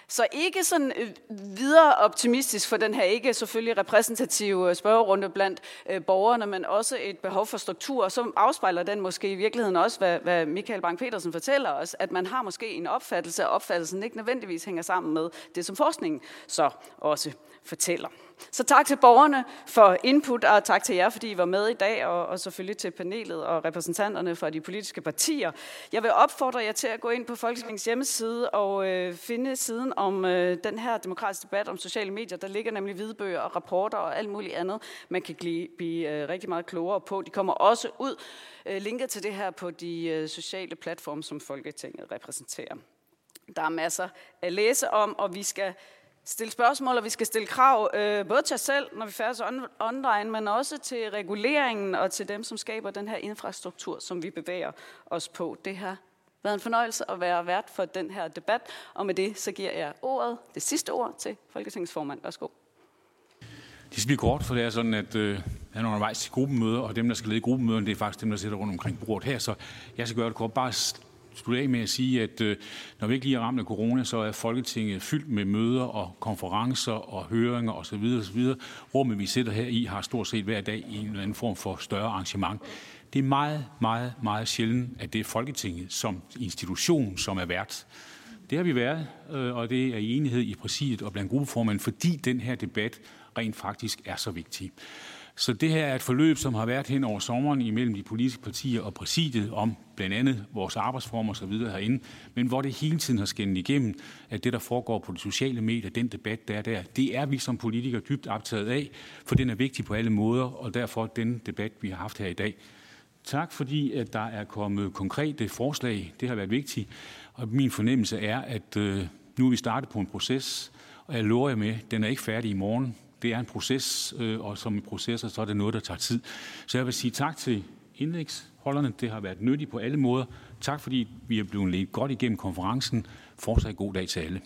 Så ikke sådan øh, videre optimistisk for den her ikke selvfølgelig repræsentative øh, spørgerunde blandt øh, borgerne, men også et behov for struktur, som afspejler den måske i virkeligheden også, hvad, hvad Michael Bang-Petersen fortæller os, at man har måske en opfattelse, og opfattelsen ikke nødvendigvis hænger sammen med det, som forskningen så også fortæller. Så tak til borgerne for input, og tak til jer, fordi I var med i dag, og, og selvfølgelig til panelet og repræsentanterne fra de politiske partier. Jeg vil opfordre jer til at gå ind på Folketingets hjemmeside og øh, finde siden om øh, den her demokratiske debat om sociale medier. Der ligger nemlig hvidebøger og rapporter og alt muligt andet, man kan blive, blive øh, rigtig meget klogere på. De kommer også ud øh, linket til det her på de øh, sociale platforme, som Folketinget repræsenterer. Der er masser at læse om, og vi skal stille spørgsmål, og vi skal stille krav, øh, både til os selv, når vi færdes on- online, men også til reguleringen og til dem, som skaber den her infrastruktur, som vi bevæger os på. Det har været en fornøjelse at være vært for den her debat, og med det så giver jeg ordet, det sidste ord, til Folketingets formand. Værsgo. Det skal blive kort, for det er sådan, at øh, han er undervejs til gruppemøder, og dem, der skal lede gruppemøderne, det er faktisk dem, der sidder rundt omkring bordet her, så jeg skal gøre det kort. Bare slutte af med at sige, at øh, når vi ikke lige er ramt af corona, så er Folketinget fyldt med møder og konferencer og høringer osv. osv. Rummet, vi sidder her i, har stort set hver dag en eller anden form for større arrangement. Det er meget, meget, meget sjældent, at det er Folketinget som institution, som er vært. Det har vi været, øh, og det er i enighed i præsidiet og blandt gruppeformanden, fordi den her debat rent faktisk er så vigtig. Så det her er et forløb, som har været hen over sommeren imellem de politiske partier og præsidiet om blandt andet vores arbejdsformer osv. herinde, men hvor det hele tiden har skændt igennem, at det, der foregår på de sociale medier, den debat, der er der, det er vi som politikere dybt optaget af, for den er vigtig på alle måder, og derfor den debat, vi har haft her i dag. Tak fordi, at der er kommet konkrete forslag. Det har været vigtigt, og min fornemmelse er, at øh, nu er vi startet på en proces, og jeg lover jer med, at den er ikke færdig i morgen det er en proces, øh, og som en proces, så er det noget, der tager tid. Så jeg vil sige tak til indlægsholderne. Det har været nyttigt på alle måder. Tak fordi vi er blevet ledt godt igennem konferencen. Fortsat god dag til alle.